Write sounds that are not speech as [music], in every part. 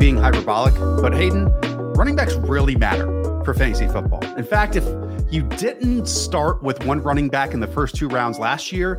being hyperbolic, but Hayden, running backs really matter for fantasy football. In fact, if you didn't start with one running back in the first two rounds last year,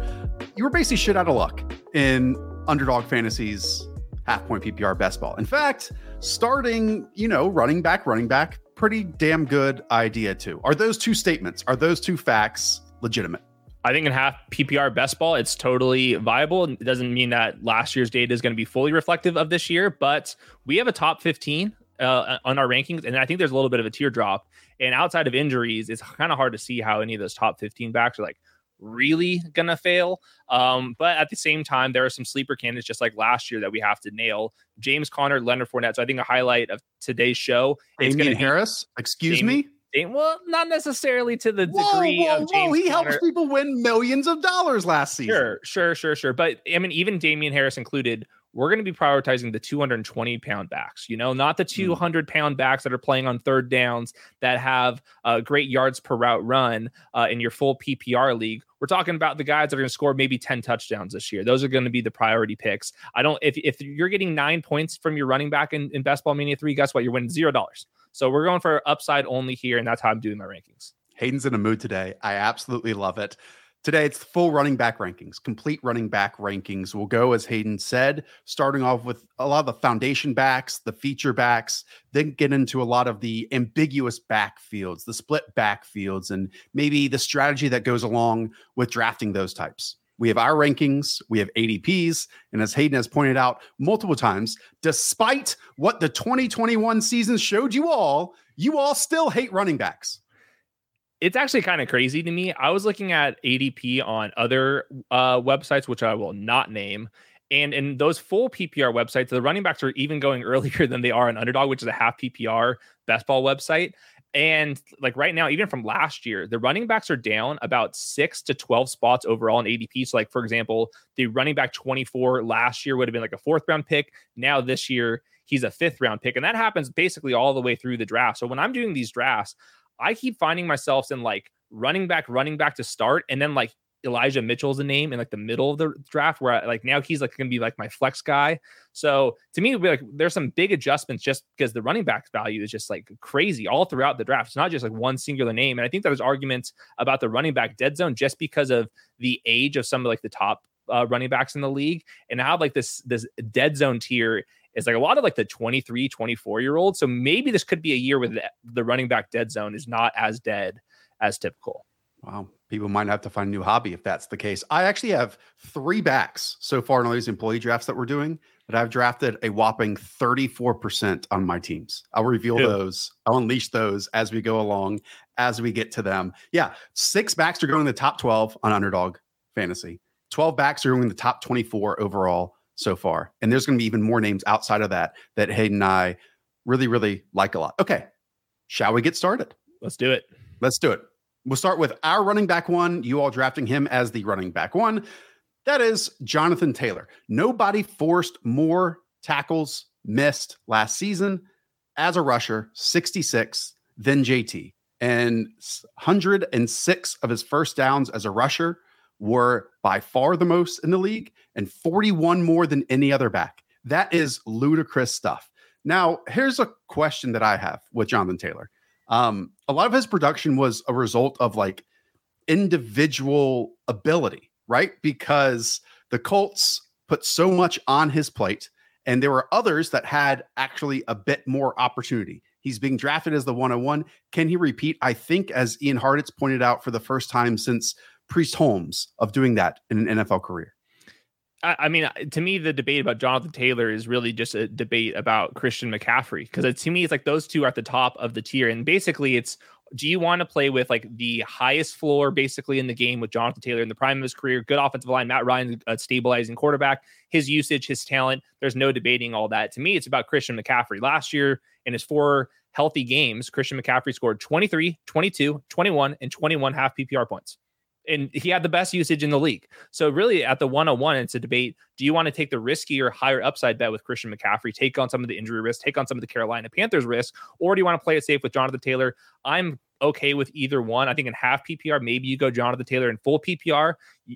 you were basically shit out of luck in underdog fantasies half point PPR best ball. In fact, starting, you know, running back, running back, pretty damn good idea too. Are those two statements, are those two facts legitimate? I think in half PPR best ball, it's totally viable. It doesn't mean that last year's data is going to be fully reflective of this year, but we have a top 15 uh, on our rankings, and I think there's a little bit of a teardrop. And outside of injuries, it's kind of hard to see how any of those top 15 backs are like really gonna fail. Um, but at the same time, there are some sleeper candidates just like last year that we have to nail. James Conner, Leonard Fournette. So I think a highlight of today's show is to Harris. Excuse me. Well, not necessarily to the degree whoa, whoa, of James. Whoa, he helps people win millions of dollars last season. Sure, sure, sure, sure. But I mean, even Damien Harris included, we're going to be prioritizing the 220 pound backs, you know, not the hmm. 200 pound backs that are playing on third downs that have uh, great yards per route run uh, in your full PPR league. We're talking about the guys that are going to score maybe 10 touchdowns this year. Those are going to be the priority picks. I don't, if, if you're getting nine points from your running back in, in Best Ball Mania 3, guess what? You're winning $0. So we're going for upside only here, and that's how I'm doing my rankings. Hayden's in a mood today. I absolutely love it. Today, it's full running back rankings, complete running back rankings. We'll go, as Hayden said, starting off with a lot of the foundation backs, the feature backs, then get into a lot of the ambiguous backfields, the split backfields, and maybe the strategy that goes along with drafting those types. We have our rankings, we have ADPs, and as Hayden has pointed out multiple times, despite what the 2021 season showed you all, you all still hate running backs. It's actually kind of crazy to me. I was looking at ADP on other uh, websites, which I will not name. And in those full PPR websites, the running backs are even going [laughs] earlier than they are in Underdog, which is a half PPR best ball website. And like right now, even from last year, the running backs are down about six to 12 spots overall in ADP. So, like, for example, the running back 24 last year would have been like a fourth round pick. Now, this year, he's a fifth round pick. And that happens basically all the way through the draft. So, when I'm doing these drafts, I keep finding myself in like running back, running back to start, and then like Elijah Mitchell's a name in like the middle of the draft where I, like now he's like going to be like my flex guy. So to me, like there's some big adjustments just because the running back value is just like crazy all throughout the draft. It's not just like one singular name. And I think there's arguments about the running back dead zone just because of the age of some of like the top uh, running backs in the league and how like this this dead zone tier is like a lot of like the 23 24 year olds so maybe this could be a year where the, the running back dead zone is not as dead as typical Wow. People might have to find a new hobby if that's the case. I actually have three backs so far in all these employee drafts that we're doing that I've drafted a whopping 34% on my teams. I'll reveal those. I'll unleash those as we go along, as we get to them. Yeah. Six backs are going in the top 12 on underdog fantasy. 12 backs are going in the top 24 overall so far. And there's going to be even more names outside of that that Hayden and I really, really like a lot. Okay. Shall we get started? Let's do it. Let's do it. We'll start with our running back one. You all drafting him as the running back one. That is Jonathan Taylor. Nobody forced more tackles missed last season as a rusher, 66 than JT. And 106 of his first downs as a rusher were by far the most in the league and 41 more than any other back. That is ludicrous stuff. Now, here's a question that I have with Jonathan Taylor. Um, a lot of his production was a result of like individual ability, right? Because the Colts put so much on his plate, and there were others that had actually a bit more opportunity. He's being drafted as the 101. Can he repeat? I think, as Ian Hartitz pointed out for the first time since Priest Holmes of doing that in an NFL career. I mean, to me, the debate about Jonathan Taylor is really just a debate about Christian McCaffrey because to me, it's like those two are at the top of the tier, and basically, it's do you want to play with like the highest floor basically in the game with Jonathan Taylor in the prime of his career, good offensive line, Matt Ryan, a stabilizing quarterback, his usage, his talent. There's no debating all that. To me, it's about Christian McCaffrey. Last year in his four healthy games, Christian McCaffrey scored 23, 22, 21, and 21 half PPR points and he had the best usage in the league. So really at the 101, it's a debate. Do you want to take the riskier, higher upside bet with Christian McCaffrey, take on some of the injury risk, take on some of the Carolina Panthers risk, or do you want to play it safe with Jonathan Taylor? I'm okay with either one. I think in half PPR, maybe you go Jonathan Taylor in full PPR.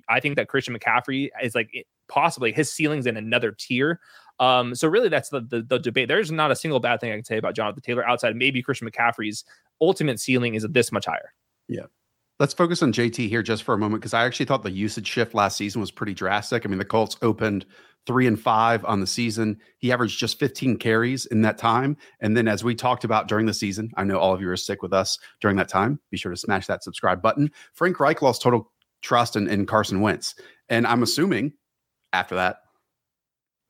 I think that Christian McCaffrey is like possibly his ceiling's in another tier. Um, so really, that's the, the, the debate. There's not a single bad thing I can say about Jonathan Taylor outside maybe Christian McCaffrey's ultimate ceiling is this much higher. Yeah. Let's focus on JT here just for a moment because I actually thought the usage shift last season was pretty drastic. I mean, the Colts opened three and five on the season. He averaged just 15 carries in that time. And then, as we talked about during the season, I know all of you are sick with us during that time. Be sure to smash that subscribe button. Frank Reich lost total trust in, in Carson Wentz. And I'm assuming after that,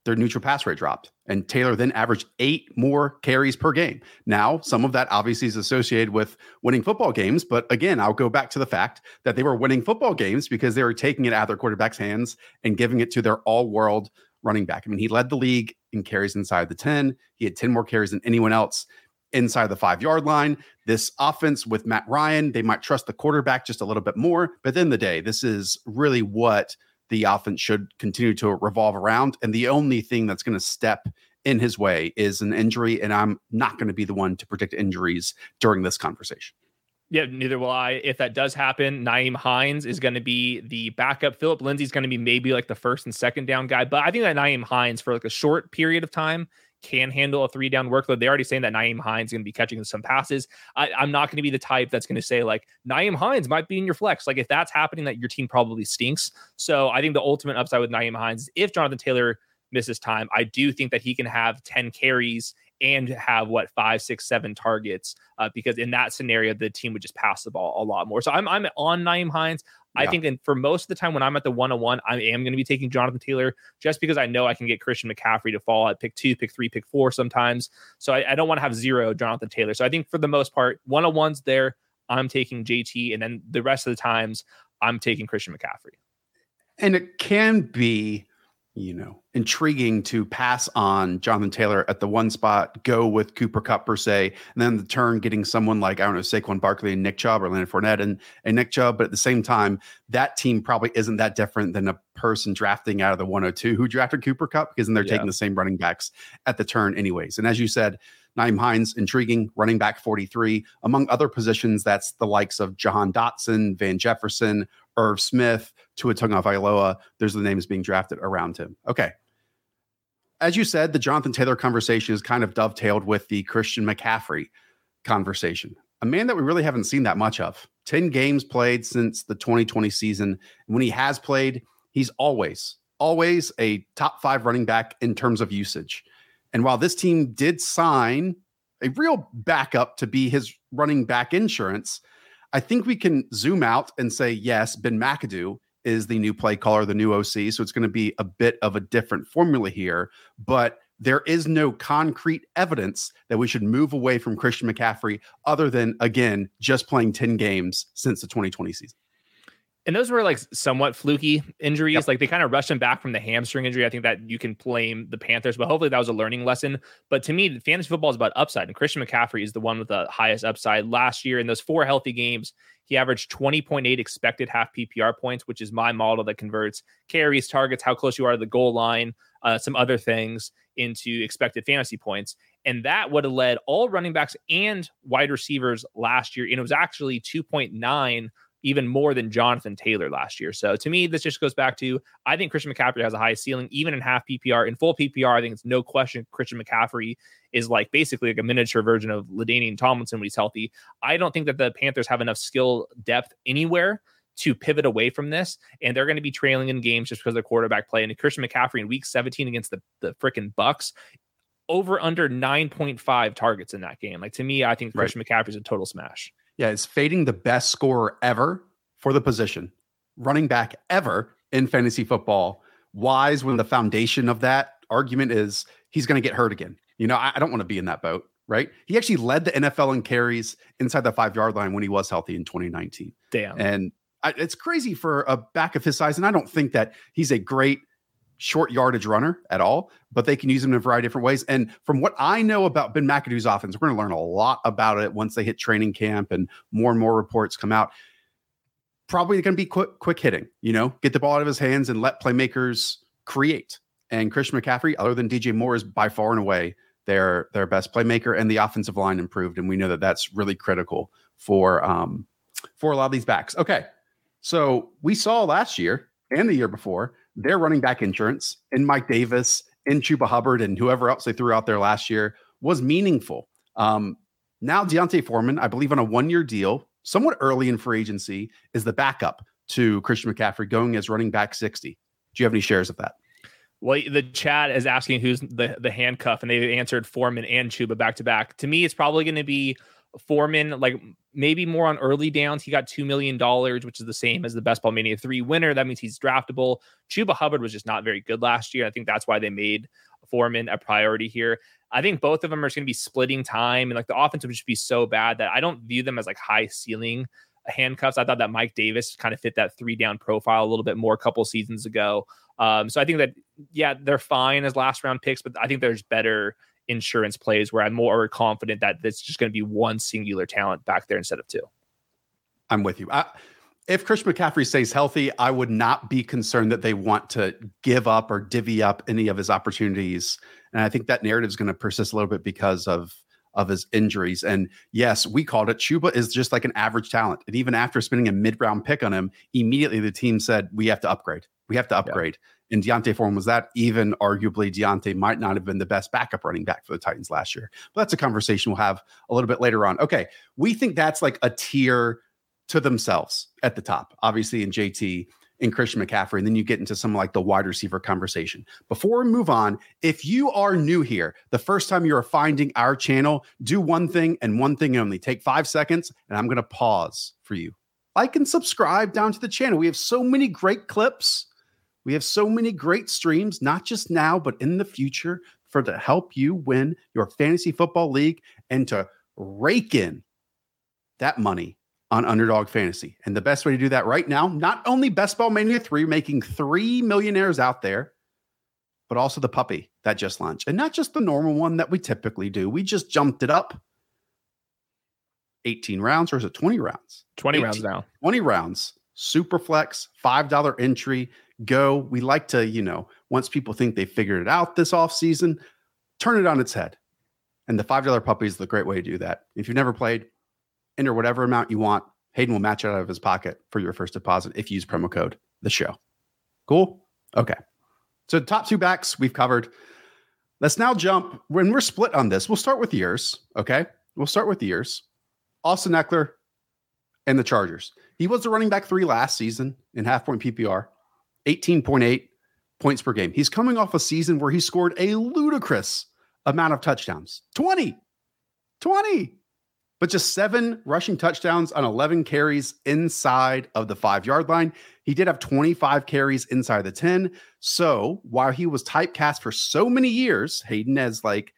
their neutral pass rate dropped. And Taylor then averaged eight more carries per game. Now, some of that obviously is associated with winning football games. But again, I'll go back to the fact that they were winning football games because they were taking it out of their quarterback's hands and giving it to their all world running back. I mean, he led the league in carries inside the 10. He had 10 more carries than anyone else inside the five yard line. This offense with Matt Ryan, they might trust the quarterback just a little bit more. But at the end of the day, this is really what the offense should continue to revolve around. And the only thing that's going to step in his way is an injury. And I'm not going to be the one to predict injuries during this conversation. Yeah, neither will I. If that does happen, Nyheim Hines is going to be the backup. Phillip Lindsay's going to be maybe like the first and second down guy. But I think that Nyheim Hines for like a short period of time can handle a three down workload. They're already saying that Nyheim Hines is going to be catching some passes. I, am not going to be the type that's going to say like Nyheim Hines might be in your flex. Like if that's happening, that your team probably stinks. So I think the ultimate upside with Nyheim Hines is if Jonathan Taylor misses time, I do think that he can have 10 carries and have what five, six, seven targets uh, because in that scenario the team would just pass the ball a lot more. So I'm I'm on Nyheim Hines. I think that for most of the time when I'm at the one on one, I am going to be taking Jonathan Taylor just because I know I can get Christian McCaffrey to fall at pick two, pick three, pick four sometimes. So I, I don't want to have zero Jonathan Taylor. So I think for the most part, one on ones there, I'm taking JT, and then the rest of the times I'm taking Christian McCaffrey. And it can be you know, intriguing to pass on Jonathan Taylor at the one spot, go with Cooper Kupp per se, and then the turn getting someone like, I don't know, Saquon Barkley and Nick Chubb or Leonard Fournette and, and Nick Chubb. But at the same time, that team probably isn't that different than a person drafting out of the 102 who drafted Cooper Kupp because then they're yeah. taking the same running backs at the turn, anyways. And as you said, Nyheim Hines, intriguing running back 43. Among other positions, that's the likes of Jahan Dotson, Van Jefferson, Irv Smith, Tua Tagovailoa. There's the names being drafted around him. Okay. As you said, the Jonathan Taylor conversation is kind of dovetailed with the Christian McCaffrey conversation. A man that we really haven't seen that much of. 10 games played since the 2020 season. When he has played, he's always, always a top five running back in terms of usage. And while this team did sign a real backup to be his running back insurance, I think we can zoom out and say, yes, Ben McAdoo is the new play caller, the new OC. So it's going to be a bit of a different formula here. But there is no concrete evidence that we should move away from Christian McCaffrey other than, again, just playing 10 games since the 2020 season. And those were like somewhat fluky injuries. Yep. Like they kind of rushed him back from the hamstring injury. I think that you can blame the Panthers, but hopefully that was a learning lesson. But to me, fantasy football is about upside, and Christian McCaffrey is the one with the highest upside. Last year, in those four healthy games, he averaged 20.8 expected half PPR points, which is my model that converts carries, targets, how close you are to the goal line, uh, some other things into expected fantasy points. And that would have led all running backs and wide receivers last year. And it was actually 2.9 even more than Jonathan Taylor last year. So to me, this just goes back to I think Christian McCaffrey has a high ceiling, even in half PPR. In full PPR, I think it's no question Christian McCaffrey is like basically like a miniature version of LaDainian Tomlinson when he's healthy. I don't think that the Panthers have enough skill depth anywhere to pivot away from this, and they're going to be trailing in games just because of their quarterback play. And Christian McCaffrey in Week 17 against the the freaking Bucks, over under 9.5 targets in that game. Like to me, I think Christian right. McCaffrey is a total smash. Yeah, it's fading the best scorer ever for the position, running back ever in fantasy football. Wise when the foundation of that argument is he's going to get hurt again. You know, I, I don't want to be in that boat, right? He actually led the NFL in carries inside the five yard line when he was healthy in 2019. Damn. And I, it's crazy for a back of his size. And I don't think that he's a great short yardage runner at all, but they can use him in a variety of different ways. And from what I know about Ben McAdoo's offense, we're going to learn a lot about it once they hit training camp and more and more reports come out. Probably going to be quick, quick hitting, you know, get the ball out of his hands and let playmakers create. And Christian McCaffrey, other than DJ Moore, is by far and away their their best playmaker, and the offensive line improved, and we know that that's really critical for um for a lot of these backs. Okay, so we saw last year and the year before their running back insurance in Mike Davis in Chuba Hubbard and whoever else they threw out there last year was meaningful. Um, now D'Onta Foreman, I believe on a one-year deal, somewhat early in free agency, is the backup to Christian McCaffrey going as running back 60. Do you have any shares of that? Well, the chat is asking who's the the handcuff, and they answered Foreman and Chuba back to back. To me, it's probably going to be Foreman, like maybe more on early downs. He got $2 million, which is the same as the Best Ball Mania 3 winner. That means he's draftable. Chuba Hubbard was just not very good last year. I think that's why they made Foreman a priority here. I think both of them are going to be splitting time, and like the offense would just be so bad that I don't view them as like high ceiling handcuffs. I thought that Mike Davis kind of fit that three down profile a little bit more a couple seasons ago. Um, so I think that yeah, they're fine as last round picks, but I think there's better insurance plays where I'm more confident that it's just going to be one singular talent back there instead of two. I'm with you. I, if Christian McCaffrey stays healthy, I would not be concerned that they want to give up or divvy up any of his opportunities. And I think that narrative is going to persist a little bit because of of his injuries. And yes, we called it. Chuba is just like an average talent. And even after spending a mid round pick on him, immediately the team said, we have to upgrade. We have to upgrade. Yeah and D'Onta Foreman was that. Even arguably, D'Onta might not have been the best backup running back for the Titans last year. But that's a conversation we'll have a little bit later on. Okay, we think that's like a tier to themselves at the top, obviously in JT and Christian McCaffrey, and then you get into some like the wide receiver conversation. Before we move on, if you are new here, the first time you are finding our channel, do one thing and one thing only. Take five seconds, and I'm going to pause for you. Like and subscribe down to the channel. We have so many great clips we have so many great streams, not just now, but in the future, for to help you win your fantasy football league and to rake in that money on underdog fantasy. And the best way to do that right now, not only Best Ball Mania 3 making three millionaires out there, but also the puppy that just launched. And not just the normal one that we typically do. We just jumped it up 18 rounds, or is it 20 rounds? 20 18, rounds now. 20 rounds. Super flex, $5 entry go. We like to, you know, once people think they figured it out this off season, turn it on its head. And the $5 puppy is the great way to do that. If you've never played, enter whatever amount you want. Hayden will match it out of his pocket for your first deposit if you use promo code the show. Cool? Okay. So top two backs we've covered. Let's now jump when we're split on this. We'll start with years. Okay. We'll start with years. Austin Ekeler and the Chargers. He was the running back three last season in half point PPR. 18.8 points per game. He's coming off a season where he scored a ludicrous amount of touchdowns 20, 20, but just seven rushing touchdowns on 11 carries inside of the five yard line. He did have 25 carries inside the 10. So while he was typecast for so many years, Hayden as like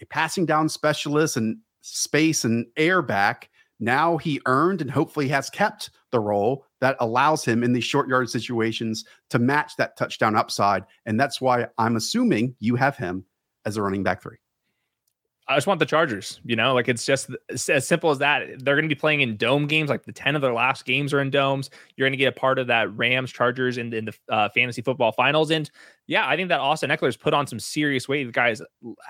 a passing down specialist and space and air back, now he earned and hopefully has kept the role that allows him in these short yard situations to match that touchdown upside. And that's why I'm assuming you have him as a running back three. I just want the Chargers, you know, like it's just as simple as that. They're going to be playing in dome games, like the 10 of their last games are in domes. You're going to get a part of that Rams Chargers in, in the uh, fantasy football finals. And yeah, I think that Austin Ekeler's put on some serious weight. The guy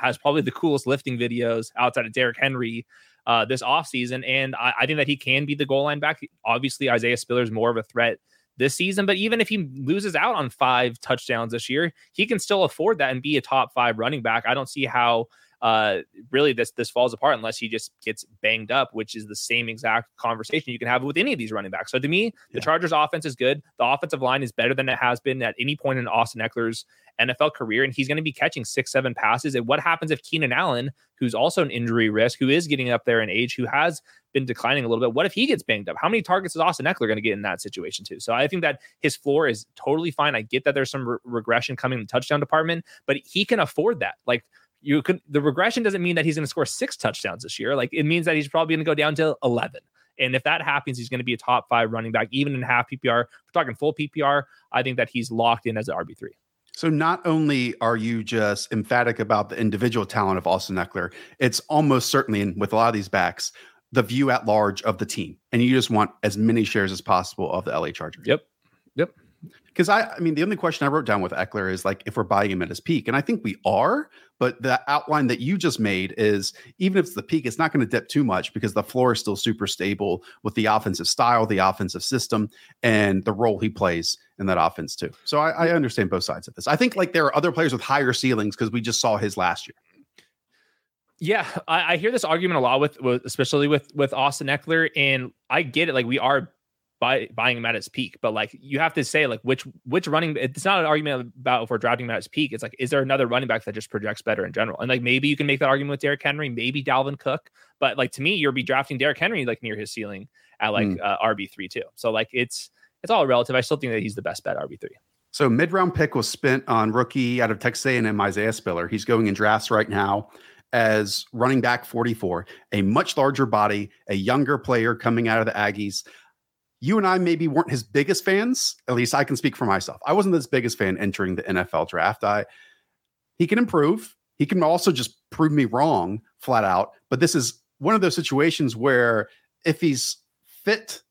has probably the coolest lifting videos outside of Derrick Henry uh, this offseason. And I, I, think that he can be the goal line back. Obviously, Isaiah Spiller is more of a threat this season, but even if he loses out on five touchdowns this year, he can still afford that and be a top five running back. I don't see how uh, really this this falls apart unless he just gets banged up, which is the same exact conversation you can have with any of these running backs. So to me, the Chargers offense is good. The offensive line is better than it has been at any point in Austin Ekeler's NFL career, and he's going to be catching six, seven passes. And what happens if Keenan Allen, who's also an injury risk, who is getting up there in age, who has been declining a little bit, what if he gets banged up? How many targets is Austin Ekeler going to get in that situation too? So I think that his floor is totally fine. I get that there's some re- regression coming in the touchdown department, but he can afford that. Like you can the regression doesn't mean that he's going to score six touchdowns this year. Like it means that he's probably going to go down to 11. And if that happens, he's going to be a top five running back, even in half PPR. If we're talking full PPR, I think that he's locked in as an RB3. So not only are you just emphatic about the individual talent of Austin Ekeler, it's almost certainly, in, with a lot of these backs, the view at large of the team. And you just want as many shares as possible of the LA Chargers. Yep. Because I, I mean, the only question I wrote down with Ekeler is like if we're buying him at his peak, and I think we are. But the outline that you just made is even if it's the peak, it's not going to dip too much because the floor is still super stable with the offensive style, the offensive system, and the role he plays in that offense too. So I, I understand both sides of this. I think like there are other players with higher ceilings because we just saw his last year. Yeah, I, I, hear this argument a lot with, with, especially with with Austin Ekeler, and I get it. Like we are buy, buying him at his peak, but like you have to say like which which running. It's not an argument about if we're drafting him at his peak. It's like is there another running back that just projects better in general? And like maybe you can make that argument with Derrick Henry, maybe Dalvin Cook, but like to me, you'll be drafting Derrick Henry like near his ceiling at like mm. uh, RB three too. So like it's it's all relative. I still think that he's the best bet RB three. So mid round pick was spent on rookie out of Texas A&M Isaiah Spiller. He's going in drafts right now as running back 44, a much larger body, a younger player coming out of the Aggies. You and I maybe weren't his biggest fans. At least I can speak for myself. I wasn't his biggest fan entering the NFL draft. I he can improve. He can also just prove me wrong flat out. But this is one of those situations where if he's fit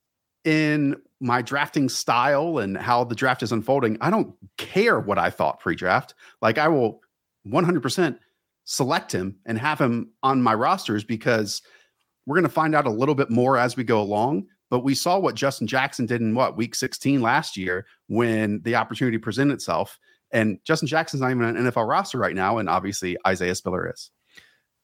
in my drafting style and how the draft is unfolding, I don't care what I thought pre-draft. Like I will 100% select him and have him on my rosters because we're going to find out a little bit more as we go along. But we saw what Justin Jackson did in what week 16 last year when the opportunity presented itself. And Justin Jackson's not even an NFL roster right now. And obviously Isaiah Spiller is.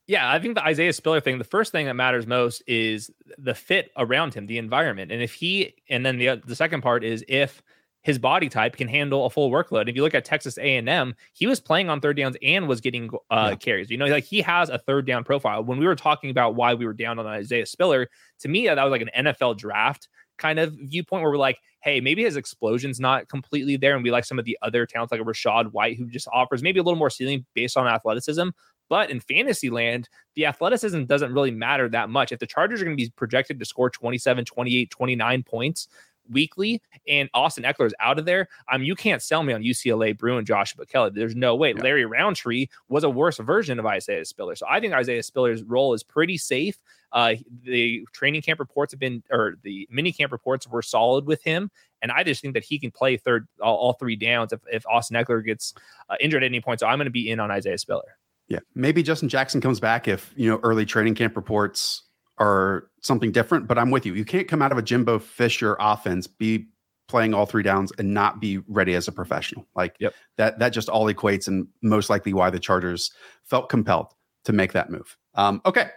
Yeah, I think the Isaiah Spiller thing, the first thing that matters most is the fit around him, the environment. And if he, and then the, the second part is if his body type can handle a full workload. If you look at Texas A&M, he was playing on third downs and was getting uh, yeah. carries. You know, like he has a third down profile. When we were talking about why we were down on Isaiah Spiller, to me that was like an NFL draft kind of viewpoint where we're like, hey, maybe his explosion's not completely there, and we like some of the other talents like a Rachaad White who just offers maybe a little more ceiling based on athleticism. But in fantasy land, the athleticism doesn't really matter that much. If the Chargers are going to be projected to score 27, 28, 29 points, weekly and Austin Ekeler is out of there, I mean, you can't sell me on UCLA Bruin, Joshua Kelley. There's no way. Yeah. Larry Rountree was a worse version of Isaiah Spiller. So I think Isaiah Spiller's role is pretty safe. Uh, the training camp reports have been, or the mini camp reports were solid with him. And I just think that he can play third, all, all three downs if, if Austin Ekeler gets uh, injured at any point. So I'm going to be in on Isaiah Spiller. Yeah. Maybe Justin Jackson comes back if, you know, early training camp reports are something different, but I'm with you. You can't come out of a Jimbo Fisher offense, be playing all three downs and not be ready as a professional. Like yep. that that just all equates and most likely why the Chargers felt compelled to make that move. Um, okay.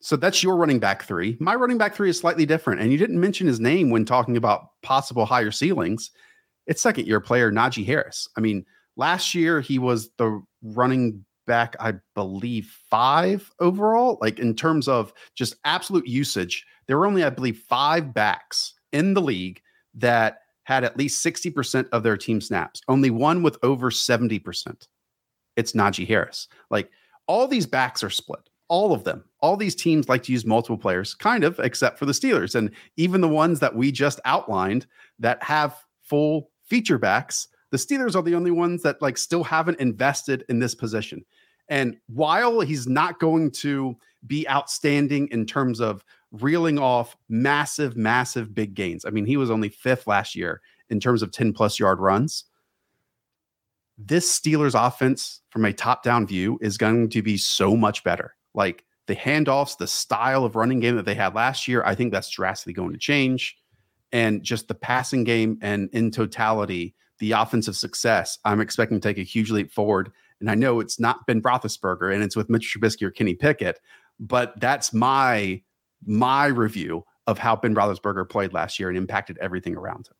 So that's your running back three. My running back three is slightly different. And you didn't mention his name when talking about possible higher ceilings. It's second year player Najee Harris. I mean, last year he was the running back, I believe, five overall. Like in terms of just absolute usage, there were only, I believe, five backs in the league that had at least 60% of their team snaps, only one with over 70%. It's Najee Harris. Like all these backs are split, all of them. All these teams like to use multiple players, kind of, except for the Steelers. And even the ones that we just outlined that have full feature backs the Steelers are the only ones that like still haven't invested in this position. And while he's not going to be outstanding in terms of reeling off massive, massive big gains, I mean, he was only fifth last year in terms of 10 plus yard runs. This Steelers offense, from a top down view, is going to be so much better. Like the handoffs, the style of running game that they had last year, I think that's drastically going to change. And just the passing game and in totality, the offensive success, I'm expecting to take a huge leap forward. And I know it's not Ben Roethlisberger and it's with Mitch Trubisky or Kenny Pickett, but that's my my review of how Ben Roethlisberger played last year and impacted everything around him.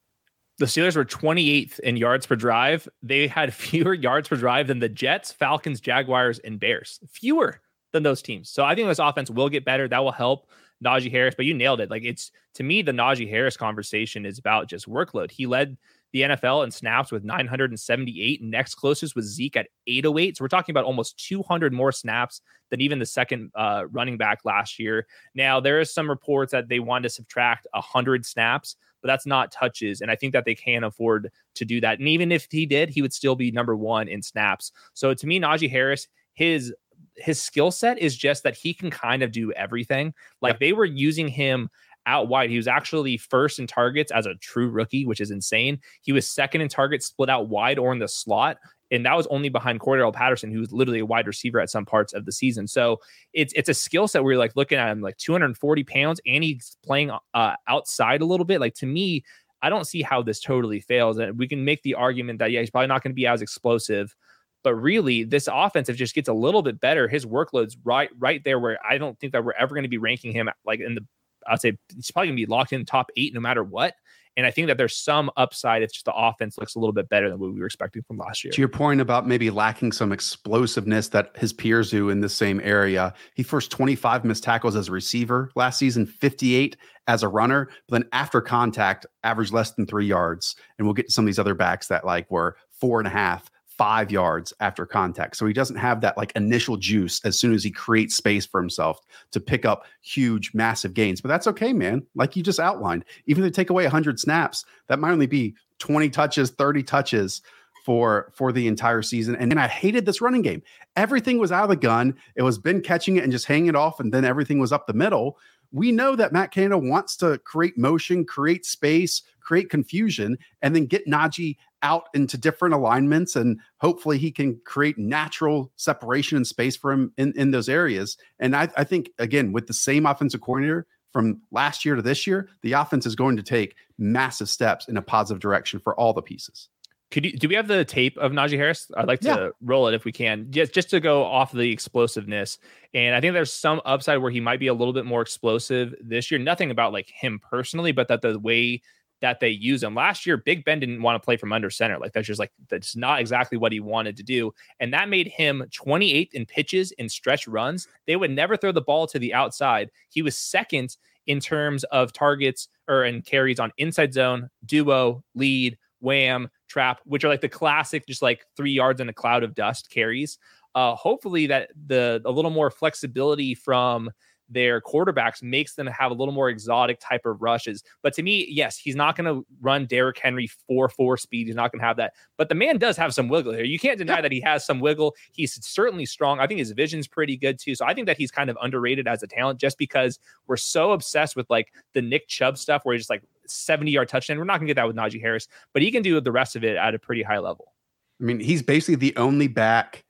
The Steelers were 28th in yards per drive. They had [laughs] fewer yards per drive than the Jets, Falcons, Jaguars, and Bears. Fewer than those teams. So I think this offense will get better. That will help Najee Harris. But you nailed it. Like it's to me, the Najee Harris conversation is about just workload. He led the NFL in snaps with 978. Next closest was Zeke at 808. So we're talking about almost 200 more snaps than even the second uh, running back last year. Now, there is some reports that they want to subtract 100 snaps, but that's not touches. And I think that they can afford to do that. And even if he did, he would still be number one in snaps. So to me, Najee Harris, his his skill set is just that he can kind of do everything. Like they were using him out wide. He was actually first in targets as a true rookie, which is insane. He was second in targets split out wide or in the slot. And that was only behind Cordarrelle Patterson, who was literally a wide receiver at some parts of the season. So it's it's a skill set where you're like looking at him like 240 pounds and he's playing uh, outside a little bit. Like to me, I don't see how this totally fails. And we can make the argument that, yeah, he's probably not going to be as explosive. But really, this offense, just gets a little bit better, his workload's right right there where I don't think that we're ever going to be ranking him like in the I'd say he's probably gonna be locked in top eight no matter what. And I think that there's some upside if just the offense looks a little bit better than what we were expecting from last year. To your point about maybe lacking some explosiveness that his peers do in the same area, he first 25 missed tackles as a receiver last season, 58 as a runner, but then after contact, averaged less than three yards. And we'll get to some of these other backs that like were four and a half five yards after contact. So he doesn't have that like initial juice as soon as he creates space for himself to pick up huge, massive gains. But that's okay, man. Like you just outlined, even if they take away 100 snaps, that might only be 20 touches, 30 touches for for the entire season. And then I hated this running game. Everything was out of the gun. It was Ben catching it and just hanging it off, and then everything was up the middle. We know that Matt Canada wants to create motion, create space, create confusion, and then get Najee out into different alignments and hopefully he can create natural separation and space for him in, in those areas. And I, I think again, with the same offensive coordinator from last year to this year, the offense is going to take massive steps in a positive direction for all the pieces. Could you do we have the tape of Najee Harris? I'd like to yeah. roll it if we can. Just just to go off the explosiveness. And I think there's some upside where he might be a little bit more explosive this year. Nothing about like him personally, but that the way that they use him. Last year, Big Ben didn't want to play from under center. Like that's just like that's not exactly what he wanted to do. And that made him 28th in pitches in stretch runs. They would never throw the ball to the outside. He was second in terms of targets or in carries on inside zone, duo, lead, wham, trap, which are like the classic, just like three yards in a cloud of dust carries. Uh, hopefully that the a little more flexibility from their quarterbacks makes them have a little more exotic type of rushes. But to me, yes, he's not going to run Derrick Henry 4 4 speed. He's not going to have that. But the man does have some wiggle here. You can't deny yeah. that he has some wiggle. He's certainly strong. I think his vision's pretty good too. So I think that he's kind of underrated as a talent just because we're so obsessed with like the Nick Chubb stuff where he's just like 70 yard touchdown. We're not going to get that with Najee Harris, but he can do the rest of it at a pretty high level. I mean, he's basically the only back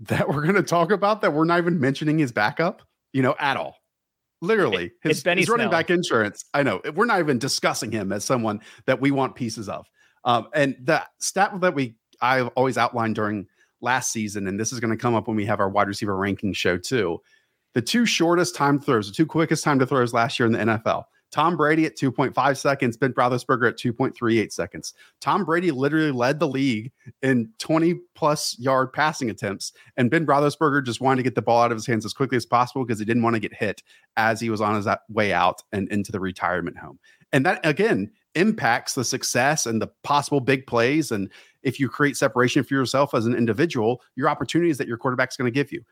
that we're going to talk about that we're not even mentioning his backup you know, at all. Literally, his, his running back insurance. I know we're not even discussing him as someone that we want pieces of. Um, and the stat that we I've always outlined during last season, and this is going to come up when we have our wide receiver ranking show too. The two shortest time throws, the two quickest time to throws last year in the NFL. Tom Brady at 2.5 seconds, Ben Roethlisberger at 2.38 seconds. Tom Brady literally led the league in 20 plus yard passing attempts, and Ben Roethlisberger just wanted to get the ball out of his hands as quickly as possible because he didn't want to get hit as he was on his uh, way out and into the retirement home. And that again impacts the success and the possible big plays. And if you create separation for yourself as an individual, your opportunities that your quarterback's going to give you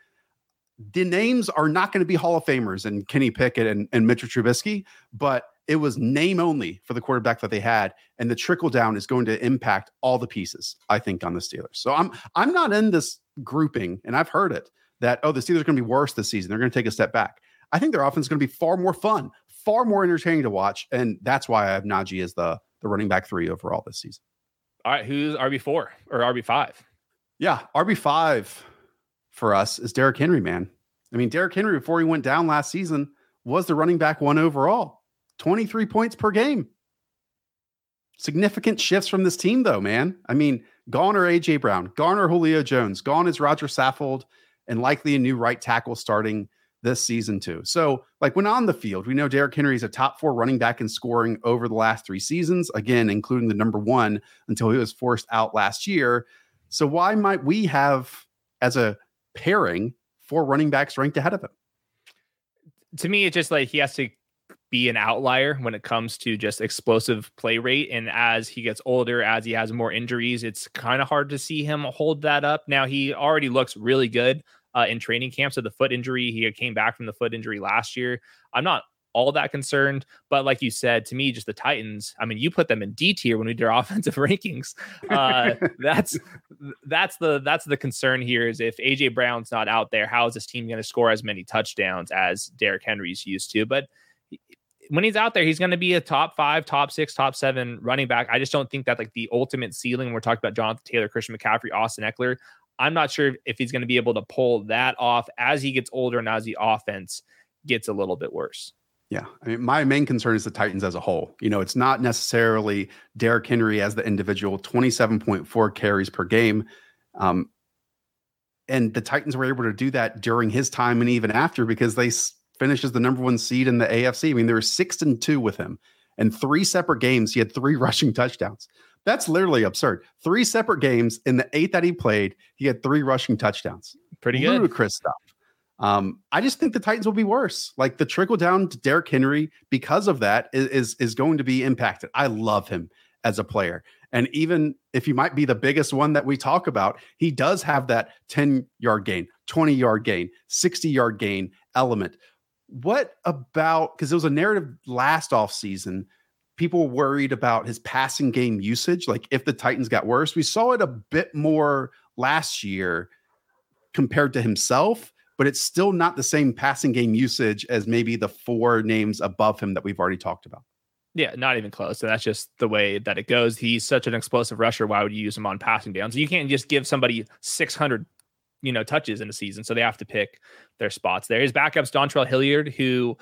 the names are not going to be Hall of Famers and Kenny Pickett and, and Mitchell Trubisky, but it was name only for the quarterback that they had, and the trickle down is going to impact all the pieces. I think on the Steelers. So I'm I'm not in this grouping, and I've heard it that oh the Steelers are going to be worse this season. They're going to take a step back. I think their offense is going to be far more fun, far more entertaining to watch, and that's why I have Najee as the the running back three overall this season. All right, who's RB four or RB five? Yeah, RB five for us is Derrick Henry, man. I mean, Derrick Henry, before he went down last season, was the running back one overall, 23 points per game. Significant shifts from this team, though, man. I mean, gone are AJ Brown, gone are Julio Jones, gone is Roger Saffold, and likely a new right tackle starting this season, too. So, like when on the field, we know Derrick Henry is a top four running back in scoring over the last three seasons, again, including the number one until he was forced out last year. So, why might we have, as a pairing, four running backs ranked ahead of him. To me, it's just like he has to be an outlier when it comes to just explosive play rate. And as he gets older, as he has more injuries, it's kind of hard to see him hold that up. Now, he already looks really good uh, in training camp. So the foot injury, he came back from the foot injury last year. I'm not all that concerned. But like you said, to me, just the Titans. I mean, you put them in D tier when we did our [laughs] offensive rankings. Uh, [laughs] that's that's the that's the concern here. Is if AJ Brown's not out there, how is this team going to score as many touchdowns as Derrick Henry's used to? But when he's out there, he's going to be a top five, top six, top seven running back. I just don't think that like the ultimate ceiling. We're talking about Jonathan Taylor, Christian McCaffrey, Austin Ekeler. I'm not sure if he's going to be able to pull that off as he gets older and as the offense gets a little bit worse. Yeah. I mean, my main concern is the Titans as a whole. You know, it's not necessarily Derrick Henry as the individual, 27.4 carries per game. Um, and the Titans were able to do that during his time and even after because they finished as the number one seed in the AFC. I mean, they were six and two with him. And three separate games, he had three [laughs] rushing touchdowns. That's literally absurd. Three separate games in the eight that he played, he had three rushing touchdowns. Pretty good. Ludicrous stuff. Um, I just think the Titans will be worse. Like the trickle down to Derrick Henry because of that is, is, is going to be impacted. I love him as a player. And even if he might be the biggest one that we talk about, he does have that 10 yard gain, 20 yard gain, 60 yard gain element. What about because it was a narrative last off season people worried about his passing game usage. Like if the Titans got worse, we saw it a bit more last year compared to himself, but it's still not the same passing game usage as maybe the four names above him that we've already talked about. Yeah, not even close. So that's just the way that it goes. He's such an explosive rusher. Why would you use him on passing downs? You can't just give somebody 600, you know, touches in a season. So they have to pick their spots there. His backup's Dontrell Hilliard, who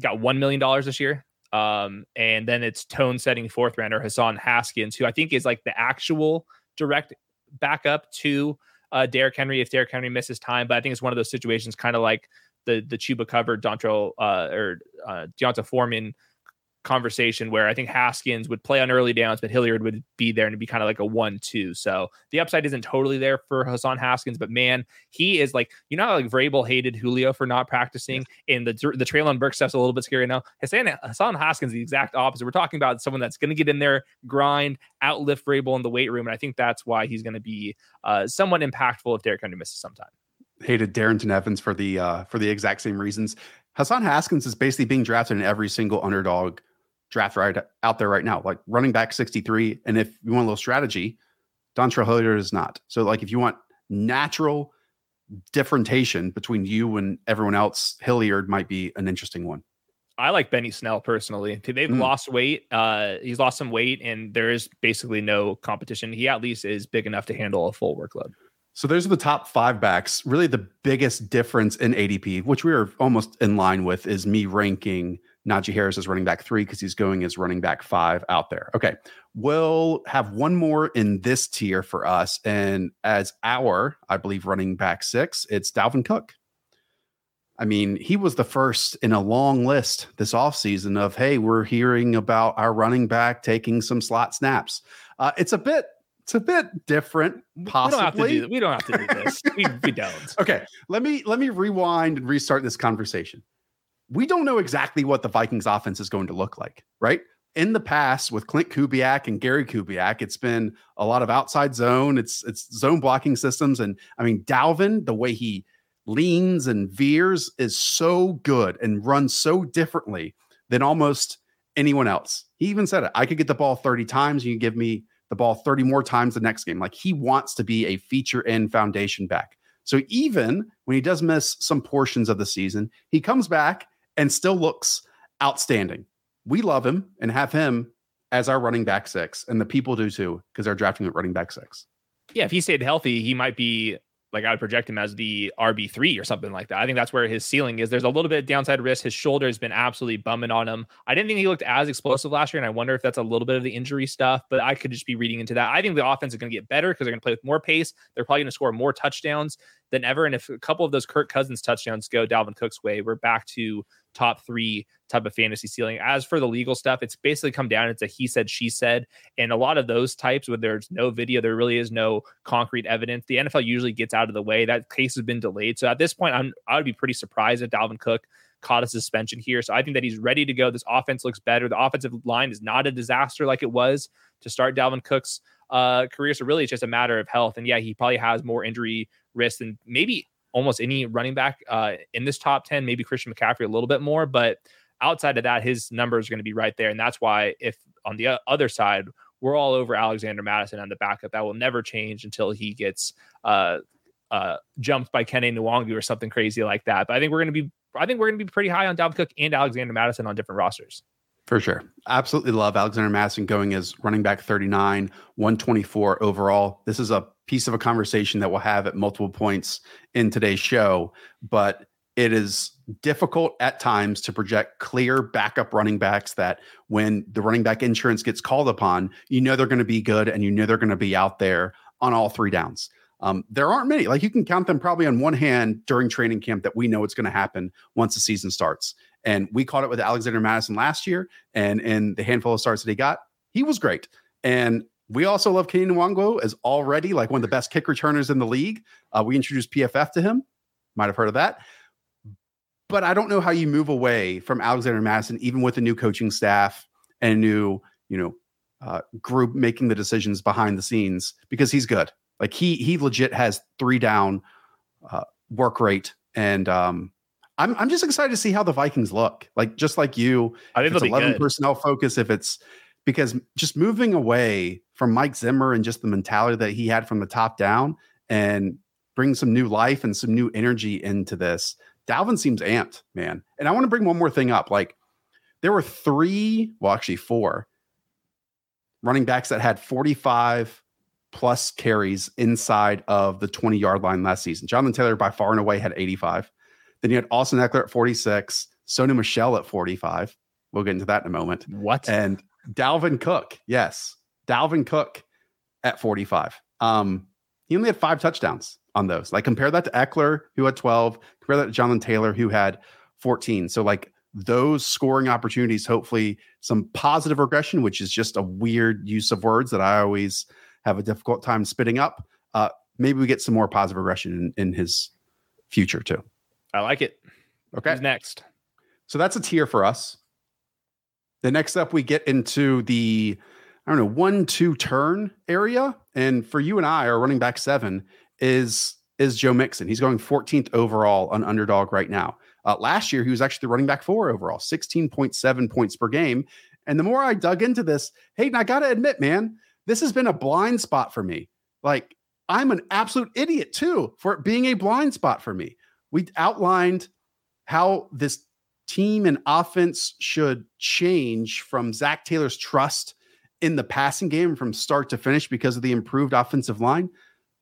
got $1 million this year. Um, and then it's tone setting fourth rounder Hassan Haskins, who I think is like the actual direct backup to uh, Derrick Henry if Derrick Henry misses time. But I think it's one of those situations, kind of like the the Chuba Hubbard Dontrell uh, or uh, D'Onta Foreman conversation where I think Haskins would play on early downs, but Hilliard would be there and be kind of like a one-two. So the upside isn't totally there for Hassan Haskins, but man, he is like you know how like Vrabel hated Julio for not practicing, and the the Treylon Burks stuff's a little bit scary now. Hassan Hassan Haskins the exact opposite. We're talking about someone that's going to get in there, grind, outlift Vrabel in the weight room, and I think that's why he's going to be uh, somewhat impactful if Derrick Henry misses some time. Hated Darrynton Evans for the uh, for the exact same reasons. Hassan Haskins is basically being drafted in every single underdog draft right out there right now, like running back 63. And if you want a little strategy, Dontrell Hilliard is not. So, like, if you want natural differentiation between you and everyone else, Hilliard might be an interesting one. I like Benny Snell personally. They've mm. lost weight. Uh, he's lost some weight, and there is basically no competition. He at least is big enough to handle a full workload. So those are the top five backs. Really, the biggest difference in ADP, which we are almost in line with, is me ranking Najee Harris is running back three because he's going as running back five out there. Okay. We'll have one more in this tier for us. And as our, I believe, running back six, it's Dalvin Cook. I mean, he was the first in a long list this offseason of, hey, we're hearing about our running back taking some slot snaps. Uh, it's a bit it's a bit different possibly we don't have to do, we don't have to do this we, we don't [laughs] okay let me let me rewind and restart this conversation we don't know exactly what the Vikings offense is going to look like, right? In the past, with Klint Kubiak and Gary Kubiak, it's been a lot of outside zone. It's it's zone blocking systems, and I mean Dalvin, the way he leans and veers is so good and runs so differently than almost anyone else. He even said it. I could get the ball 30 times. You give me the ball 30 more times the next game. Like he wants to be a feature in foundation back. So even when he does miss some portions of the season, he comes back and still looks outstanding. We love him and have him as our running back six, and the people do too because they're drafting at running back six. Yeah, if he stayed healthy, he might be like I would project him as the RB three or something like that. I think that's where his ceiling is. There's a little bit of downside risk. His shoulder has been absolutely bumming on him. I didn't think he looked as explosive last year, and I wonder if that's a little bit of the injury stuff. But I could just be reading into that. I think the offense is going to get better because they're going to play with more pace. They're probably going to score more touchdowns than ever. And if a couple of those Kirk Cousins touchdowns go Dalvin Cook's way, we're back to top three type of fantasy ceiling. As for the legal stuff, it's basically come down. It's a he said, she said. And a lot of those types where there's no video, there really is no concrete evidence. The NFL usually gets out of the way. That case has been delayed. So at this point, I'm I would be pretty surprised if Dalvin Cook caught a suspension here. So I think that he's ready to go. This offense looks better. The offensive line is not a disaster like it was to start Dalvin Cook's uh, career. So really, it's just a matter of health. And yeah, he probably has more injury risk than maybe almost any running back uh, in this top 10, maybe Christian McCaffrey a little bit more. But outside of that, his numbers are going to be right there. And that's why, if on the other side, we're all over Alexander Mattison on the backup, that will never change until he gets uh, uh, jumped by Kene Nwangwu or something crazy like that. But I think we're going to be I think we're going to be pretty high on Dalvin Cook and Alexander Mattison on different rosters. For sure. Absolutely love Alexander Mattison going as running back 39, 124 overall. This is a piece of a conversation that we'll have at multiple points in today's show, but it is difficult at times to project clear backup running backs that when the running back insurance gets called upon, you know they're going to be good and you know they're going to be out there on all three downs. Um, there aren't many. Like you can count them probably on one hand during training camp that we know it's going to happen once the season starts. And we caught it with Alexander Mattison last year, and in the handful of starts that he got, he was great. And we also love Kene Nwangwu as already like one of the best kick returners in the league. Uh, we introduced PFF to him. Might have heard of that. But I don't know how you move away from Alexander Mattison, even with a new coaching staff and a new, you know, uh, group making the decisions behind the scenes because he's good. Like he he legit has three down uh, work rate, and um, I'm I'm just excited to see how the Vikings look. Like just like you, I think it's eleven good. personnel focus. If it's because just moving away from Mike Zimmer and just the mentality that he had from the top down, and bring some new life and some new energy into this. Dalvin seems amped, man. And I want to bring one more thing up. Like there were three, well, actually four running backs that had 45 plus carries inside of the 20 yard line last season. Jonathan Taylor by far and away had 85. Then you had Austin Ekeler at 46, Sony Michel at 45. We'll get into that in a moment. What? And Dalvin Cook, yes, Dalvin Cook at 45. Um, he only had five touchdowns on those. Like compare that to Ekeler, who had 12, compare that to Jonathan Taylor, who had 14. So like those scoring opportunities, hopefully some positive regression, which is just a weird use of words that I always have a difficult time spitting up. Uh, maybe we get some more positive regression in, in his future too. I like it. Okay. Who's next? So that's a tier for us. The next up, we get into the, I don't know, one, two turn area. And for you and I, our running back seven is is Joe Mixon. He's going 14th overall on underdog right now. Uh, last year, he was actually the running back four overall, 16.7 points per game. And the more I dug into this, Hayden, I got to admit, man, this has been a blind spot for me. Like, I'm an absolute idiot too for it being a blind spot for me. We outlined how this team and offense should change from Zac Taylor's trust in the passing game from start to finish because of the improved offensive line.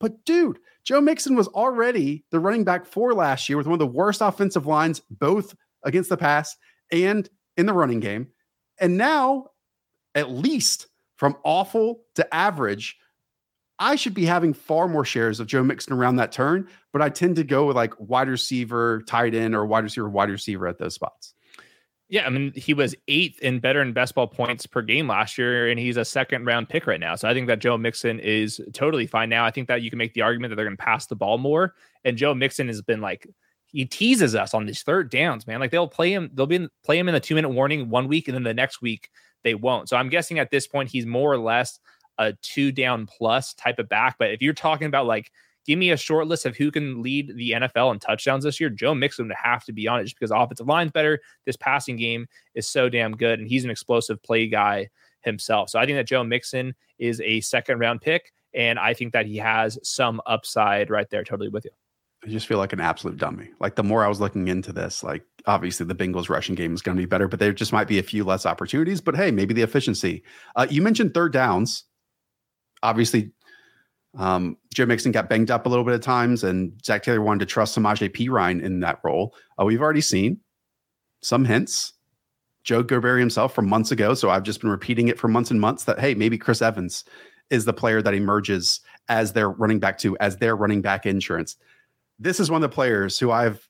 But dude, Joe Mixon was already the running back for last year with one of the worst offensive lines, both against the pass and in the running game. And now, at least from awful to average, I should be having far more shares of Joe Mixon around that turn, but I tend to go with like wide receiver, tight end, or wide receiver, wide receiver at those spots. Yeah, I mean, he was eighth in better in best ball points per game last year, and he's a second round pick right now. So I think that Joe Mixon is totally fine now. I think that you can make the argument that they're going to pass the ball more. And Joe Mixon has been like, he teases us on these third downs, man. Like they'll play him, they'll be in, play him in the two minute warning one week, and then the next week they won't. So I'm guessing at this point he's more or less a two down plus type of back. But if you're talking about like give me a short list of who can lead the NFL in touchdowns this year, Joe Mixon would have to be on it just because offensive line's better. This passing game is so damn good, and he's an explosive play guy himself. So I think that Joe Mixon is a second round pick, and I think that he has some upside right there. Totally with you. I just feel like an absolute dummy. Like the more I was looking into this, like obviously the Bengals rushing game is going to be better, but there just might be a few less opportunities. But hey, maybe the efficiency. Uh, you mentioned third downs. Obviously, um, Joe Mixon got banged up a little bit at times, and Zac Taylor wanted to trust Samaje Perine in that role. Uh, we've already seen some hints. Joe Goodberry himself from months ago. So I've just been repeating it for months and months that, hey, maybe Chris Evans is the player that emerges as their running back to, as their running back insurance. This is one of the players who I've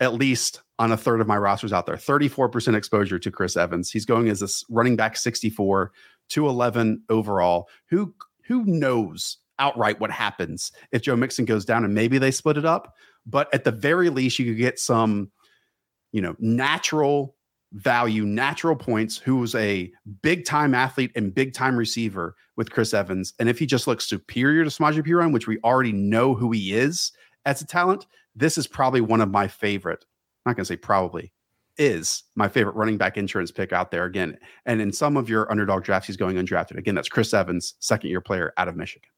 at least on a third of my rosters out there 34% exposure to Chris Evans. He's going as a running back 64 to 11 overall. Who who knows outright what happens if Joe Mixon goes down and maybe they split it up. But at the very least, you could get some, you know, natural value, natural points, who's a big time athlete and big time receiver with Chris Evans. And if he just looks superior to Samaje Perine, which we already know who he is as a talent, this is probably one of my favorite. I'm not going to say probably is my favorite running back insurance pick out there again. And in some of your underdog drafts, he's going undrafted. Again, that's Chris Evans, second year player out of Michigan.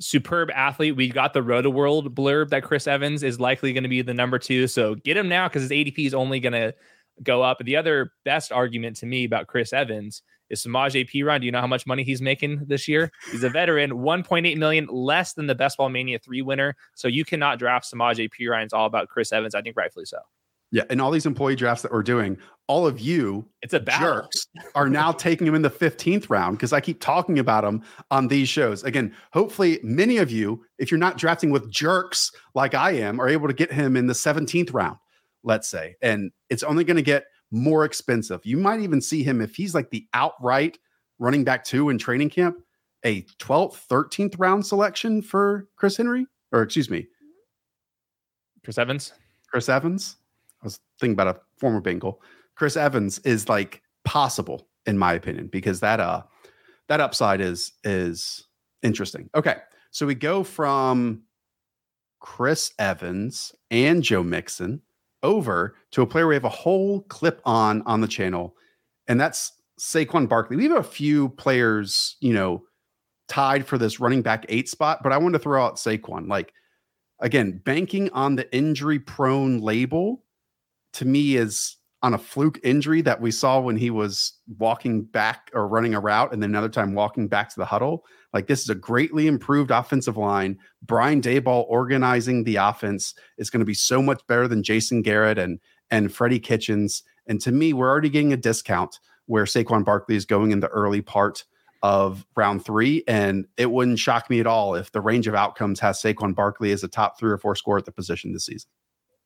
superb athlete. We got the Rotoworld blurb that Chris Evans is likely going to be the number two. So get him now because his ADP is only going to go up. The other best argument to me about Chris Evans is Samaje Perine. Do you know how much money he's making this year? He's a veteran, 1.8 million less than the Best Ball Mania 3 winner. So you cannot draft Samaje Perine. It's all about Chris Evans. I think rightfully so. Yeah, and all these employee drafts that we're doing, all of you, it's a battle. jerks, are now taking him in the fifteenth round because I keep talking about him on these shows. Again, hopefully, many of you, if you're not drafting with jerks like I am, are able to get him in the seventeenth round, let's say, and it's only going to get more expensive. You might even see him if he's like the outright running back two in training camp, a 12th, 13th round selection for Chris Henry, or excuse me, Chris Evans. Chris Evans. I was thinking about a former Bengal. Chris Evans is like possible in my opinion because that uh that upside is is interesting. Okay, so we go from Chris Evans and Joe Mixon over to a player we have a whole clip on on the channel, and that's Saquon Barkley. We have a few players, you know, tied for this running back eight spot, but I wanted to throw out Saquon. Like again, banking on the injury prone label to me is on a fluke injury that we saw when he was walking back or running a route and then another time walking back to the huddle. Like this is a greatly improved offensive line. Brian Daboll organizing the offense is going to be so much better than Jason Garrett and and Freddie Kitchens. And to me, we're already getting a discount where Saquon Barkley is going in the early part of round three. And it wouldn't shock me at all if the range of outcomes has Saquon Barkley as a top three or four score at the position this season.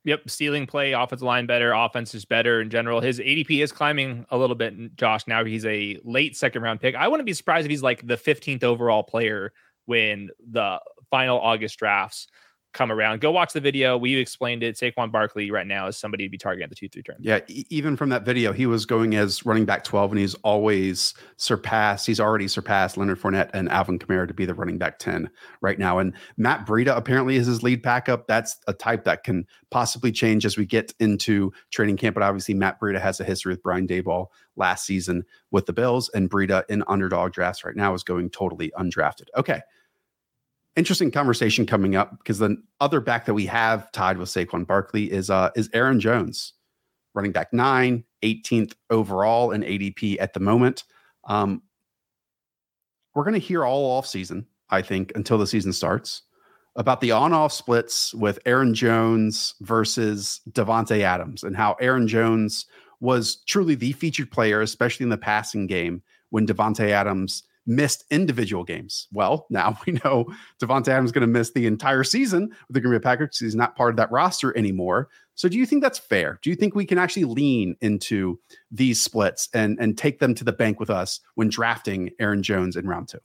Yep, stealing play, offensive line better, offense is better in general. His ADP is climbing a little bit. Josh, now he's a late second round pick. I wouldn't be surprised if he's like the 15th overall player when the final August drafts come around. Go watch the video. We explained it. Saquon Barkley right now is somebody to be targeting at the two three turn. Yeah, e- even from that video, he was going as running back twelve, and he's always surpassed. He's already surpassed Leonard Fournette and Alvin Kamara to be the running back ten right now. And Matt Breida apparently is his lead backup. That's a type that can possibly change as we get into training camp. But obviously, Matt Breida has a history with Brian Daboll last season with the Bills, and Breida in underdog drafts right now is going totally undrafted. Okay interesting conversation coming up because the other back that we have tied with Saquon Barkley is uh is Aaron Jones, running back nine, 18th overall in ADP at the moment. Um, we're going to hear all off season, I think, until the season starts about the on-off splits with Aaron Jones versus Davante Adams and how Aaron Jones was truly the featured player, especially in the passing game, when Davante Adams missed individual games. Well, [laughs] now we know Davante Adams is going to miss the entire season with the Green Bay Packers. He's not part of that roster anymore. So, do you think that's fair? Do you think we can actually lean into these splits and and take them to the bank with us when drafting Aaron Jones in round two?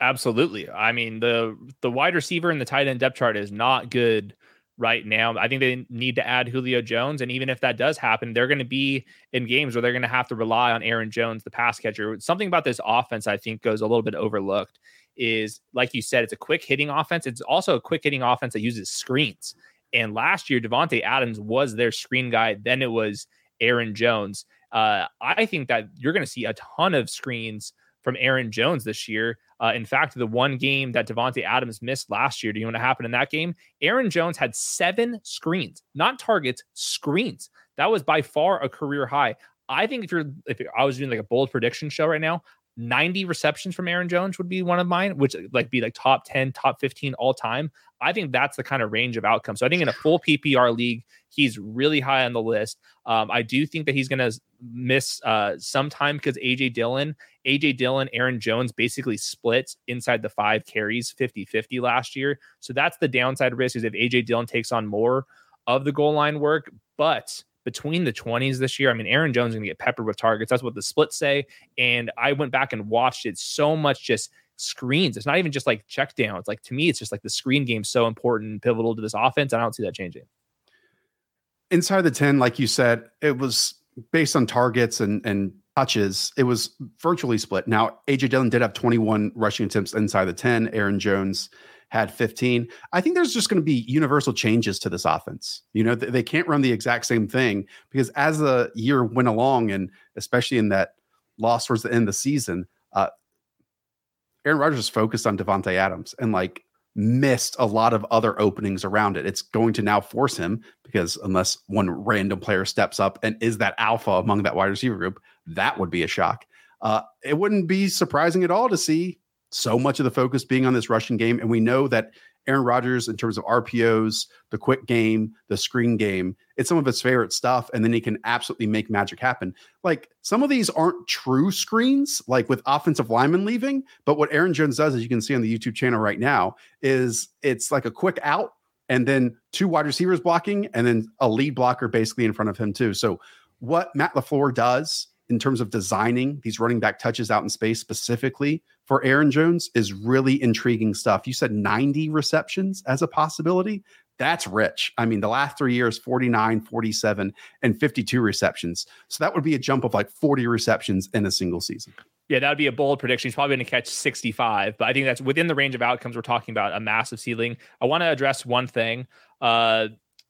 Absolutely. I mean the the wide receiver and the tight end depth chart is not good right now. I think they need to add Julio Jones. And even if that does happen, they're going to be in games where they're going to have to rely on Aaron Jones, the pass catcher. Something about this offense I think goes a little bit overlooked is, like you said, it's a quick hitting offense. It's also a quick hitting offense that uses screens. And last year, Davante Adams was their screen guy. Then it was Aaron Jones. Uh, I think that you're going to see a ton of screens from Aaron Jones this year. Uh, in fact, the one game that Davante Adams missed last year, do you know what happened in that game? Aaron Jones had seven screens, not targets, screens. That was by far a career high. I think if you're if I was doing like a bold prediction show right now, 90 receptions from Aaron Jones would be one of mine, which like be like top 10, top 15 all time. I think that's the kind of range of outcomes. So I think in a full PPR league, he's really high on the list. Um, I do think that he's going to miss uh, some time because AJ Dillon, AJ Dillon, Aaron Jones basically split inside the five carries 50 50 last year. So that's the downside risk is if AJ Dillon takes on more of the goal line work. But between the 20s this year. I mean, Aaron Jones is going to get peppered with targets. That's what the splits say. And I went back and watched it so much just screens. It's not even just like check downs. Like to me, it's just like the screen game so important and pivotal to this offense. I don't see that changing. Inside the 10, like you said, it was based on targets and and touches. It was virtually split. Now, AJ Dillon did have 21 rushing attempts inside the 10. Aaron Jones had 15. I think there's just going to be universal changes to this offense. You know, they can't run the exact same thing because as the year went along, and especially in that loss towards the end of the season, uh, Aaron Rodgers focused on Davante Adams and like missed a lot of other openings around it. It's going to now force him because unless one random player steps up and is that alpha among that wide receiver group, that would be a shock. Uh, it wouldn't be surprising at all to see so much of the focus being on this rushing game. And we know that Aaron Rodgers, in terms of RPOs, the quick game, the screen game, it's some of his favorite stuff. And then he can absolutely make magic happen. Like some of these aren't true screens, like with offensive linemen leaving. But what Aaron Jones does, as you can see on the YouTube channel right now, is it's like a quick out and then two wide receivers blocking and then a lead blocker basically in front of him, too. So what Matt LaFleur does in terms of designing these running back touches out in space specifically for Aaron Jones is really intriguing stuff. You said 90 receptions as a possibility. That's rich. I mean, the last three years 49, 47, and 52 receptions. So that would be a jump of like 40 receptions in a single season. Yeah, that would be a bold prediction. He's probably going to catch 65, but I think that's within the range of outcomes. We're talking about a massive ceiling. I want to address one thing. Uh,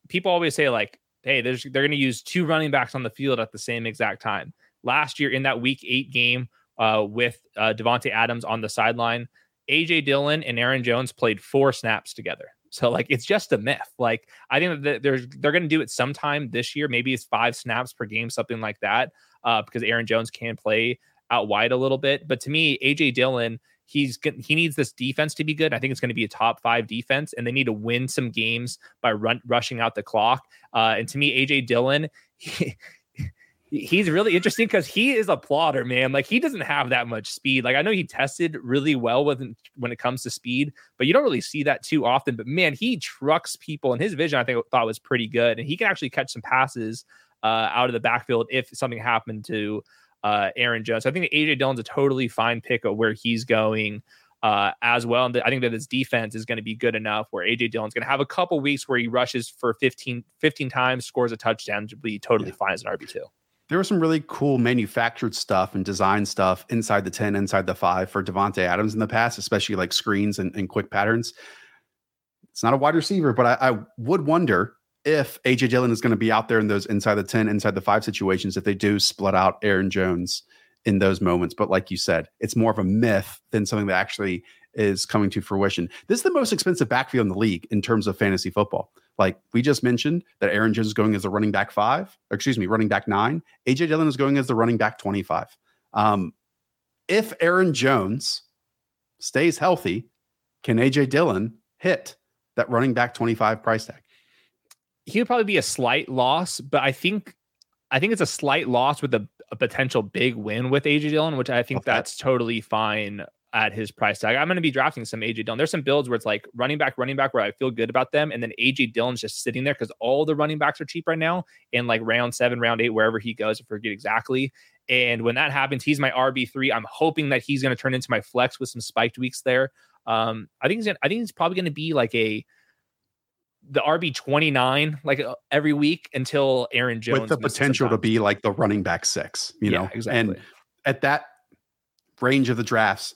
people always say, like, hey, they're going to use two running backs on the field at the same exact time last year in that week eight game uh, with uh, Davante Adams on the sideline. AJ Dillon and Aaron Jones played four snaps together. So like it's just a myth. Like I think that they're they're going to do it sometime this year. Maybe it's five snaps per game, something like that, uh, because Aaron Jones can play out wide a little bit. But to me, AJ Dillon, he's he needs this defense to be good. I think it's going to be a top five defense, and they need to win some games by run, rushing out the clock. Uh, and to me, AJ Dillon, [laughs] he's really interesting because he is a plotter, man. Like he doesn't have that much speed. Like I know he tested really well with when it comes to speed, but you don't really see that too often. But man, he trucks people, and his vision I think thought was pretty good, and he can actually catch some passes uh, out of the backfield if something happened to uh, Aaron Jones. So I think AJ Dillon's a totally fine pick of where he's going. Uh, as well. And I think that his defense is going to be good enough where AJ Dillon's going to have a couple weeks where he rushes for 15, 15 times, scores a touchdown to be totally yeah. fine as an RB2 there was some really cool manufactured stuff and design stuff inside the 10, inside the five for Davante Adams in the past, especially like screens and, and quick patterns. It's not a wide receiver, but I, I would wonder if AJ Dillon is going to be out there in those inside the 10, inside the five situations if they do split out Aaron Jones in those moments. But like you said, it's more of a myth than something that actually is coming to fruition. This is the most expensive backfield in the league in terms of fantasy football. Like we just mentioned that Aaron Jones is going as a running back five, excuse me, running back nine. AJ Dillon is going as the running back 25. Um, if Aaron Jones stays healthy, can AJ Dillon hit that running back 25 price tag? He would probably be a slight loss, but I think I think it's a slight loss with a, a potential big win with AJ Dillon, which I think okay. that's totally fine at his price tag. I'm going to be drafting some AJ Dillon. There's some builds where it's like running back, running back, where I feel good about them, and then AJ Dillon's just sitting there because all the running backs are cheap right now in like round seven, round eight, wherever he goes. I forget exactly. And when that happens, he's my RB three. I'm hoping that he's going to turn into my flex with some spiked weeks there. Um, I think he's gonna, I think he's probably going to be like a the RB twenty nine like uh, every week until Aaron Jones with the potential to be like the running back six. You yeah, know, exactly. And at that range of the drafts,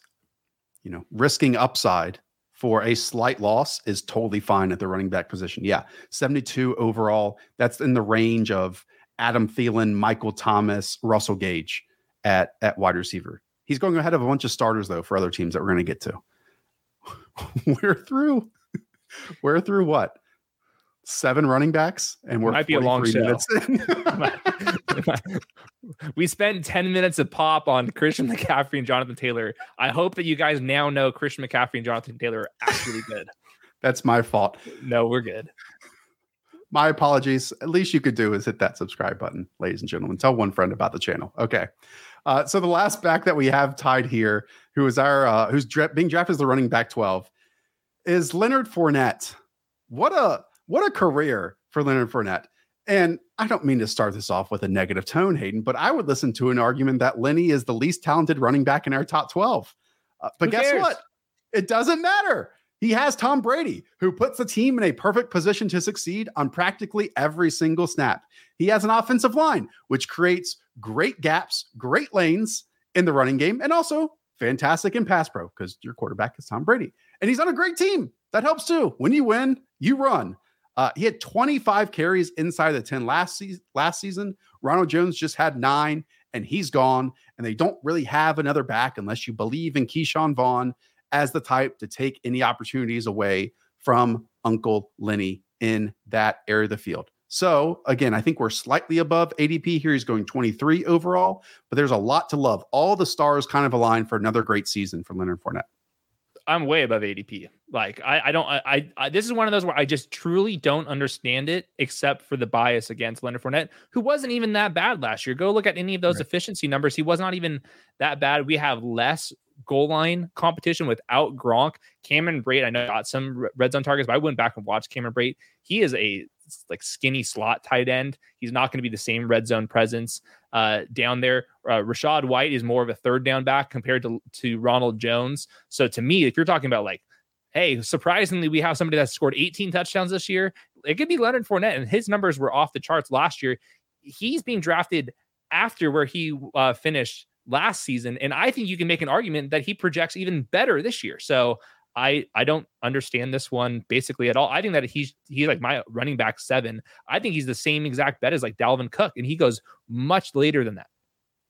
you know, risking upside for a slight loss is totally fine at the running back position. Yeah, 72 overall. That's in the range of Adam Thielen, Michael Thomas, Russell Gage at at wide receiver. He's going ahead of a bunch of starters though for other teams that we're going to get to. [laughs] we're through. we're through what? seven running backs, and we're might be a long show. [laughs] [laughs] [laughs] we spent 10 minutes of pop on Christian McCaffrey and Jonathan Taylor. I hope that you guys now know Christian McCaffrey and Jonathan Taylor are actually good. [laughs] That's my fault. No, we're good. My apologies. At least you could do is hit that subscribe button, ladies and gentlemen. Tell one friend about the channel. Okay. Uh, so the last back that we have tied here, who is our uh, who's dra- being drafted as the running back 12, is Leonard Fournette. What a what a career for Leonard Fournette. And I don't mean to start this off with a negative tone, Hayden, but I would listen to an argument that Lenny is the least talented running back in our top 12. Uh, but Who guess cares? what? It doesn't matter. He has Tom Brady, who puts the team in a perfect position to succeed on practically every single snap. He has an offensive line, which creates great gaps, great lanes in the running game, and also fantastic in pass pro because your quarterback is Tom Brady. And he's on a great team. That helps too. When you win, you run. Uh, he had 25 carries inside the 10 last, last season. Ronald Jones just had nine, and he's gone. And they don't really have another back unless you believe in Ke'Shawn Vaughn as the type to take any opportunities away from Uncle Lenny in that area of the field. So again, I think we're slightly above ADP here. He's going 23 overall, but there's a lot to love. All the stars kind of align for another great season for Leonard Fournette. I'm way above ADP. Like I, I don't, I, I, this is one of those where I just truly don't understand it, except for the bias against Leonard Fournette, who wasn't even that bad last year. Go look at any of those right. efficiency numbers. He was not even that bad. We have less goal line competition without Gronk. Cameron Brate, I know got some red zone targets, but I went back and watched Cameron Brate. He is a like skinny slot tight end. He's not going to be the same red zone presence uh, down there. Uh, Rachaad White is more of a third down back compared to to Ronald Jones. So to me, if you're talking about like, hey, surprisingly, we have somebody that scored 18 touchdowns this year. It could be Leonard Fournette, and his numbers were off the charts last year. He's being drafted after where he uh, finished last season, and I think you can make an argument that he projects even better this year. So I I don't understand this one basically at all. I think that he's he's like my running back seven. I think he's the same exact bet as like Dalvin Cook, and he goes much later than that.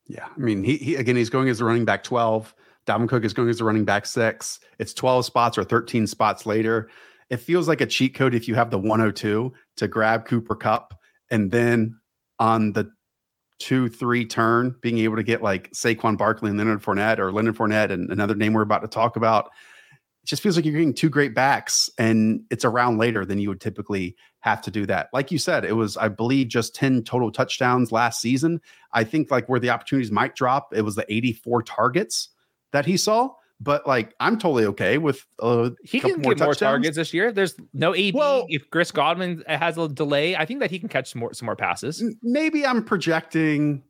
Yeah, I mean, he, he again, he's going as a running back twelve. Dalvin Cook is going as a running back six. It's twelve spots or thirteen spots later. It feels like a cheat code if you have the 102 to grab Cooper Kupp and then on the two, three turn, being able to get like Saquon Barkley and Leonard Fournette or Leonard Fournette and another name we're about to talk about it just feels like you're getting two great backs and it's around later than you would typically have to do that. Like you said, it was, I believe, just 10 total touchdowns last season. I think like where the opportunities might drop, it was the 84 targets that he saw. But like, I'm totally okay with uh, he can more get touchdowns. more targets this year. There's no AB. Well, if Chris Godwin has a delay, I think that he can catch some more some more passes. Maybe I'm projecting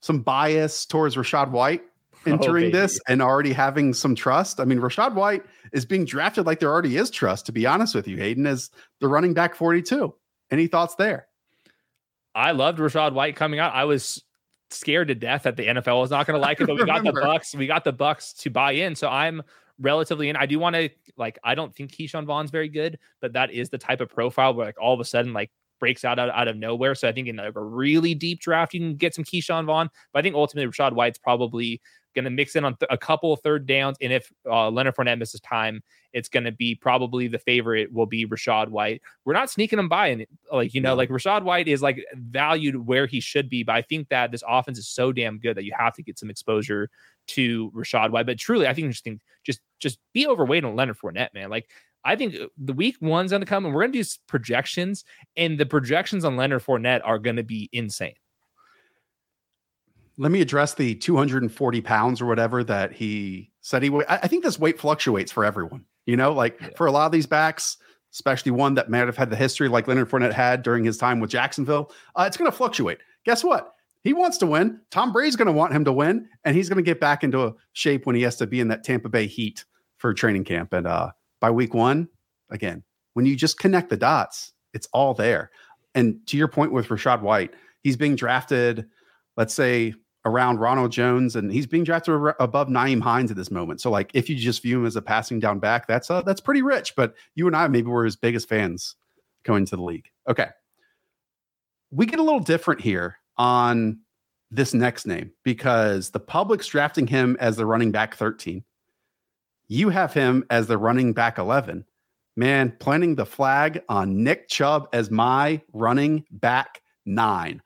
some bias towards Rachaad White [laughs] Oh, entering oh, this and already having some trust. I mean, Rachaad White is being drafted like there already is trust, to be honest with you, Hayden, is the running back 42. Any thoughts there? I loved Rachaad White coming out. I was scared to death that the NFL is not going [laughs] to like it, but we got the Bucs. We got the Bucs to buy in. So I'm relatively in. I do want to like. I don't think Ke'Shawn Vaughn's very good, but that is the type of profile where like all of a sudden like breaks out, out out of nowhere. So I think in like a really deep draft you can get some Ke'Shawn Vaughn, but I think ultimately Rachaad White's probably going to mix in on th- a couple third downs. And if uh, Leonard Fournette misses time, it's going to be probably the favorite will be Rachaad White. We're not sneaking him by. And like, you know, like Rachaad White is like valued where he should be. But I think that this offense is so damn good that you have to get some exposure to Rachaad White. But truly, I think just think just just be overweight on Leonard Fournette, man. Like I think uh, the week one's going to come and we're going to do projections, and the projections on Leonard Fournette are going to be insane let me address the 240 pounds or whatever that he said he would. I think this weight fluctuates for everyone. You know, like yeah. for a lot of these backs, especially one that might have had the history like Leonard Fournette had during his time with Jacksonville, uh, it's going to fluctuate. Guess what? He wants to win. Tom Brady's going to want him to win, and he's going to get back into a shape when he has to be in that Tampa Bay Heat for training camp. And uh, by week one, again, when you just connect the dots, it's all there. And to your point with Rachaad White, he's being drafted, let's say around Ronald Jones, and he's being drafted above Nyheim Hines at this moment. So, like, if you just view him as a passing down back, that's uh, that's pretty rich. But you and I maybe were his biggest fans going to the league. Okay, we get a little different here on this next name because the public's drafting him as the running back 13. You have him as the running back 11. Man, planting the flag on Nick Chubb as my running back nine.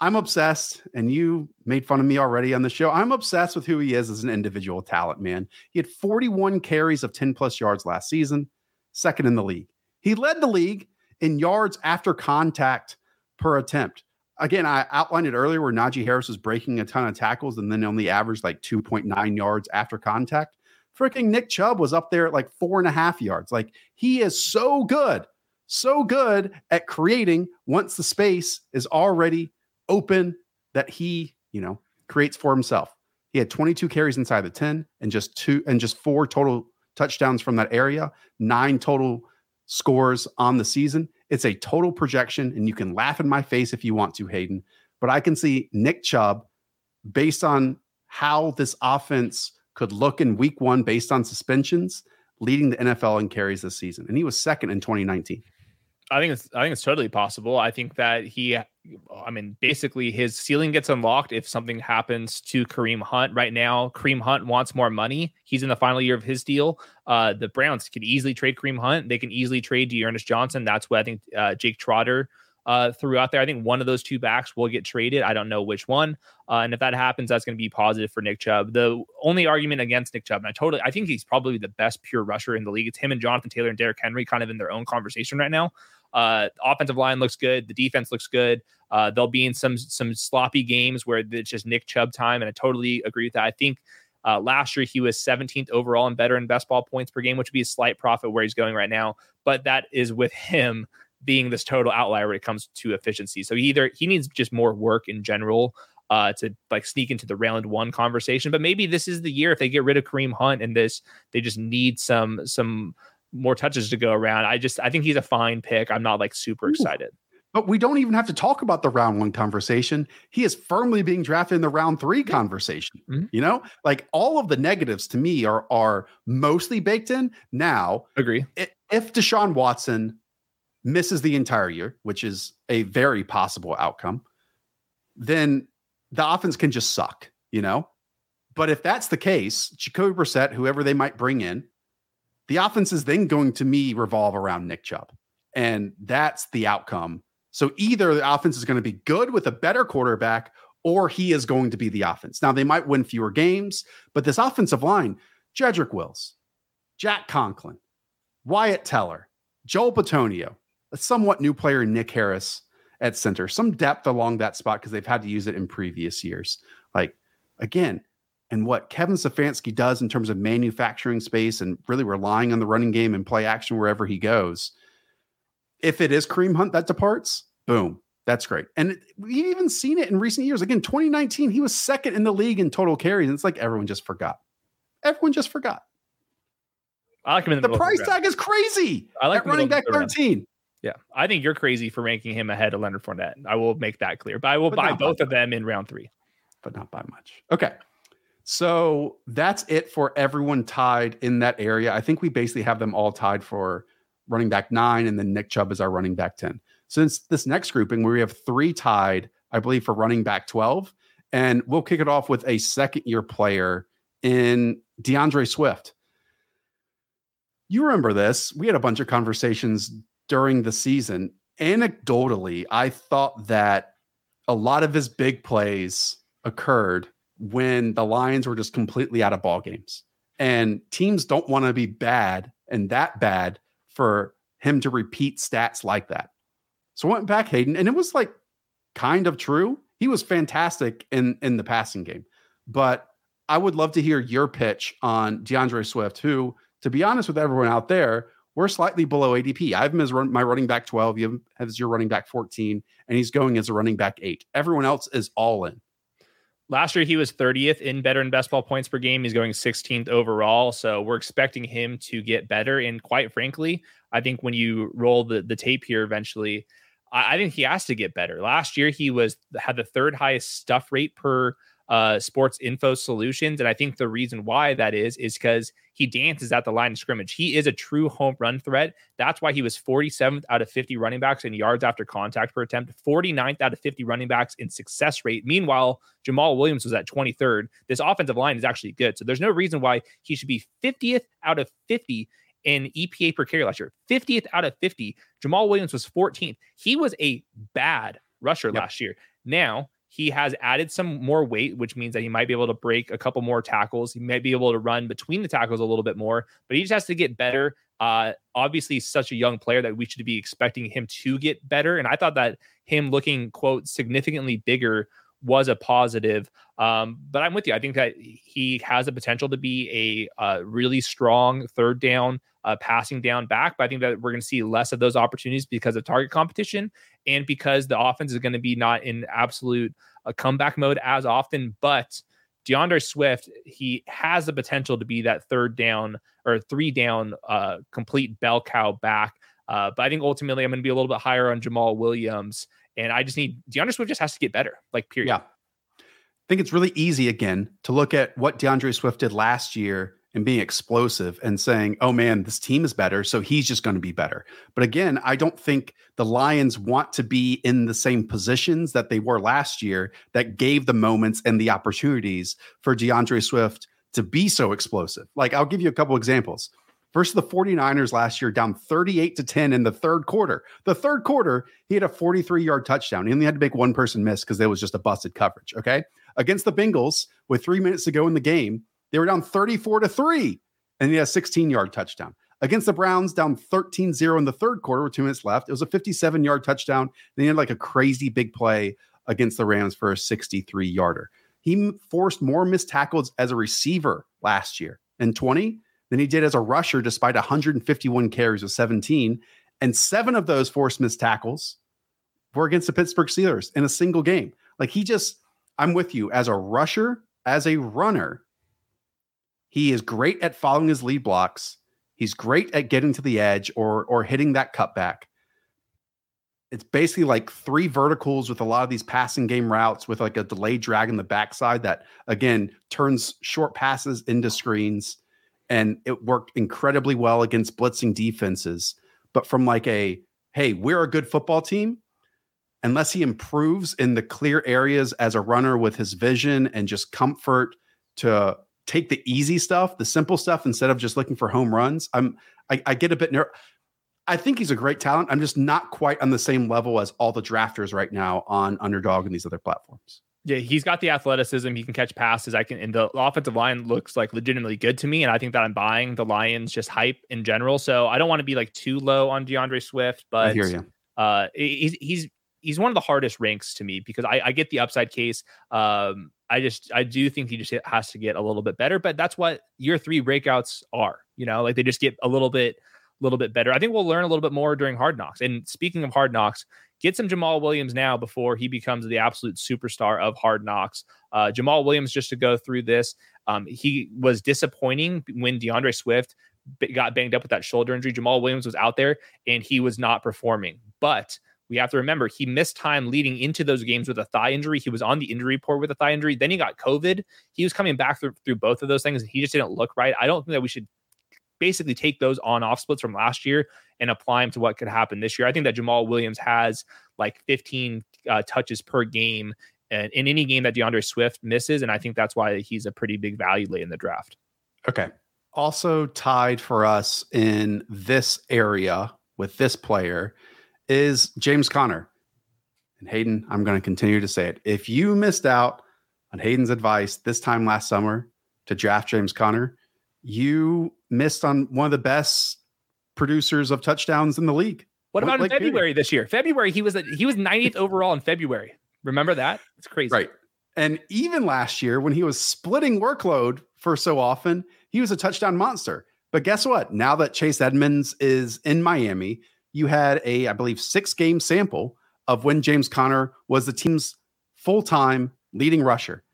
I'm obsessed, and you made fun of me already on the show. I'm obsessed with who he is as an individual talent, man. He had 41 carries of 10 plus yards last season, second in the league. He led the league in yards after contact per attempt. Again, I outlined it earlier where Najee Harris was breaking a ton of tackles and then only averaged like 2.9 yards after contact. Freaking Nick Chubb was up there at like four and a half yards. Like he is so good, so good at creating once the space is already open that he, you know, creates for himself. He had 22 carries inside the 10 and just two and just four total touchdowns from that area, nine total scores on the season. It's a total projection, and you can laugh in my face if you want to, Hayden. But I can see Nick Chubb, based on how this offense could look in week one based on suspensions, leading the NFL in carries this season. And he was second in 2019. I think it's I think it's totally possible. I think that he I mean basically his ceiling gets unlocked if something happens to Kareem Hunt right now. Kareem Hunt wants more money. He's in the final year of his deal. Uh, the Browns could easily trade Kareem Hunt. They can easily trade D'Ernest Johnson. That's what I think uh, Jake Trotter uh, threw out there. I think one of those two backs will get traded. I don't know which one. Uh, and if that happens, that's going to be positive for Nick Chubb. The only argument against Nick Chubb, and I totally, I think he's probably the best pure rusher in the league. It's him and Jonathan Taylor and Derrick Henry kind of in their own conversation right now. Uh, offensive line looks good. The defense looks good. Uh, they'll be in some some sloppy games where it's just Nick Chubb time, and I totally agree with that. I think uh, last year he was 17th overall in better in best ball points per game, which would be a slight profit where he's going right now. But that is with him being this total outlier when it comes to efficiency. So either he needs just more work in general uh, to like sneak into the round one conversation. But maybe this is the year if they get rid of Kareem Hunt and this they just need some some more touches to go around. I just I think he's a fine pick. I'm not like super excited. But we don't even have to talk about the round one conversation. He is firmly being drafted in the round three conversation. Mm-hmm. You know, like all of the negatives to me are are mostly baked in. Now, agree. If Deshaun Watson misses the entire year, which is a very possible outcome, then the offense can just suck, you know? But if that's the case, Jacoby Brissett, whoever they might bring in, the offense is then going to me revolve around Nick Chubb. And that's the outcome. So either the offense is going to be good with a better quarterback or he is going to be the offense. Now they might win fewer games, but this offensive line, Jedrick Wills, Jack Conklin, Wyatt Teller, Joel Bitonio, a somewhat new player, Nick Harris at center, some depth along that spot because they've had to use it in previous years. Like again, and what Kevin Stefanski does in terms of manufacturing space and really relying on the running game and play action wherever he goes. If it is Kareem Hunt that departs, boom, that's great. And we've even seen it in recent years. Again, 2019, he was second in the league in total carries. And it's like everyone just forgot. Everyone just forgot. I like him in the, the price tag is crazy. I like running back 13. Yeah, I think you're crazy for ranking him ahead of Leonard Fournette. I will make that clear. But I will but buy both of them in round three. But not by much. Okay. So that's it for everyone tied in that area. I think we basically have them all tied for running back nine, and then Nick Chubb is our running back 10. Since this next grouping, where we have three tied, I believe, for running back 12. And we'll kick it off with a second year player in D'Andre Swift. You remember this. We had a bunch of conversations during the season. Anecdotally, I thought that a lot of his big plays occurred when the Lions were just completely out of ball games. And teams don't want to be bad and that bad for him to repeat stats like that. So I went back, Hayden, and it was like kind of true. He was fantastic in in the passing game. But I would love to hear your pitch on D'Andre Swift, who, to be honest with everyone out there, we're slightly below ADP. I have him as run, my running back 12. You have as your running back 14, and he's going as a running back eight. Everyone else is all in. Last year, he was 30th in better and best ball points per game. He's going 16th overall. So we're expecting him to get better. And quite frankly, I think when you roll the, the tape here eventually, I, I think he has to get better. Last year, he was had the third highest stuff rate per uh, sports info solutions. And I think the reason why that is, is because he dances at the line of scrimmage. He is a true home run threat. That's why he was 47th out of 50 running backs in yards after contact per attempt, 49th out of 50 running backs in success rate. Meanwhile, Jamaal Williams was at 23rd. This offensive line is actually good. So there's no reason why he should be 50th out of 50 in EPA per carry last year. 50th out of 50. Jamaal Williams was 14th. He was a bad rusher yep. last year. Now, he has added some more weight, which means that he might be able to break a couple more tackles. He might be able to run between the tackles a little bit more, but he just has to get better. Uh, obviously, such a young player that we should be expecting him to get better. And I thought that him looking, quote, significantly bigger was a positive. Um, but I'm with you. I think that he has the potential to be a, a really strong third down, uh, passing down back. But I think that we're going to see less of those opportunities because of target competition and because the offense is going to be not in absolute uh, comeback mode as often. But D'Andre Swift, he has the potential to be that third down or three down, uh, complete bell cow back. Uh, but I think ultimately I'm going to be a little bit higher on Jamaal Williams and I just need D'Andre Swift just has to get better, like period. Yeah. I think it's really easy again to look at what DeAndre Swift did last year and being explosive and saying, oh man, this team is better. So he's just going to be better. But again, I don't think the Lions want to be in the same positions that they were last year that gave the moments and the opportunities for D'Andre Swift to be so explosive. Like, I'll give you a couple examples. Versus the 49ers last year, down 38 to 10 in the third quarter. The third quarter, he had a 43 yard touchdown. He only had to make one person miss because there was just a busted coverage. Okay. Against the Bengals, with three minutes to go in the game, they were down 34 to 3, and he had a 16 yard touchdown. Against the Browns, down 13 0 in the third quarter with two minutes left. It was a 57 yard touchdown. Then he had like a crazy big play against the Rams for a 63 yarder. He forced more missed tackles as a receiver last year in 20 than he did as a rusher, despite 151 carries with 17. And seven of those forced missed tackles were against the Pittsburgh Steelers in a single game. Like he just, I'm with you as a rusher, as a runner. He is great at following his lead blocks. He's great at getting to the edge or or hitting that cutback. It's basically like three verticals with a lot of these passing game routes with like a delayed drag in the backside that again turns short passes into screens. And it worked incredibly well against blitzing defenses. But from like a hey, we're a good football team, unless he improves in the clear areas as a runner with his vision and just comfort to take the easy stuff, the simple stuff, instead of just looking for home runs. I'm I, I get a bit nervous. I think he's a great talent. I'm just not quite on the same level as all the drafters right now on underdog and these other platforms. Yeah, he's got the athleticism. He can catch passes. I can, and the offensive line looks like legitimately good to me. And I think that I'm buying the Lions just hype in general. So I don't want to be like too low on D'Andre Swift, but I hear you. Uh, he's he's he's one of the hardest ranks to me because I, I get the upside case. Um, I just I do think he just has to get a little bit better, but that's what year three breakouts are. You know, like they just get a little bit, a little bit better. I think we'll learn a little bit more during Hard Knocks. And speaking of Hard Knocks, get some Jamaal Williams now before he becomes the absolute superstar of Hard Knocks. Uh, Jamaal Williams, just to go through this, um, he was disappointing when D'Andre Swift got banged up with that shoulder injury. Jamaal Williams was out there and he was not performing, but we have to remember he missed time leading into those games with a thigh injury. He was on the injury report with a thigh injury. Then he got COVID. He was coming back through, through both of those things and he just didn't look right. I don't think that we should basically take those on off splits from last year and apply them to what could happen this year. I think that Jamaal Williams has like 15 uh, touches per game and in any game that D'Andre Swift misses. And I think that's why he's a pretty big value late in the draft. Okay. Also tied for us in this area with this player is James Conner. And Hayden, I'm going to continue to say it. If you missed out on Hayden's advice this time last summer to draft James Conner, you missed on one of the best producers of touchdowns in the league. What about in February period. this year? February, he was he was 90th overall in February. Remember that? It's crazy. Right. And even last year, when he was splitting workload for so often, he was a touchdown monster. But guess what? Now that Chase Edmonds is in Miami, you had a, I believe, six game sample of when James Conner was the team's full time leading rusher.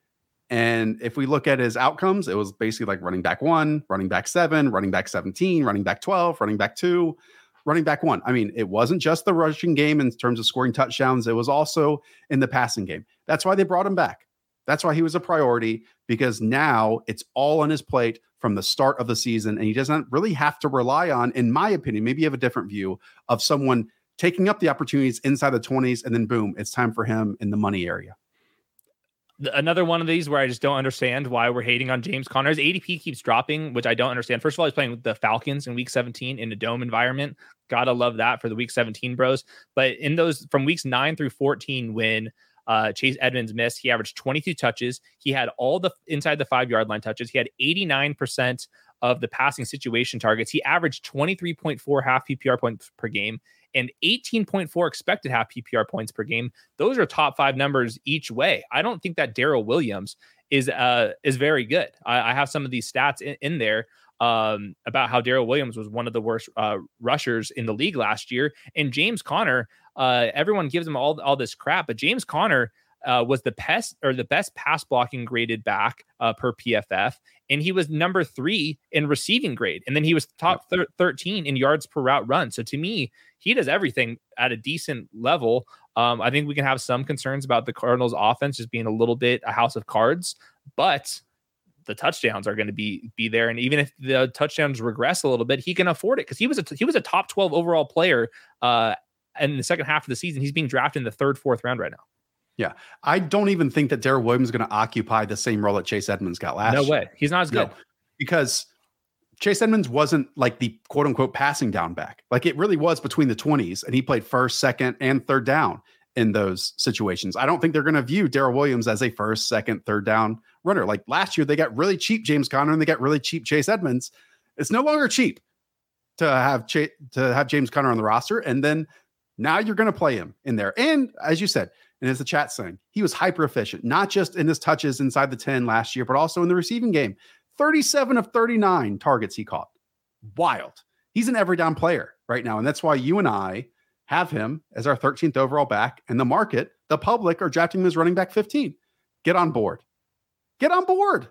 And if we look at his outcomes, it was basically like running back one, running back seven, running back 17, running back 12, running back two, running back one. I mean, it wasn't just the rushing game in terms of scoring touchdowns, it was also in the passing game. That's why they brought him back. That's why he was a priority because now it's all on his plate from the start of the season. And he doesn't really have to rely on, in my opinion, maybe you have a different view of someone taking up the opportunities inside the 20s and then boom, it's time for him in the money area. Another one of these where I just don't understand why we're hating on James Conner's ADP keeps dropping, which I don't understand. First of all, he's playing with the Falcons in week 17 in a dome environment. Gotta love that for the week 17 bros. But in those from weeks 9 through 14, when uh, Chase Edmonds missed. He averaged 22 touches. He had all the inside the five yard line touches. He had 89% of the passing situation targets. He averaged 23.4 half PPR points per game and 18.4 expected half PPR points per game. Those are top five numbers each way. I don't think that Darrel Williams is uh is very good. I, I have some of these stats in, in there um, about how Darrel Williams was one of the worst uh, rushers in the league last year, and James Conner uh, everyone gives him all all this crap, but James Conner uh, was the best or the best pass blocking graded back uh, per PFF, and he was number three in receiving grade, and then he was top thir- thirteen in yards per route run. So to me, he does everything at a decent level. Um, I think we can have some concerns about the Cardinals' offense just being a little bit a house of cards, but the touchdowns are going to be be there, and even if the touchdowns regress a little bit, he can afford it because he was a he was a top twelve overall player. Uh, in the second half of the season, he's being drafted in the third, fourth round right now. Yeah, I don't even think that Darrel Williams is going to occupy the same role that Chase Edmonds got last. No year. way, he's not as good No, because Chase Edmonds wasn't like the quote unquote passing down back. Like it really was between the 20s, and he played first, second, and third down in those situations. I don't think they're going to view Darrel Williams as a first, second, third down runner. Like last year, they got really cheap James Conner and they got really cheap Chase Edmonds. It's no longer cheap to have Ch- to have James Conner on the roster, and then now you're going to play him in there. And as you said, and as the chat saying, he was hyper efficient, not just in his touches inside the 10 last year, but also in the receiving game. 37 of 39 targets he caught. Wild. He's an every down player right now. And that's why you and I have him as our 13th overall back. And the market, the public, are drafting him as running back 15. Get on board. Get on board.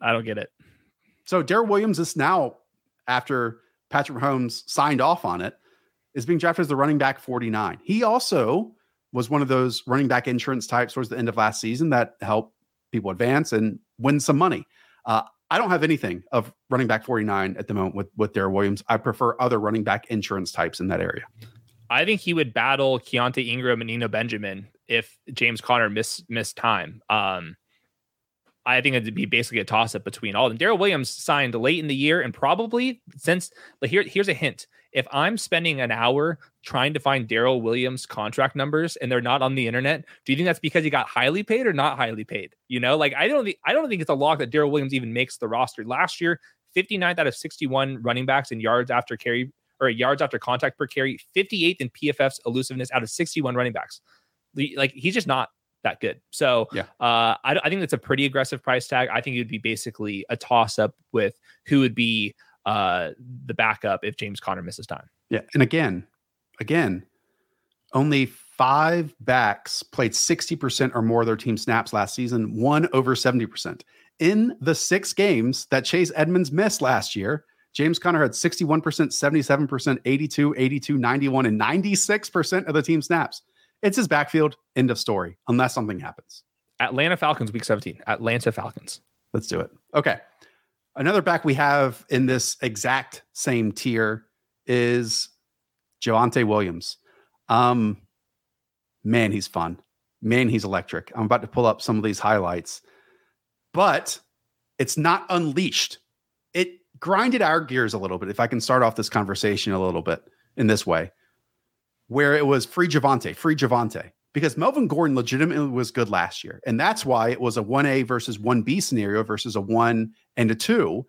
I don't get it. So Darrel Williams is now, after Patrick Mahomes signed off on it, is being drafted as the running back 49. He also was one of those running back insurance types towards the end of last season that helped people advance and win some money. Uh, I don't have anything of running back 49 at the moment with, with Darrel Williams. I prefer other running back insurance types in that area. I think he would battle Keaontay Ingram and Eno Benjamin if James Conner miss missed time. Um, I think it'd be basically a toss up between all of them. Darrel Williams signed late in the year, and probably since like here, here's a hint: if I'm spending an hour trying to find Darrel Williams contract numbers and they're not on the internet, do you think that's because he got highly paid or not highly paid? You know, like I don't think I don't think it's a lock that Darrel Williams even makes the roster. Last year, 59th out of 61 running backs in yards after carry or yards after contact per carry, 58th in PFF's elusiveness out of 61 running backs. Like he's just not that good. So yeah, uh, I, I think that's a pretty aggressive price tag. I think it would be basically a toss up with who would be uh, the backup if James Conner misses time. Yeah, and again, again, only five backs played 60% or more of their team snaps last season, one over 70%. In the six games that Chase Edmonds missed last year, James Conner had 61%, 77%, 82, 82, 91, and 96% of the team snaps. It's his backfield. End of story, unless something happens. Atlanta Falcons, week 17. Atlanta Falcons. Let's do it. Okay. Another back we have in this exact same tier is Javonte Williams. Um, man, he's fun. Man, he's electric. I'm about to pull up some of these highlights, but it's not unleashed. It grinded our gears a little bit. If I can start off this conversation a little bit in this way, where it was free Javonte, free Javonte, because Melvin Gordon legitimately was good last year. And that's why it was a 1A versus 1B scenario versus a 1 and a 2.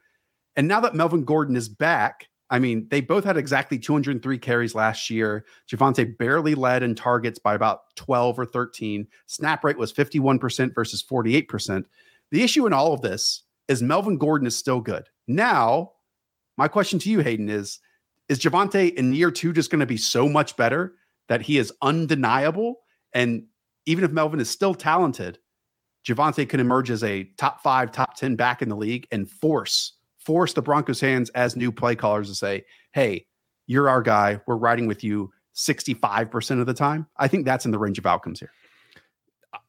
And now that Melvin Gordon is back, I mean, they both had exactly 203 carries last year. Javonte barely led in targets by about 12 or 13. Snap rate was 51% versus 48%. The issue in all of this is Melvin Gordon is still good. Now, my question to you, Hayden, is is Javonte in year two just going to be so much better that he is undeniable? And even if Melvin is still talented, Javonte can emerge as a top five, top 10 back in the league and force force the Broncos' hands as new play callers to say, hey, you're our guy. We're riding with you 65% of the time. I think that's in the range of outcomes here.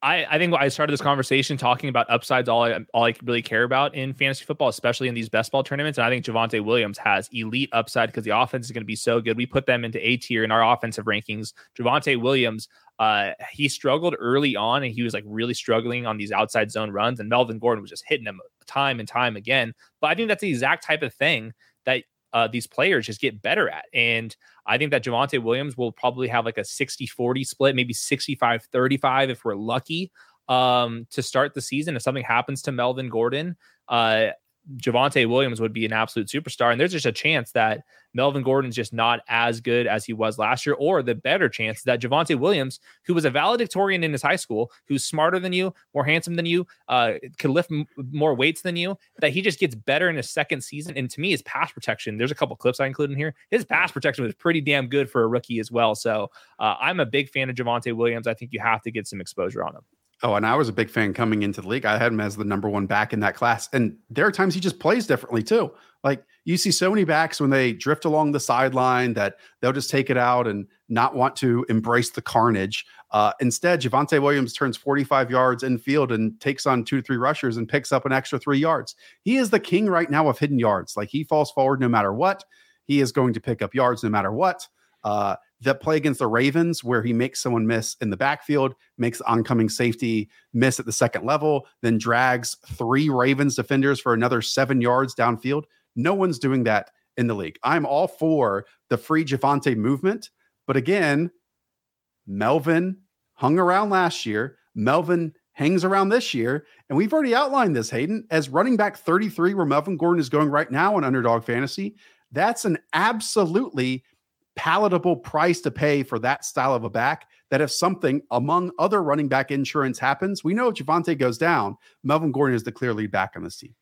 I, I think I started this conversation talking about upsides. All I all I really care about in fantasy football, especially in these best ball tournaments, and I think Javonte Williams has elite upside because the offense is going to be so good. We put them into A tier in our offensive rankings. Javonte Williams, uh, he struggled early on, and he was like really struggling on these outside zone runs, and Melvin Gordon was just hitting him time and time again. But I think that's the exact type of thing that uh, these players just get better at. And I think that Javonte Williams will probably have like a 60 40 split, maybe 65 35 if we're lucky um, to start the season. If something happens to Melvin Gordon, uh, Javonte Williams would be an absolute superstar. And there's just a chance that Melvin Gordon's just not as good as he was last year, or the better chance that Javonte Williams, who was a valedictorian in his high school, who's smarter than you, more handsome than you, uh, could lift m- more weights than you, that he just gets better in his second season. And to me, his pass protection, there's a couple clips I include in here. His pass protection was pretty damn good for a rookie as well. So uh, I'm a big fan of Javonte Williams. I think you have to get some exposure on him. Oh, and I was a big fan coming into the league. I had him as the number one back in that class. And there are times he just plays differently too. Like you see so many backs when they drift along the sideline that they'll just take it out and not want to embrace the carnage Uh, instead, Javonte Williams turns 45 yards in field and takes on two, to three rushers and picks up an extra three yards. He is the king right now of hidden yards. Like he falls forward no matter what. He is going to pick up yards no matter what. Uh, that play against the Ravens, where he makes someone miss in the backfield, makes the oncoming safety miss at the second level, then drags three Ravens defenders for another seven yards downfield. No one's doing that in the league. I'm all for the free Javonte movement. But again, Melvin hung around last year. Melvin hangs around this year. And we've already outlined this, Hayden, as running back 33, where Melvin Gordon is going right now in underdog fantasy. That's an absolutely palatable price to pay for that style of a back. That if something among other running back insurance happens, we know if Javonte goes down, Melvin Gordon is the clear lead back on this team.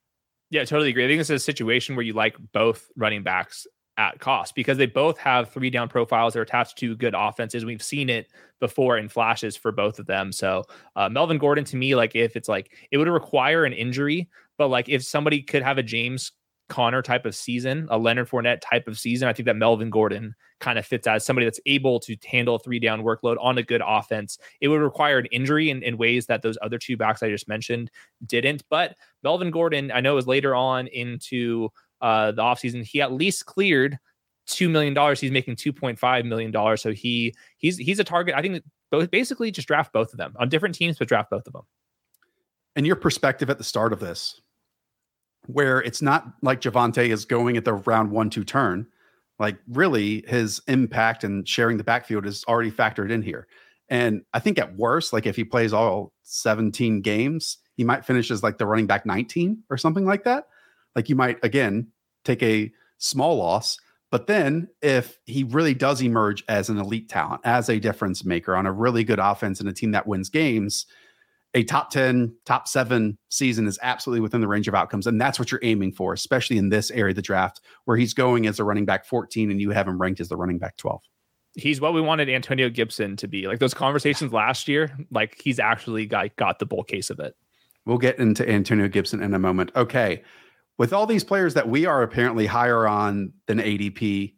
Yeah, totally agree. I think this is a situation where you like both running backs at cost because they both have three down profiles. They're attached to good offenses. We've seen it before in flashes for both of them. So uh, Melvin Gordon to me, like if it's like it would require an injury, but like if somebody could have a James Conner type of season, a Leonard Fournette type of season, I think that Melvin Gordon kind of fits as somebody that's able to handle a three down workload on a good offense. It would require an injury in, in ways that those other two backs I just mentioned didn't. But Melvin Gordon, I know, is later on into uh, the offseason, he at least cleared two million dollars. He's making two point five million dollars. So he he's he's a target. I think both basically just draft both of them on different teams, but draft both of them. And your perspective at the start of this, where it's not like Javonte is going at the round one two turn, like really his impact and sharing the backfield is already factored in here. And I think at worst, like if he plays all 17 games, he might finish as like the running back 19 or something like that. Like you might again take a small loss. But then if he really does emerge as an elite talent, as a difference maker on a really good offense and a team that wins games, a top 10, top seven season is absolutely within the range of outcomes. And that's what you're aiming for, especially in this area of the draft where he's going as a running back 14 and you have him ranked as the running back 12 he's what we wanted Antonio Gibson to be. Like those conversations last year, like he's actually got got the bull case of it. We'll get into Antonio Gibson in a moment. Okay with all these players that we are apparently higher on than ADP,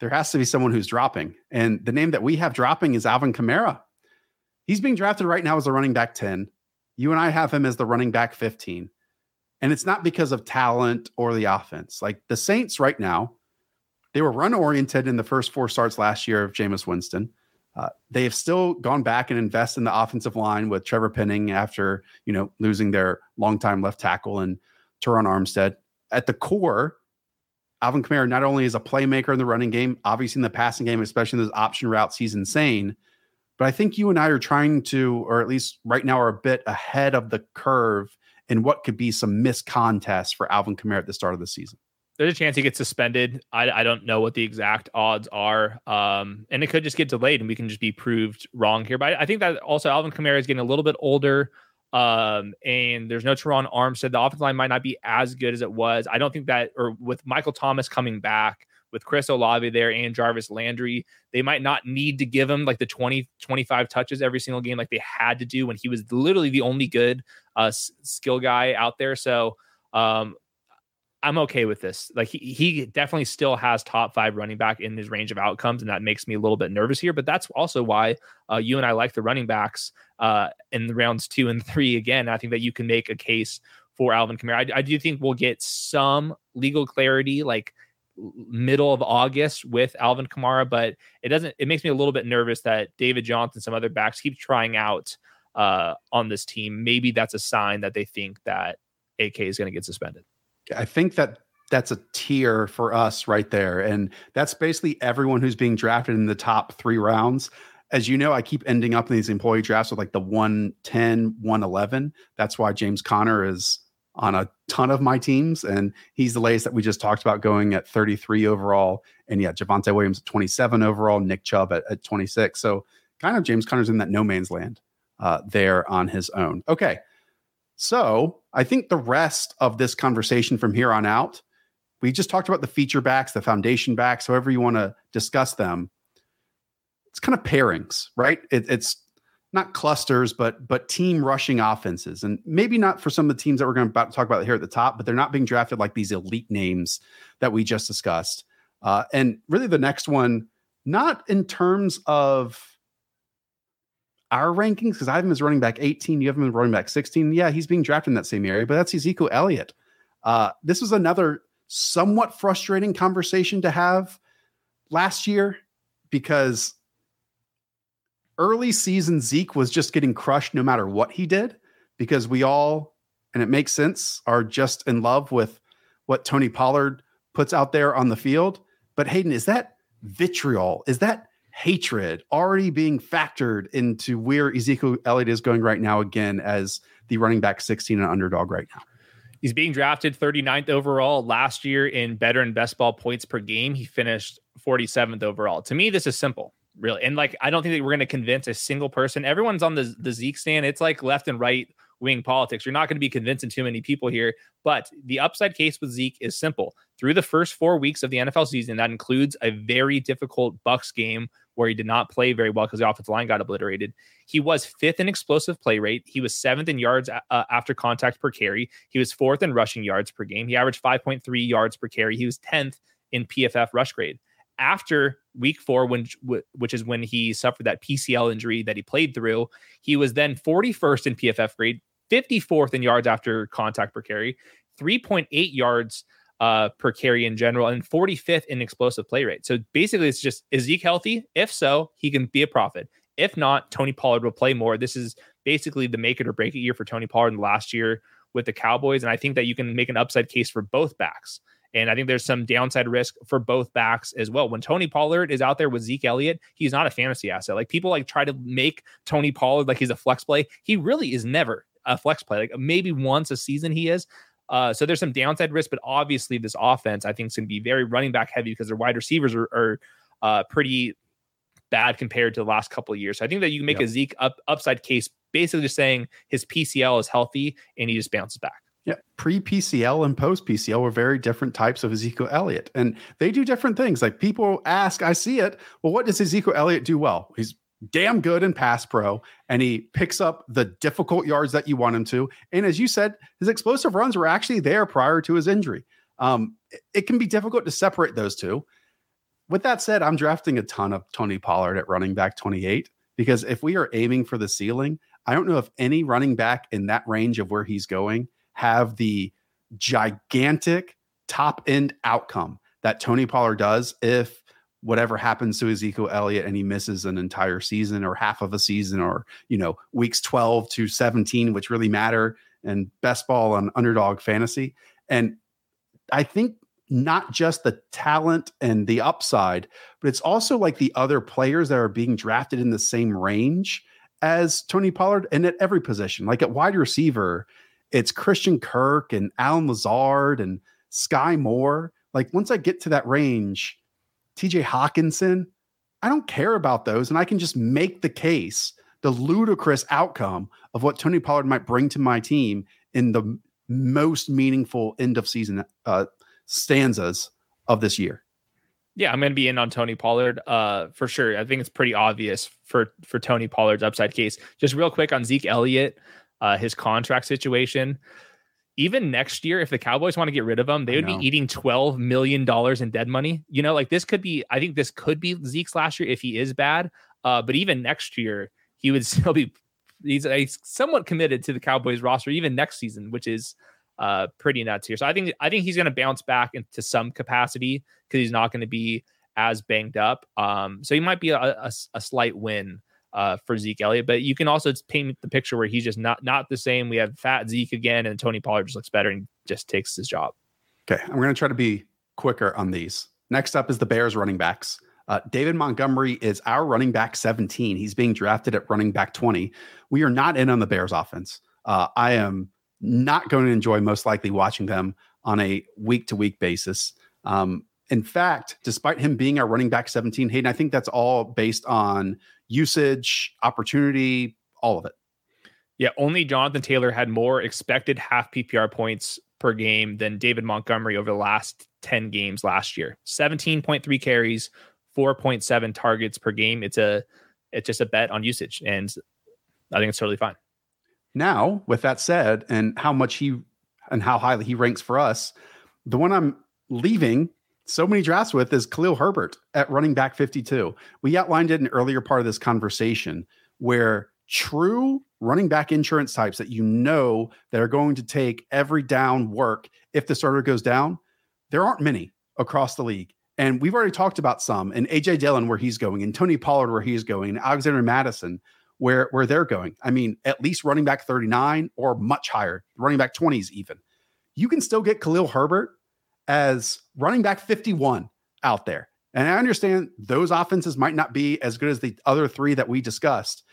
there has to be someone who's dropping. And the name that we have dropping is Alvin Kamara. He's being drafted right now as a running back 10. You and I have him as the running back 15. And it's not because of talent or the offense. Like the Saints right now, they were run oriented in the first four starts last year of Jameis Winston. Uh, they have still gone back and invest in the offensive line with Trevor Penning after you know losing their longtime left tackle and Terron Armstead. At the core, Alvin Kamara not only is a playmaker in the running game, obviously in the passing game, especially in those option routes, he's insane. But I think you and I are trying to, or at least right now, are a bit ahead of the curve in what could be some missed contests for Alvin Kamara at the start of the season. There's a chance he gets suspended. I, I don't know what the exact odds are. Um, and it could just get delayed and we can just be proved wrong here. But I, I think that also Alvin Kamara is getting a little bit older. Um, and there's no Terron Armstead. The offensive line might not be as good as it was. I don't think that, or with Michael Thomas coming back, with Chris Olave there and Jarvis Landry, they might not need to give him like the 20, 25 touches every single game like they had to do when he was literally the only good uh, skill guy out there. So um, I'm okay with this. Like he, he definitely still has top five running back in his range of outcomes, and that makes me a little bit nervous here. But that's also why uh, you and I like the running backs uh, in the rounds two and three. Again, I think that you can make a case for Alvin Kamara. I, I do think we'll get some legal clarity, like middle of August with Alvin Kamara, but it doesn't. It makes me a little bit nervous that David Johnson, some other backs, keep trying out uh, on this team. Maybe that's a sign that they think that AK is going to get suspended. I think that that's a tier for us right there. And that's basically everyone who's being drafted in the top three rounds. As you know, I keep ending up in these employee drafts with like the 110, 111. That's why James Conner is on a ton of my teams. And he's the latest that we just talked about going at 33 overall. And yeah, Javonte Williams at 27 overall, Nick Chubb at, at 26. So kind of James Conner's in that no man's land uh, there on his own. Okay. So I think the rest of this conversation from here on out, we just talked about the feature backs, the foundation backs, however you want to discuss them. It's kind of pairings, right? It, it's not clusters, but but team rushing offenses, and maybe not for some of the teams that we're going to talk about here at the top, but they're not being drafted like these elite names that we just discussed. Uh, and really, the next one, not in terms of our rankings because I have him as running back 18. You have him as running back 16. Yeah, he's being drafted in that same area, but that's Ezekiel Elliott. Uh, this was another somewhat frustrating conversation to have last year because early season Zeke was just getting crushed no matter what he did because we all, and it makes sense, are just in love with what Tony Pollard puts out there on the field. But Hayden, is that vitriol? Is that hatred already being factored into where Ezekiel Elliott is going right now again as the running back 16 and underdog right now? He's being drafted 39th overall last year in better and best ball points per game. He finished 47th overall. To me, this is simple, really. And like, I don't think that we're going to convince a single person. Everyone's on the, the Zeke stand. It's like left and right wing politics. You're not going to be convincing too many people here. But the upside case with Zeke is simple. Through the first four weeks of the NFL season, that includes a very difficult Bucs game where he did not play very well because the offensive line got obliterated. He was fifth in explosive play rate. He was seventh in yards uh, after contact per carry. He was fourth in rushing yards per game. He averaged 5.3 yards per carry. He was 10th in PFF rush grade. After week four, when which is when he suffered that PCL injury that he played through, he was then 41st in PFF grade, 54th in yards after contact per carry, 3.8 yards uh, per carry in general, and 45th in explosive play rate. So basically, it's just is Zeke healthy? If so, he can be a profit. If not, Tony Pollard will play more. This is basically the make it or break it year for Tony Pollard in the last year with the Cowboys. And I think that you can make an upside case for both backs. And I think there's some downside risk for both backs as well. When Tony Pollard is out there with Zeke Elliott, he's not a fantasy asset. Like people like try to make Tony Pollard like he's a flex play. He really is never a flex play. Like maybe once a season he is. Uh, so there's some downside risk, but obviously this offense I think is going to be very running back heavy because their wide receivers are, are uh, pretty bad compared to the last couple of years. So I think that you can make yep. a Zeke up, upside case, basically just saying his PCL is healthy and he just bounces back. Yeah, pre PCL and post PCL were very different types of Ezekiel Elliott, and they do different things. Like people ask, I see it. Well, what does Ezekiel Elliott do well? He's damn good in pass pro and he picks up the difficult yards that you want him to. And as you said, his explosive runs were actually there prior to his injury. Um, it, can be difficult to separate those two. With that said, I'm drafting a ton of Tony Pollard at running back 28 because if we are aiming for the ceiling, I don't know if any running back in that range of where he's going have the gigantic top end outcome that Tony Pollard does if whatever happens to Ezekiel Elliott and he misses an entire season or half of a season or, you know, weeks 12 to 17, which really matter and best ball on underdog fantasy. And I think not just the talent and the upside, but it's also like the other players that are being drafted in the same range as Tony Pollard and at every position. Like at wide receiver, it's Christian Kirk and Allen Lazard and Skyy Moore. Like once I get to that range, TJ Hockenson, I don't care about those. And I can just make the case, the ludicrous outcome of what Tony Pollard might bring to my team in the most meaningful end of season uh, stanzas of this year. Yeah, I'm going to be in on Tony Pollard uh, for sure. I think it's pretty obvious for for Tony Pollard's upside case. Just real quick on Zeke Elliott, uh, his contract situation even next year, if the Cowboys want to get rid of him, they would be eating $12 million in dead money. You know, like this could be, I think this could be Zeke's last year if he is bad. Uh, but even next year, he would [laughs] still be, he's, he's somewhat committed to the Cowboys roster, even next season, which is uh, pretty nuts here. So I think, I think he's going to bounce back into some capacity because he's not going to be as banged up. Um, so he might be a, a, a slight win uh, for Zeke Elliott. But you can also paint the picture where he's just not not the same. We have fat Zeke again, and Tony Pollard just looks better and just takes his job. Okay, I'm going to try to be quicker on these. Next up is the Bears running backs. Uh, David Montgomery is our running back 17. He's being drafted at running back 20. We are not in on the Bears offense. Uh, I am not going to enjoy most likely watching them on a week to week basis. Um, in fact, despite him being our running back 17, Hayden, I think that's all based on usage, opportunity, all of it. Yeah, only Jonathan Taylor had more expected half PPR points per game than David Montgomery over the last 10 games last year. 17.3 carries, 4.7 targets per game. It's a it's just a bet on usage and I think it's totally fine. Now, with that said, and how much he and how highly he ranks for us, the one I'm leaving so many drafts with is Khalil Herbert at running back 52. We outlined it in earlier part of this conversation where true running back insurance types that you know that are going to take every down work if the starter goes down, there aren't many across the league. And we've already talked about some, and AJ Dillon where he's going, and Tony Pollard where he's going, and Alexander Mattison where where they're going. I mean, at least running back 39 or much higher, running back 20s even. You can still get Khalil Herbert as running back 51 out there. And I understand those offenses might not be as good as the other three that we discussed,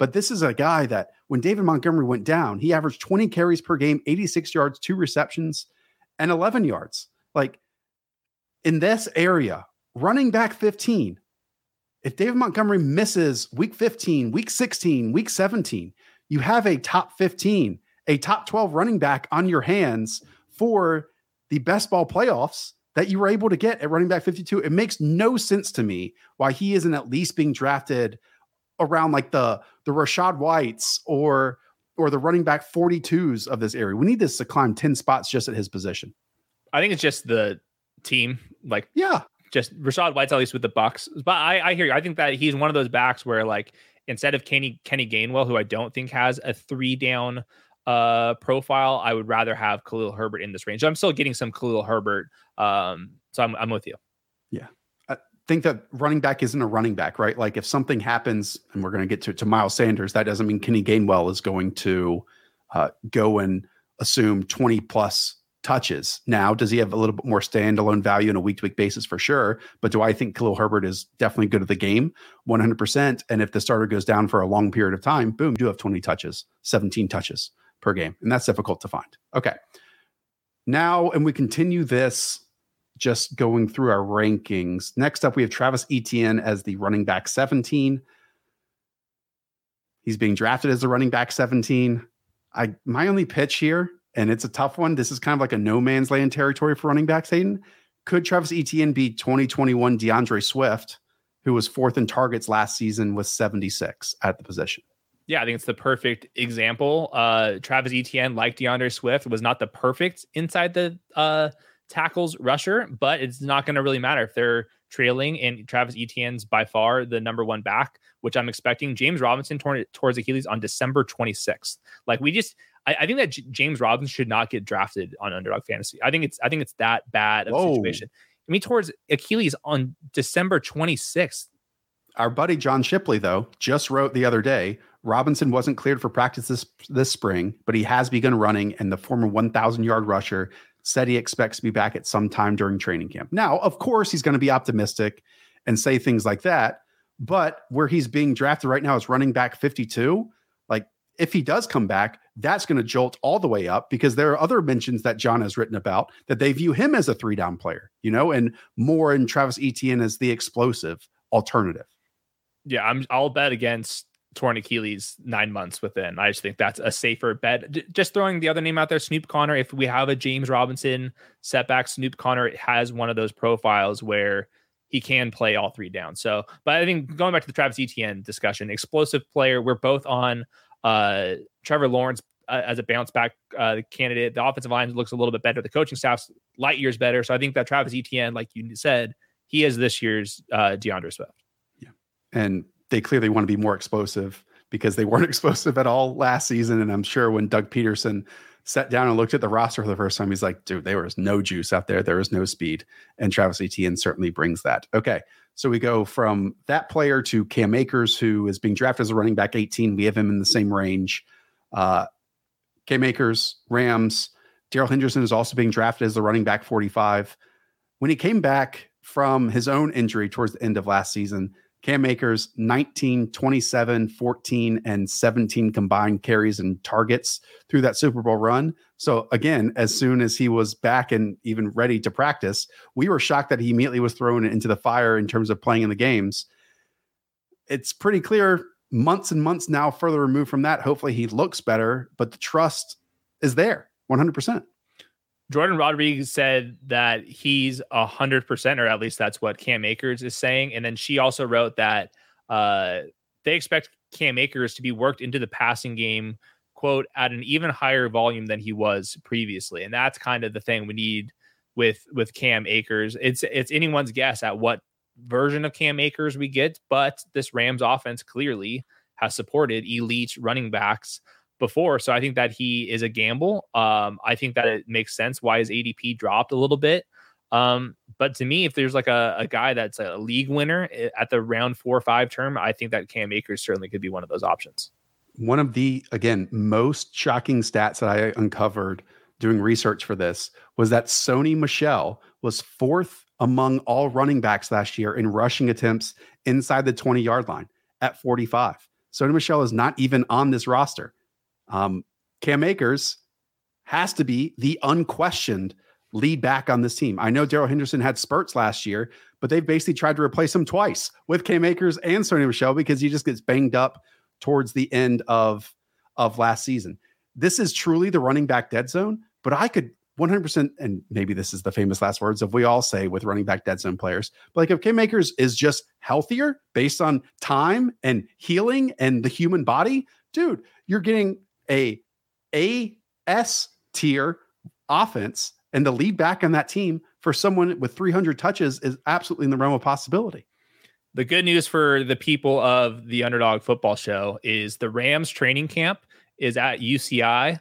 but this is a guy that when David Montgomery went down, he averaged 20 carries per game, 86 yards, two receptions, and 11 yards. Like in this area, running back 15, if David Montgomery misses week 15, week 16, week 17, you have a top 15, a top 12 running back on your hands for the best ball playoffs that you were able to get at running back 52. It makes no sense to me why he isn't at least being drafted around like the the Rachaad Whites or or the running back 42s of this area. We need this to climb 10 spots just at his position. I think it's just the team. Like, yeah, just Rachaad White's at least with the Bucs. But I, I hear you. I think that he's one of those backs where like instead of Kenny Kenny Gainwell, who I don't think has a three down uh profile, I would rather have Khalil Herbert in this range. I'm still getting some Khalil Herbert. Um, so I'm I'm with you. Yeah. I think that running back isn't a running back, right? Like if something happens, and we're going to get to to Miles Sanders, that doesn't mean Kenny Gainwell is going to uh, go and assume 20 plus touches. Now, does he have a little bit more standalone value on a week to week basis for sure? But do I think Khalil Herbert is definitely good at the game? 100%. And if the starter goes down for a long period of time, boom, do have 20 touches, 17 touches per game. And that's difficult to find. Okay. Now, and we continue this just going through our rankings. Next up, we have Travis Etienne as the running back 17. He's being drafted as a running back 17. I my only pitch here and it's a tough one. This is kind of like a no man's land territory for running backs, Hayden. Could Travis Etienne be 2021 D'Andre Swift, who was fourth in targets last season with 76 at the position? Yeah, I think it's the perfect example. Uh, Travis Etienne, like D'Andre Swift, was not the perfect inside the uh, tackles rusher, but it's not going to really matter if they're trailing and Travis Etienne's by far the number one back, which I'm expecting. James Robinson torn towards Achilles on December 26th. Like we just I, I think that J- James Robinson should not get drafted on underdog fantasy. I think it's I think it's that bad of a situation. I mean, towards Achilles on December 26th. Our buddy John Shipley, though, just wrote the other day Robinson wasn't cleared for practice this, this spring, but he has begun running, and the former 1,000 yard rusher said he expects to be back at some time during training camp. Now, of course, he's going to be optimistic and say things like that, but where he's being drafted right now is running back 52 Like, if he does come back, that's going to jolt all the way up because there are other mentions that John has written about that they view him as a three down player, you know, and more in Travis Etienne as the explosive alternative. Yeah, I'm. I'll bet against torn Achilles nine months within. I just think that's a safer bet. D- just throwing the other name out there, Snoop Conner. If we have a James Robinson setback, Snoop Conner has one of those profiles where he can play all three down. So, but I think going back to the Travis Etienne discussion, explosive player. We're both on uh, Trevor Lawrence uh, as a bounce back uh, candidate. The offensive line looks a little bit better. The coaching staff's light years better. So I think that Travis Etienne, like you said, he is this year's uh, D'Andre Swift. Yeah, and they clearly want to be more explosive because they weren't [laughs] explosive at all last season. And I'm sure when Doug Pederson sat down and looked at the roster for the first time, he's like, dude, there was no juice out there. There was no speed. And Travis Etienne certainly brings that. Okay. So we go from that player to Cam Akers, who is being drafted as a running back 18. We have him in the same range. Uh, Cam Akers, Rams. Darrell Henderson is also being drafted as the running back 45. When he came back from his own injury towards the end of last season, Cam Akers 19, 27, 14, and 17 combined carries and targets through that Super Bowl run. So, again, as soon as he was back and even ready to practice, we were shocked that he immediately was thrown into the fire in terms of playing in the games. It's pretty clear months and months now further removed from that. Hopefully, he looks better, but the trust is there 100%. Jordan Rodriguez said that he's a hundred percent, or at least that's what Cam Akers is saying. And then she also wrote that uh, they expect Cam Akers to be worked into the passing game, quote, at an even higher volume than he was previously. And that's kind of the thing we need with with Cam Akers. It's it's anyone's guess at what version of Cam Akers we get, but this Rams offense clearly has supported elite running backs before. So I think that he is a gamble. Um, I think that it makes sense why his ADP dropped a little bit. Um, but to me, if there's like a, a guy that's a league winner eh, at the round four or five term, I think that Cam Akers certainly could be one of those options. One of the, again, most shocking stats that I uncovered doing research for this was that Sony Michel was fourth among all running backs last year in rushing attempts inside the 20 yard line at 45. Sony Michel is not even on this roster. Um, Cam Akers has to be the unquestioned lead back on this team. I know Darrell Henderson had spurts last year, but they've basically tried to replace him twice with Cam Akers and Sony Michel because he just gets banged up towards the end of of last season. This is truly the running back dead zone, but I could 100% and maybe this is the famous last words of we all say with running back dead zone players. But like if Cam Akers is just healthier based on time and healing and the human body, dude, you're getting a A S tier offense and the lead back on that team for someone with 300 touches is absolutely in the realm of possibility. The good news for the people of the Underdog Football Show is the Rams training camp is at UCI.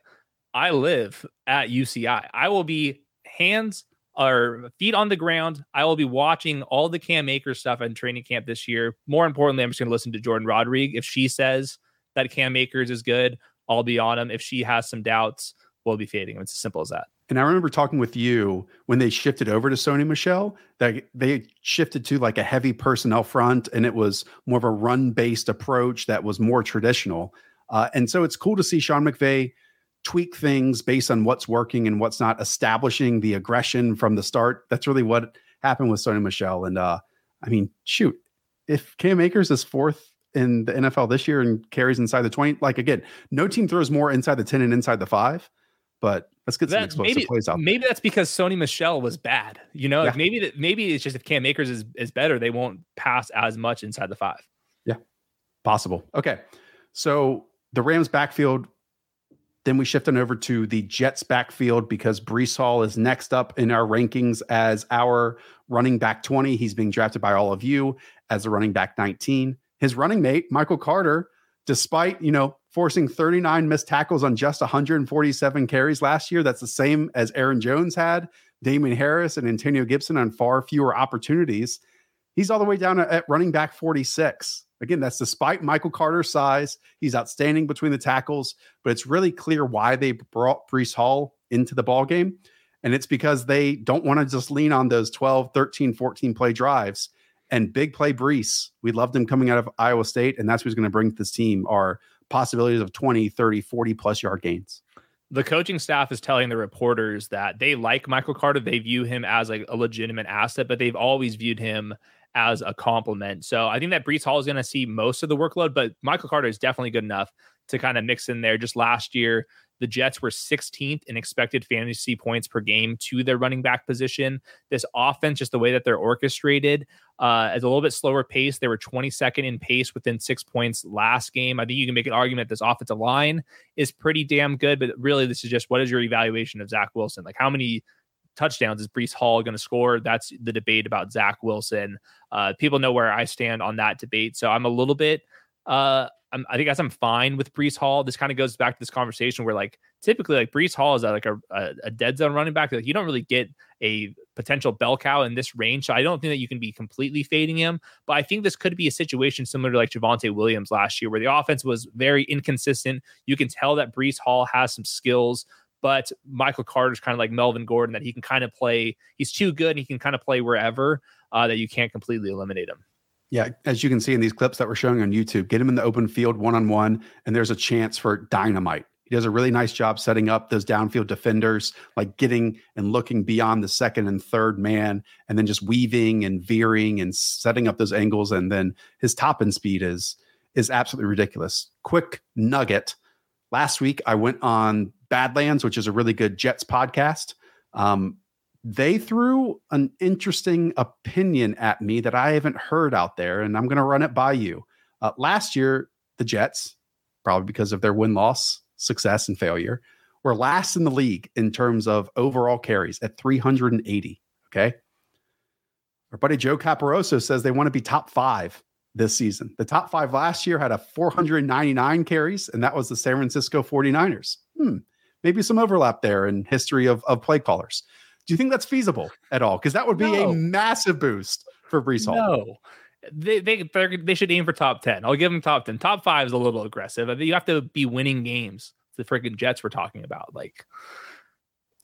I live at UCI. I will be hands or feet on the ground. I will be watching all the Cam Akers stuff in training camp this year. More importantly, I'm just going to listen to Jordan Rodriguez. If she says that Cam Akers is good, I'll be on him. If she has some doubts, we'll be fading him. It's as simple as that. And I remember talking with you when they shifted over to Sony Michel, that they shifted to like a heavy personnel front and it was more of a run based approach that was more traditional. Uh, and so it's cool to see Sean McVay tweak things based on what's working and what's not, establishing the aggression from the start. That's really what happened with Sony Michel. And uh, I mean, shoot, if Cam Akers is fourth in the NFL this year and carries inside the 20, like again, no team throws more inside the 10 and inside the five. But let's get some explosive maybe, plays out. Maybe that's because Sony Michel was bad. You know, yeah. maybe that maybe it's just if Cam Akers is, is better, they won't pass as much inside the five. Yeah, possible. Okay, so the Rams backfield. Then we shift on over to the Jets backfield because Breece Hall is next up in our rankings as our running back 20. He's being drafted by all of you as a running back 19. His running mate, Michael Carter, despite, you know, forcing 39 missed tackles on just 147 carries last year. That's the same as Aaron Jones had, Damien Harris, and Antonio Gibson on far fewer opportunities. He's all the way down at running back 46. Again, that's despite Michael Carter's size. He's outstanding between the tackles, but it's really clear why they brought Breece Hall into the ball game. And it's because they don't want to just lean on those 12, 13, 14 play drives. And big play Breece. we loved him coming out of Iowa State, and that's who's going to bring to this team are possibilities of 20, 30, 40 plus yard gains. The coaching staff is telling the reporters that they like Michael Carter. They view him as like a legitimate asset, but they've always viewed him as a compliment. So I think that Breece Hall is going to see most of the workload, but Michael Carter is definitely good enough to kind of mix in there. Just last year, the Jets were 16th in expected fantasy points per game to their running back position. This offense, just the way that they're orchestrated, uh, at a little bit slower pace. They were 22nd in pace within six points last game. I think you can make an argument this offensive line is pretty damn good, but really, this is just what is your evaluation of Zach Wilson? Like, how many touchdowns is Brees Hall going to score? That's the debate about Zach Wilson. Uh, people know where I stand on that debate. So I'm a little bit uh, I'm, i think I'm fine with Breece Hall. This kind of goes back to this conversation where like typically like Breece Hall is like a, a, a, dead zone running back. Like you don't really get a potential bell cow in this range. So I don't think that you can be completely fading him. But I think this could be a situation similar to like Javonte Williams last year, where the offense was very inconsistent. You can tell that Breece Hall has some skills. But Michael Carter's kind of like Melvin Gordon, that he can kind of play. He's too good. and he can kind of play wherever uh, that you can't completely eliminate him. Yeah, as you can see in these clips that we're showing on YouTube, get him in the open field one on one, and there's a chance for dynamite. He does a really nice job setting up those downfield defenders, like getting and looking beyond the second and third man, and then just weaving and veering and setting up those angles. And then his top end speed is is absolutely ridiculous. Quick nugget: last week I went on Badlands, which is a really good Jets podcast. Um, they threw an interesting opinion at me that I haven't heard out there, and I'm going to run it by you. Uh, last year, the Jets, probably because of their win loss success and failure, were last in the league in terms of overall carries at 380. Okay. Our buddy Joe Caporoso says they want to be top five this season. The top five last year had a 499 carries, and that was the San Francisco 49ers. Hmm, maybe some overlap there in history of, of play callers. Do you think that's feasible at all? Because that would be no. a massive boost for Breece Hall. No. They they they should aim for top ten. I'll give them top ten. Top five is a little aggressive. I think you have to be winning games. The freaking Jets we're talking about. Like,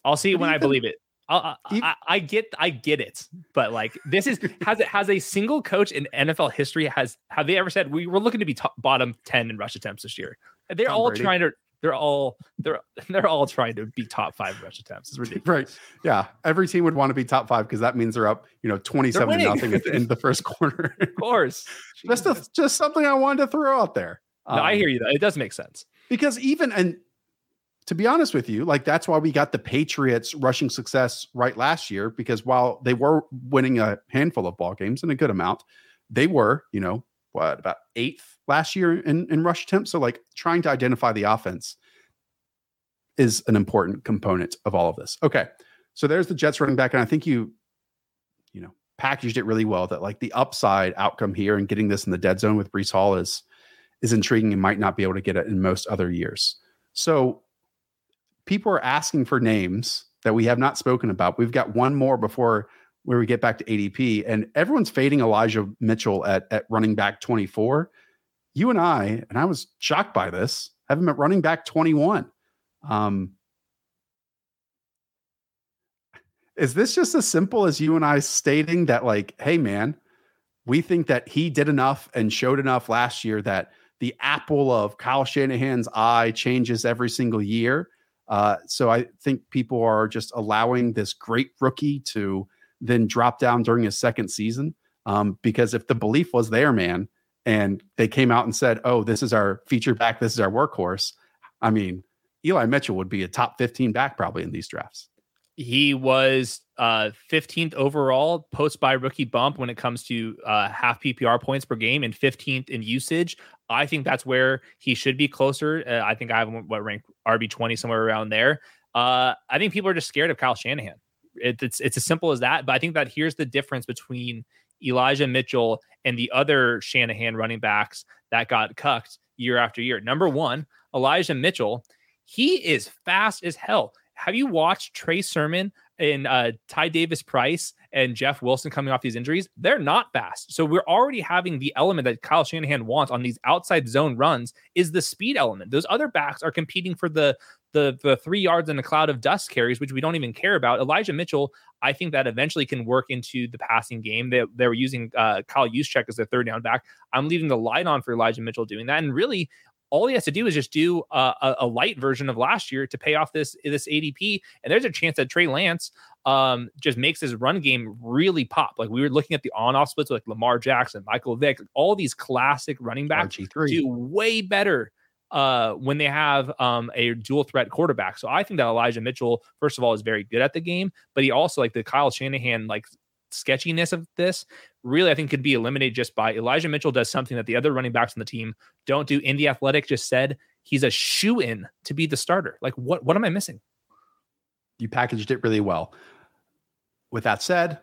I'll see it when I believe it. I, I, I, get I get it, but like this is has it has a single coach in NFL history has have they ever said we were looking to be top, bottom ten in rush attempts this year? They're Tom all Brady. trying to they're all they're [laughs] they're all trying to be top five rush attempts. It's [laughs] ridiculous. Right? Yeah, every team would want to be top five because that means they're up you know twenty seven to nothing at the end of the first [laughs] quarter. of course, just a, just something I wanted to throw out there. No, um, I hear you. Though. It does make sense because even and to be honest with you, like that's why we got the Patriots rushing success right last year because while they were winning a handful of ball games and a good amount, they were, you know, what about eighth last year in, in rush attempts. So like trying to identify the offense is an important component of all of this. Okay. So there's the Jets running back. And I think you, you know, packaged it really well that like the upside outcome here and getting this in the dead zone with Breece Hall is is intriguing and might not be able to get it in most other years. So people are asking for names that we have not spoken about. We've got one more before where we get back to ADP, and everyone's fading Elijah Mitchell at, at running back 24. You and I, and I was shocked by this, have him at running back 21. Um, is this just as simple as you and I stating that, like, hey, man, we think that he did enough and showed enough last year that the apple of Kyle Shanahan's eye changes every single year? Uh, so I think people are just allowing this great rookie to then drop down during his second season. Um, because if the belief was there, man, and they came out and said, "Oh, this is our feature back, this is our workhorse," I mean, Eli Mitchell would be a top 15 back probably in these drafts. He was uh, 15th overall post by rookie bump when it comes to uh, half PPR points per game and 15th in usage. I think that's where he should be closer. Uh, I think I have what rank RB 20 somewhere around there. Uh, I think people are just scared of Kyle Shanahan. It, it's it's as simple as that. But I think that here's the difference between Elijah Mitchell and the other Shanahan running backs that got cucked year after year. Number one, Elijah Mitchell, he is fast as hell. Have you watched Trey Sermon and uh, Ty Davis Price and Jeff Wilson coming off these injuries? They're not fast. So we're already having the element that Kyle Shanahan wants on these outside zone runs is the speed element. Those other backs are competing for the the the three yards in a cloud of dust carries, which we don't even care about. Elijah Mitchell, I think that eventually can work into the passing game. They, they were using uh, Kyle Juszczyk as their third down back. I'm leaving the light on for Elijah Mitchell doing that. And really, all he has to do is just do a, a, light version of last year to pay off this this ADP. And there's a chance that Trey Lance um, just makes his run game really pop. Like we were looking at the on off splits with like Lamar Jackson, Michael Vick, all these classic running backs RG3. do way better uh, when they have um, a dual threat quarterback. So I think that Elijah Mitchell, first of all, is very good at the game, but he also like the Kyle Shanahan like sketchiness of this really I think could be eliminated just by Elijah Mitchell does something that the other running backs on the team don't do. In the athletic just said he's a shoe in to be the starter. Like what what am I missing? You packaged it really well. With that said,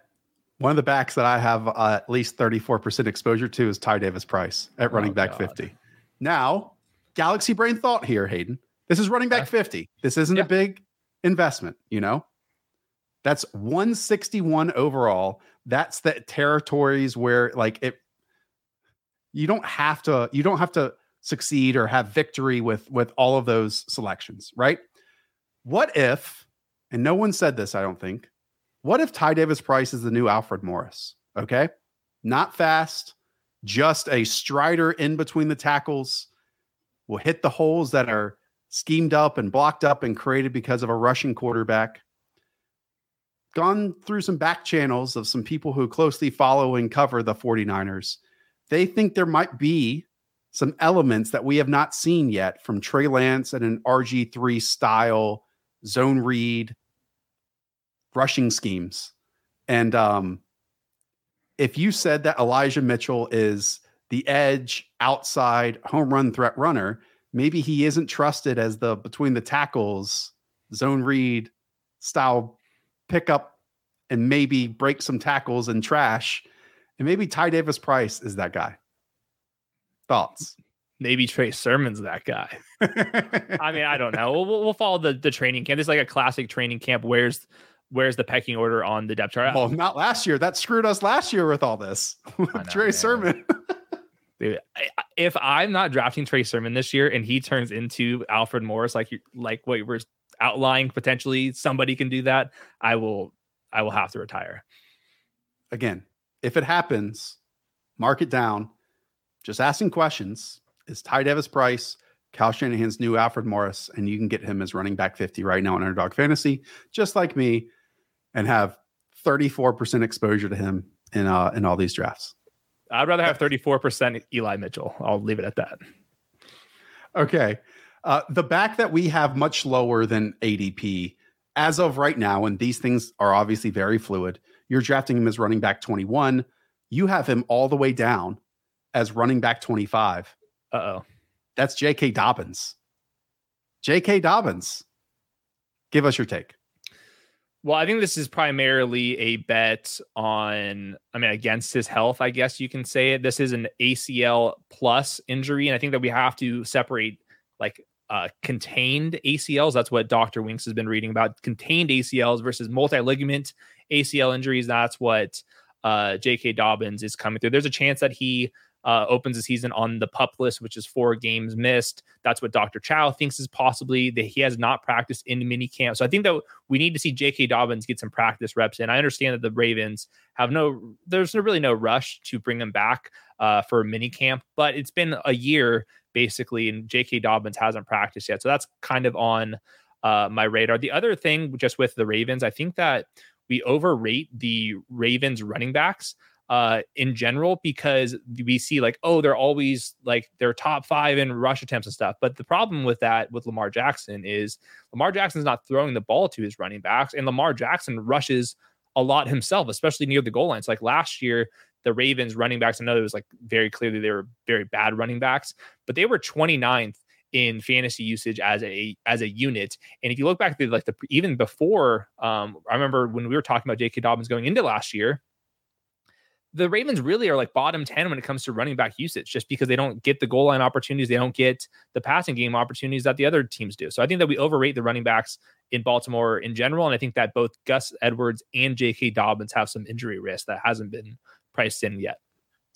one of the backs that I have uh, at least 34% exposure to is Ty Davis Price at running oh, back God. 50. Now, galaxy brain thought here, Hayden. This is running back uh, 50. This isn't yeah. a big investment, you know? That's 161 overall. That's the territories where like it you don't have to you don't have to succeed or have victory with with all of those selections, right? What if and no one said this, I don't think. What if Ty Davis Price is the new Alfred Morris? Okay? Not fast, just a strider in between the tackles, will hit the holes that are schemed up and blocked up and created because of a rushing quarterback gone through some back channels of some people who closely follow and cover the 49ers. They think there might be some elements that we have not seen yet from Trey Lance and an RG3 style zone read rushing schemes. And um, if you said that Elijah Mitchell is the edge outside home run threat runner, maybe he isn't trusted as the between the tackles zone read style pickup and maybe break some tackles and trash. And maybe Ty Davis Price is that guy. Thoughts? Maybe Trey Sermon's that guy. I mean, I don't know. We'll, we'll follow the, the training camp. This is like a classic training camp. Where's where's the pecking order on the depth chart? Well, not last year. That screwed us last year with all this. [laughs] Know, Trey man. Sermon. [laughs] If I'm not drafting Trey Sermon this year and he turns into Alfred Morris, like like what you were outlining, potentially somebody can do that. I will I will have to retire. Again, if it happens, mark it down. Just asking questions. Is Ty Davis Price Kyle Shanahan's new Alfred Morris, and you can get him as running back 50 right now in Underdog Fantasy, just like me, and have 34% exposure to him in uh in all these drafts. I'd rather have 34% Eli Mitchell. I'll leave it at that. Okay. Uh, the back that we have much lower than ADP as of right now, and these things are obviously very fluid. You're drafting him as running back 21. You have him all the way down as running back 25. Uh oh. That's J.K. Dobbins. J.K. Dobbins. Give us your take. Well, I think this is primarily a bet on, I mean, against his health, I guess you can say it. This is an ACL plus injury. And I think that we have to separate like uh, contained ACLs. That's what Dr. Winks has been reading about contained ACLs versus multi ligament ACL injuries. That's what uh, J.K. Dobbins is coming through. There's a chance that he uh, opens the season on the pup list, which is four games missed. That's what Dr. Chow thinks is possibly that he has not practiced in mini camp. So I think that we need to see J.K. Dobbins get some practice reps in. I understand that the Ravens have no, there's really no rush to bring him back uh, for mini camp, but it's been a year basically, and J.K. Dobbins hasn't practiced yet. So that's kind of on uh, my radar. The other thing, just with the Ravens, I think that we overrate the Ravens running backs uh, in general because we see like, oh, they're always like they're top five in rush attempts and stuff. But the problem with that with Lamar Jackson is Lamar Jackson's not throwing the ball to his running backs, and Lamar Jackson rushes a lot himself, especially near the goal lines. Like last year, the Ravens running backs, I know it was like very clearly they were very bad running backs, but they were 29th in fantasy usage as a as a unit. And if you look back to like the even before, um, I remember when we were talking about J.K. Dobbins going into last year, the Ravens really are like bottom 10 when it comes to running back usage just because they don't get the goal line opportunities. They don't get the passing game opportunities that the other teams do. So I think that we overrate the running backs in Baltimore in general. And I think that both Gus Edwards and J.K. Dobbins have some injury risk that hasn't been priced in yet.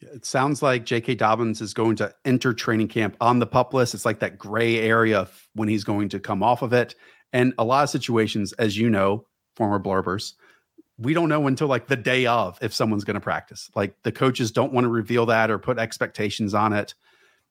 It sounds like J.K. Dobbins is going to enter training camp on the pup list. It's like that gray area when he's going to come off of it. And a lot of situations, as you know, former blurbers, we don't know until like the day of if someone's going to practice. Like the coaches don't want to reveal that or put expectations on it.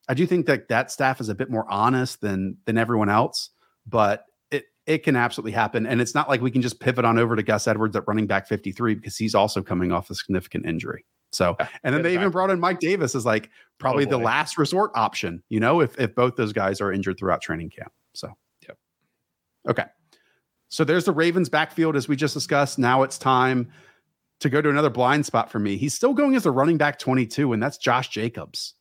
I do think that that staff is a bit more honest than than everyone else, but it it can absolutely happen. And it's not like we can just pivot on over to Gus Edwards at running back 53 because he's also coming off a significant injury. So, and then they even brought in Mike Davis as like probably oh the last resort option, you know, if if both those guys are injured throughout training camp. So, yep. Okay. So there's the Ravens backfield as we just discussed. Now it's time to go to another blind spot for me. He's still going as a running back 22, and that's Josh Jacobs.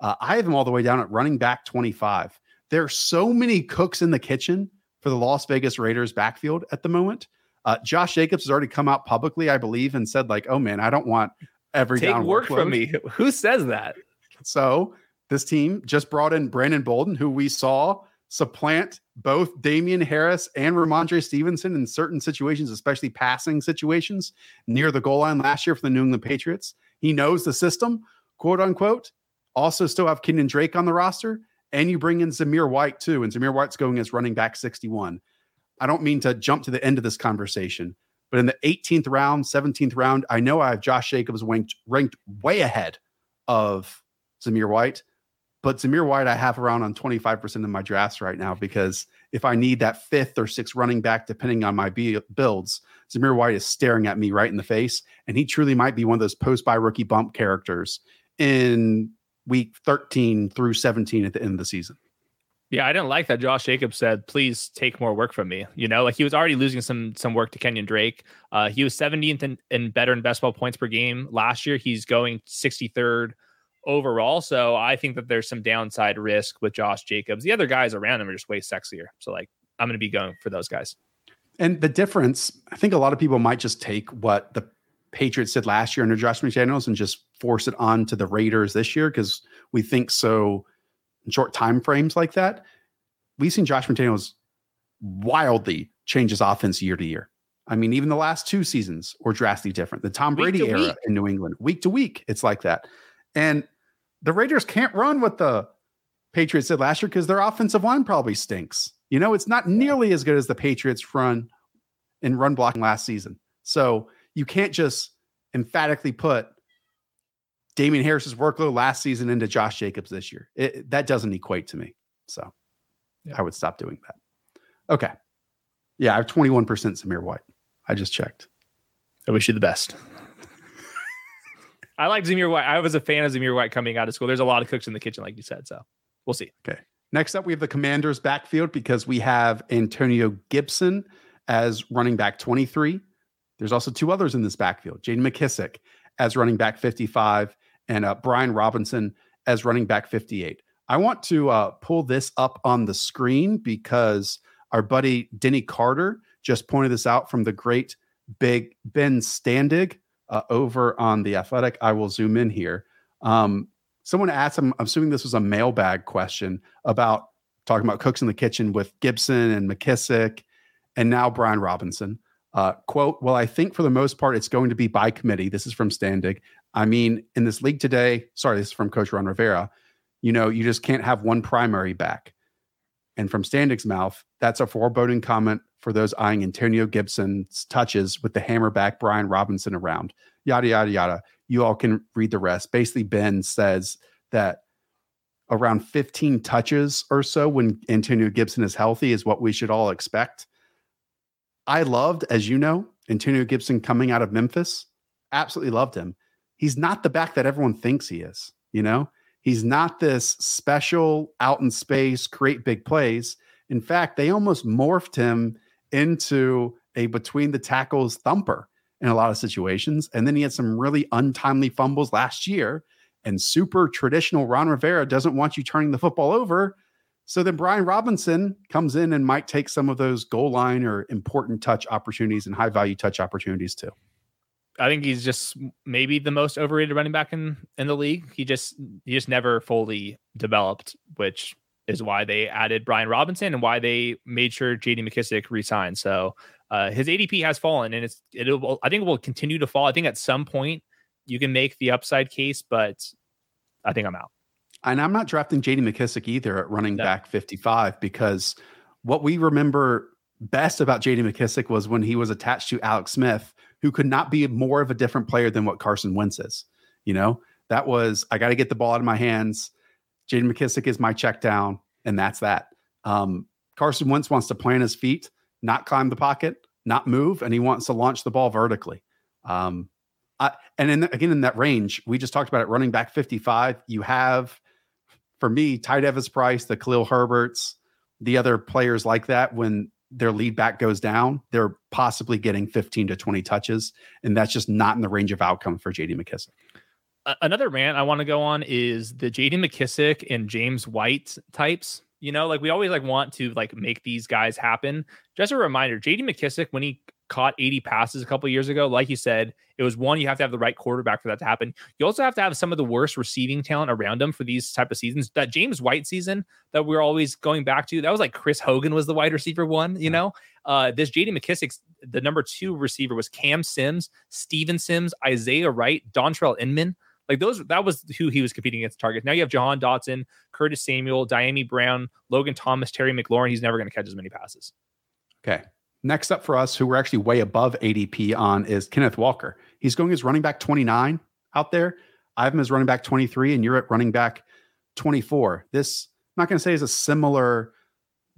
Uh, I have him all the way down at running back 25. There are so many cooks in the kitchen for the Las Vegas Raiders backfield at the moment. Uh, Josh Jacobs has already come out publicly, I believe, and said like, "Oh man, I don't want every take work workload. from me." [laughs] Who says that? So this team just brought in Brandon Bolden, who we saw supplant both Damien Harris and Rhamondre Stevenson in certain situations, especially passing situations near the goal line last year for the New England Patriots. He knows the system, quote unquote. Also, still have Kenyan Drake on the roster, and you bring in Zamir White too. And Zamir White's going as running back 61. I don't mean to jump to the end of this conversation, but in the 18th round, 17th round, I know I have Josh Jacobs ranked, ranked way ahead of Zamir White. But Zamir White, I have around on 25% of my drafts right now because if I need that fifth or sixth running back, depending on my builds, Zamir White is staring at me right in the face. And he truly might be one of those post by rookie bump characters in week 13 through 17 at the end of the season. Yeah, I didn't like that Josh Jacobs said, please take more work from me. You know, like he was already losing some some work to Kenyan Drake. Uh, he was 17th in, in better in best ball points per game last year. He's going 63rd overall. So I think that there's some downside risk with Josh Jacobs. The other guys around him are just way sexier. So like I'm going to be going for those guys. And the difference, I think a lot of people might just take what the Patriots did last year under Josh McDaniels and just force it on to the Raiders this year because we think so in short time frames like that. We've seen Josh McDaniels wildly change his offense year to year. I mean, even the last two seasons were drastically different. The Tom Brady era week. in New England, week to week, it's like that. And the Raiders can't run what the Patriots did last year because their offensive line probably stinks. You know, it's not nearly as good as the Patriots run in run blocking last season. So you can't just emphatically put Damien Harris's workload last season into Josh Jacobs this year. It, that doesn't equate to me. So yeah. I would stop doing that. Okay. Yeah, I have 21% Zamir White. I just checked. I wish you the best. I like Zamir White. I was a fan of Zamir White coming out of school. There's a lot of cooks in the kitchen, like you said. So we'll see. Okay. Next up, we have the Commanders backfield because we have Antonio Gibson as running back 23. There's also two others in this backfield Jaden McKissic as running back 55 and uh, Brian Robinson as running back 58. I want to uh, pull this up on the screen because our buddy Denny Carter just pointed this out from the great big Ben Standig uh, over on the Athletic. I will zoom in here. Um, someone asked him, I'm assuming this was a mailbag question about talking about cooks in the kitchen with Gibson and McKissic and now Brian Robinson. Uh, quote, well, I think for the most part, it's going to be by committee. This is from Standig. I mean, in this league today, sorry, this is from Coach Ron Rivera, you know, you just can't have one primary back. And from Standig's mouth, that's a foreboding comment for those eyeing Antonio Gibson's touches with the hammerback Brian Robinson around. Yada, yada, yada. You all can read the rest. Basically, Ben says that around 15 touches or so when Antonio Gibson is healthy is what we should all expect. I loved, as you know, Antonio Gibson coming out of Memphis. Absolutely loved him. He's not the back that everyone thinks he is, you know? He's not this special out in space, create big plays. In fact, they almost morphed him into a between the tackles thumper in a lot of situations. And then he had some really untimely fumbles last year. And super traditional Ron Rivera doesn't want you turning the football over. So then Brian Robinson comes in and might take some of those goal line or important touch opportunities and high value touch opportunities too. I think he's just maybe the most overrated running back in in the league. He just he just never fully developed, which is why they added Brian Robinson and why they made sure JD McKissic resigned. So uh, his ADP has fallen, and it's it'll I think it will continue to fall. I think at some point you can make the upside case, but I think I'm out. And I'm not drafting JD McKissic either at running no. back 55 because what we remember best about JD McKissic was when he was attached to Alex Smith who could not be more of a different player than what Carson Wentz is. You know, that was I got to get the ball out of my hands. Jaden McKissic is my check down, and that's that. Um, Carson Wentz wants to plant his feet, not climb the pocket, not move, and he wants to launch the ball vertically. Um, I, and in, again, in that range, we just talked about it running back 55. You have, for me, Ty Davis Price, the Khalil Herberts, the other players like that, when their lead back goes down, they're possibly getting 15 to 20 touches. And that's just not in the range of outcome for JD McKissic. Another rant I want to go on is the JD McKissic and James White types. You know, like we always like want to like make these guys happen. Just a reminder, JD McKissic when he caught 80 passes a couple years ago. Like you said, it was one you have to have the right quarterback for that to happen. You also have to have some of the worst receiving talent around him for these type of seasons. That James White season that we're always going back to, that was like Chris Hogan was the wide receiver one. You know, uh, this JD McKissic, the number two receiver was Cam Sims, Steven Sims, Isaiah Wright, Dontrelle Inman. Like those, that was who he was competing against target. Now you have Jahan Dotson, Curtis Samuel, Dyami Brown, Logan Thomas, Terry McLaurin. He's never going to catch as many passes. Okay. Next up for us, who we're actually way above ADP on, is Kenneth Walker. He's going as running back 29 out there. I have him as running back 23, and you're at running back 24. This, I'm not going to say is a similar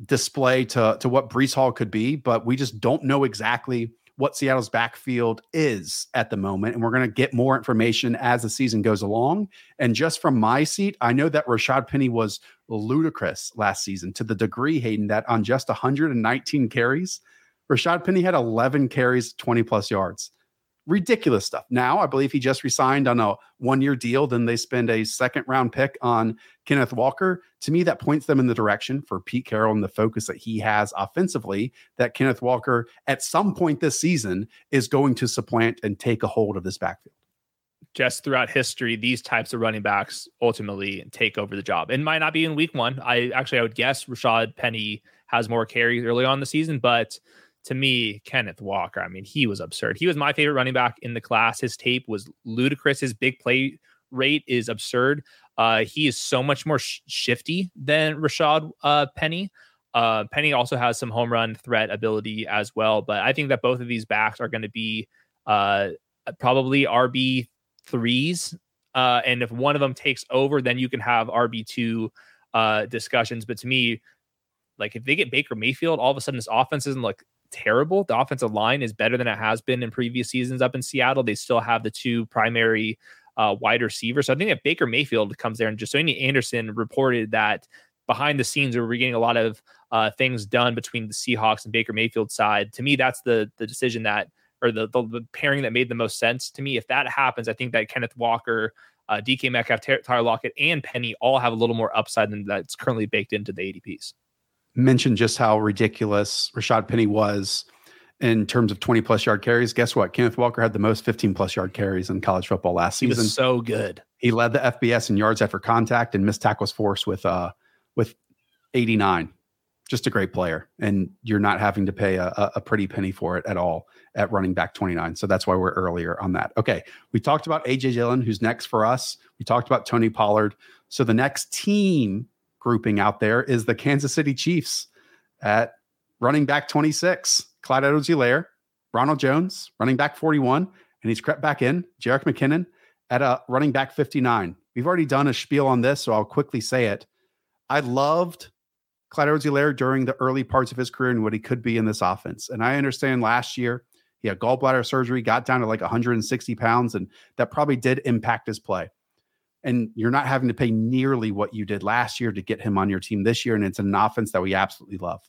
display to, to what Breece Hall could be, but we just don't know exactly what Seattle's backfield is at the moment. And we're going to get more information as the season goes along. And just from my seat, I know that Rashad Penny was ludicrous last season to the degree, Hayden, that on just 119 carries, Rashad Penny had 11 carries, 20 plus yards. Ridiculous stuff. Now, I believe he just resigned on a one year deal. Then they spend a second round pick on Kenneth Walker. To me, that points them in the direction for Pete Carroll and the focus that he has offensively that Kenneth Walker at some point this season is going to supplant and take a hold of this backfield. Just throughout history, these types of running backs ultimately take over the job. It might not be in week one. I actually I would guess Rashad Penny has more carries early on the season, but to me, Kenneth Walker, I mean, he was absurd. He was my favorite running back in the class. His tape was ludicrous. His big play rate is absurd. Uh, he is so much more sh- shifty than Rashad uh, Penny. Uh, Penny also has some home run threat ability as well, but I think that both of these backs are going to be uh, probably RB threes. Uh, and if one of them takes over, then you can have RB two uh, discussions. But to me, like if they get Baker Mayfield, all of a sudden this offense isn't like terrible. The offensive line is better than it has been in previous seasons up in Seattle. They still have the two primary uh, wide receivers. So I think that Baker Mayfield comes there and just so Anderson reported that behind the scenes we're getting a lot of uh, things done between the Seahawks and Baker Mayfield side. To me, that's the the decision that or the, the, the pairing that made the most sense to me. If that happens, I think that Kenneth Walker, uh, DK Metcalf, Tyler Lockett, and Penny all have a little more upside than that's currently baked into the ADPs mentioned just how ridiculous Rashad Penny was in terms of 20 plus yard carries. Guess what? Kenneth Walker had the most 15 plus yard carries in college football last season. he season. so good. He led the FBS in yards after contact and missed tackles force with uh with 89. Just a great player, and you're not having to pay a, a pretty penny for it at all at running back 29. So that's why we're earlier on that. Okay, we talked about AJ Dillon, who's next for us. We talked about Tony Pollard. So the next team grouping out there is the Kansas City Chiefs at running back 26, Clyde Edwards Helaire, Ronald Jones, running back 41, and he's crept back in, Jerick McKinnon at a running back 59. We've already done a spiel on this, so I'll quickly say it. I loved Clyde Edwards Helaire during the early parts of his career and what he could be in this offense. And I understand last year he had gallbladder surgery, got down to like 160 pounds, and that probably did impact his play and you're not having to pay nearly what you did last year to get him on your team this year. And it's an offense that we absolutely love.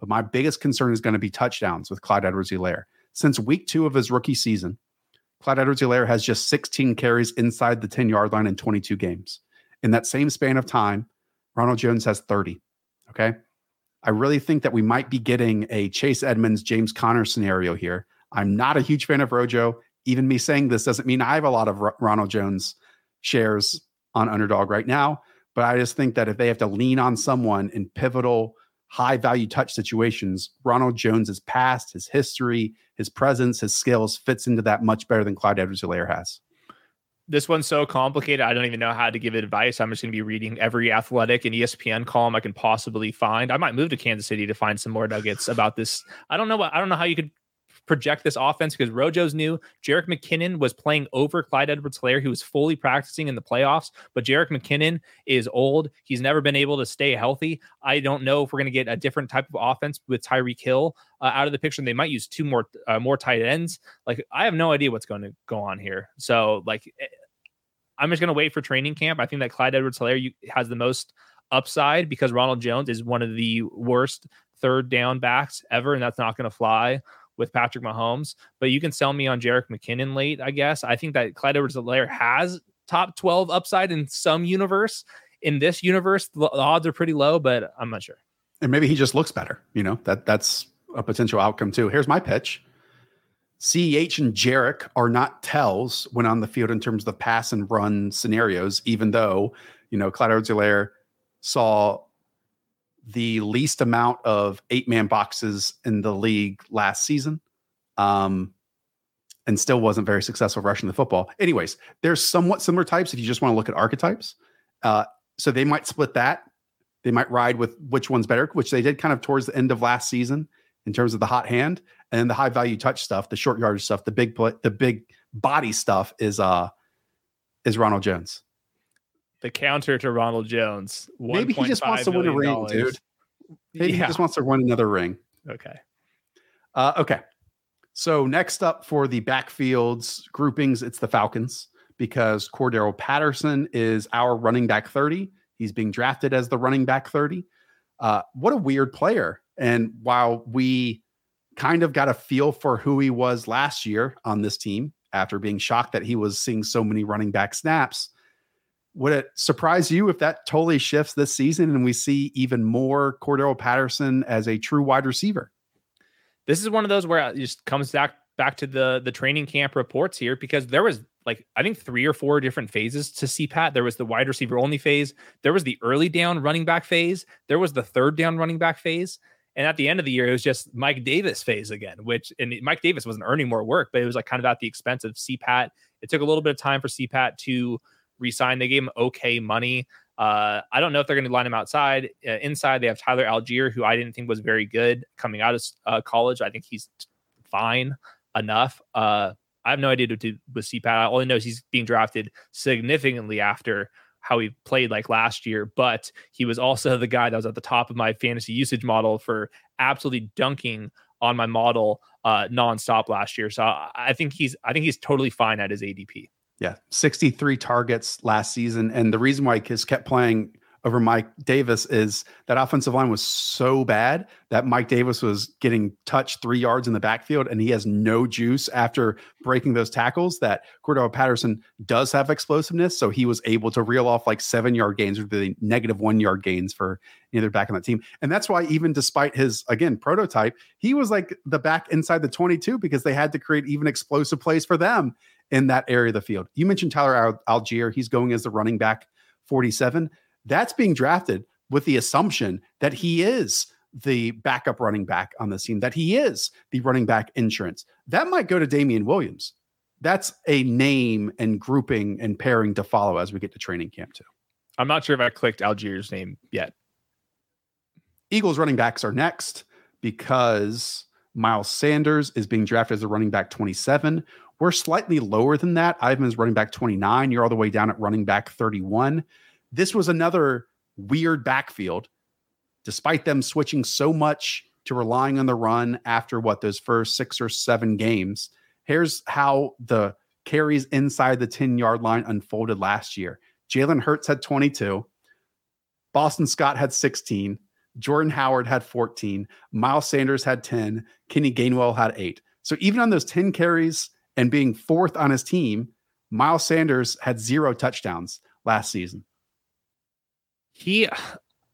But my biggest concern is going to be touchdowns with Clyde Edwards Helaire. Since week two of his rookie season, Clyde Edwards Helaire has just 16 carries inside the 10 yard line in 22 games. In that same span of time, Ronald Jones has 30. Okay. I really think that we might be getting a Chase Edmonds, James Conner scenario here. I'm not a huge fan of Rojo. Even me saying this doesn't mean I have a lot of R- Ronald Jones shares on underdog right now. But I just think that if they have to lean on someone in pivotal, high value touch situations, Ronald Jones's past, his history, his presence, his skills fits into that much better than Clyde Edwards Helaire has. This one's so complicated. I don't even know how to give advice. I'm just going to be reading every athletic and ESPN column I can possibly find. I might move to Kansas City to find some more nuggets about this. I don't know what I don't know how you could project this offense because Rojo's new. Jerick McKinnon was playing over Clyde Edwards Helaire, who was fully practicing in the playoffs. But Jerick McKinnon is old. He's never been able to stay healthy. I don't know if we're going to get a different type of offense with Tyreek Hill uh, out of the picture. They might use two more uh, more tight ends. Like I have no idea what's going to go on here. So like. Eh, I'm just going to wait for training camp. I think that Clyde Edwards Helaire has the most upside because Ronald Jones is one of the worst third down backs ever, and that's not going to fly with Patrick Mahomes. But you can sell me on Jerick McKinnon late, I guess. I think that Clyde Edwards Helaire has top 12 upside in some universe. In this universe, the odds are pretty low, but I'm not sure. And maybe he just looks better. You know, that that's a potential outcome too. Here's my pitch. CEH and Jarek are not tells when on the field in terms of the pass and run scenarios, even though, you know, Clyde Edwards saw the least amount of eight man boxes in the league last season. Um, and still wasn't very successful rushing the football. Anyways, there's somewhat similar types if you just want to look at archetypes. Uh, so they might split that. They might ride with which one's better, which they did kind of towards the end of last season in terms of the hot hand and then the high value touch stuff, the short yardage stuff, the big play, the big body stuff is uh is Ronald Jones the counter to Ronald Jones. Maybe he just wants to win a ring, dude. Maybe yeah. he just wants to win another ring. Okay. Uh, okay. So next up for the backfields groupings, it's the Falcons because Cordarrelle Patterson is our running back 30. He's being drafted as the running back 30. Uh, what a weird player. And while we kind of got a feel for who he was last year on this team, after being shocked that he was seeing so many running back snaps. Would it surprise you if that totally shifts this season and we see even more Cordarrelle Patterson as a true wide receiver? This is one of those where it just comes back back to the the training camp reports here because there was like I think three or four different phases to CPAT. There was the wide receiver only phase, there was the early down running back phase, there was the third down running back phase, and at the end of the year, it was just Mike Davis phase again. Which and Mike Davis wasn't earning more work, but it was like kind of at the expense of CPAT. It took a little bit of time for CPAT to resign. They gave him okay money. Uh, I don't know if they're going to line him outside. Uh, inside, they have Tyler Allgeier, who I didn't think was very good coming out of uh, college. I think he's fine enough. Uh, I have no idea to do with CPAT. I know he's being drafted significantly after how he played like last year, but he was also the guy that was at the top of my fantasy usage model for absolutely dunking on my model uh, nonstop last year. So I think he's I think he's totally fine at his ADP. Yeah, 63 targets last season. And the reason why he kept playing over Mike Davis is that offensive line was so bad that Mike Davis was getting touched three yards in the backfield and he has no juice after breaking those tackles. That Cordarrelle Patterson does have explosiveness. So he was able to reel off like seven yard gains or the negative one yard gains for either back on that team. And that's why, even despite his, again, prototype, he was like the back inside the 22 because they had to create even explosive plays for them in that area of the field. You mentioned Tyler Allgeier. He's going as the running back 47 that's being drafted with the assumption that he is the backup running back on the team, that he is the running back insurance. That might go to Damien Williams. That's a name and grouping and pairing to follow as we get to training camp too. I'm not sure if I clicked Allgeier's name yet. Eagles running backs are next because Miles Sanders is being drafted as a running back 27. We're slightly lower than that. Ivan is running back 29. You're all the way down at running back 31 this was another weird backfield, despite them switching so much to relying on the run after what those first six or seven games. Here's how the carries inside the 10 yard line unfolded last year. Jalen Hurts had 22, Boston Scott had 16, Jordan Howard had 14, Miles Sanders had 10, Kenny Gainwell had eight. So even on those 10 carries and being fourth on his team, Miles Sanders had zero touchdowns last season he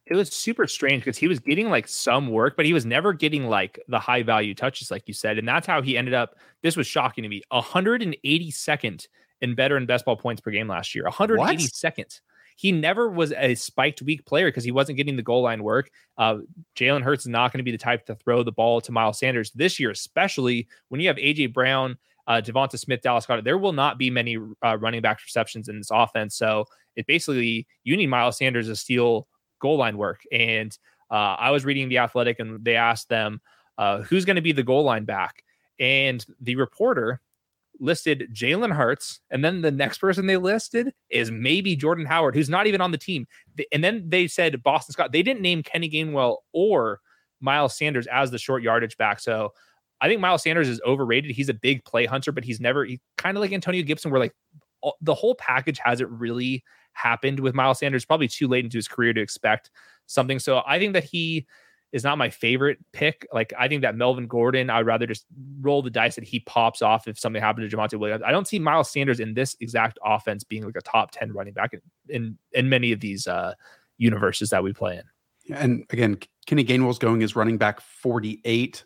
it was super strange because he was getting like some work, but he was never getting like the high value touches, like you said. And that's how he ended up. This was shocking to me 182nd in better and best ball points per game last year. 182nd. What? He never was a spiked weak player because he wasn't getting the goal line work. Uh, Jalen Hurts is not going to be the type to throw the ball to Miles Sanders this year, especially when you have AJ Brown, uh, Devonta Smith, Dallas Goedert. There will not be many uh, running back receptions in this offense. So it basically you need Miles Sanders to steal goal line work. And uh, I was reading the Athletic, and they asked them uh, who's going to be the goal line back, and the reporter listed Jalen Hurts, and then the next person they listed is maybe Jordan Howard, who's not even on the team. And then they said Boston Scott. They didn't name Kenny Gainwell or Miles Sanders as the short yardage back. So I think Miles Sanders is overrated. He's a big play hunter, but he's never he, kind of like Antonio Gibson, where like all, the whole package hasn't really happened with Miles Sanders. Probably too late into his career to expect something. So I think that he is not my favorite pick. Like I think that Melvin Gordon, I'd rather just roll the dice that he pops off if something happened to Javonte Williams. I don't see Miles Sanders in this exact offense being like a top 10 running back in in, in many of these uh universes that we play in. And again, Kenny Gainwell's going as running back 48.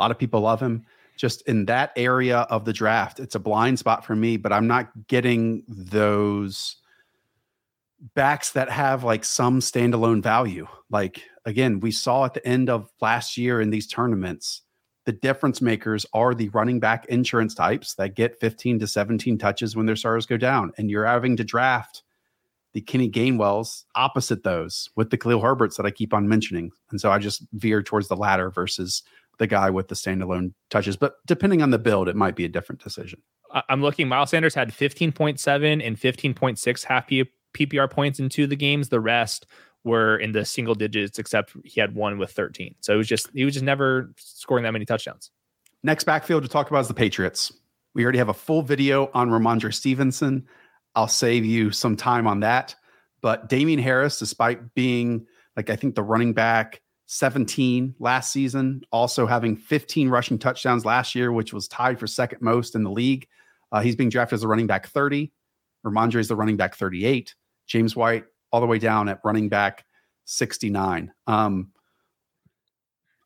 A lot of people love him. Just in that area of the draft, it's a blind spot for me, but I'm not getting those backs that have like some standalone value. Like again, we saw at the end of last year in these tournaments, the difference makers are the running back insurance types that get 15 to 17 touches when their stars go down. And you're having to draft the Kenny Gainwells opposite those with the Khalil Herberts that I keep on mentioning. And so I just veer towards the latter versus the guy with the standalone touches. But depending on the build, it might be a different decision. I'm looking. Miles Sanders had 15.7 and 15.6 half PPR points in two of the games. The rest were in the single digits, except he had one with 13. So it was just he was just never scoring that many touchdowns. Next backfield to talk about is the Patriots. We already have a full video on Rhamondre Stevenson. I'll save you some time on that. But Damien Harris, despite being like I think the running back 17 last season, also having 15 rushing touchdowns last year, which was tied for second most in the league. Uh, he's being drafted as a running back 30. Rhamondre is the running back 38. James White all the way down at running back 69. Um,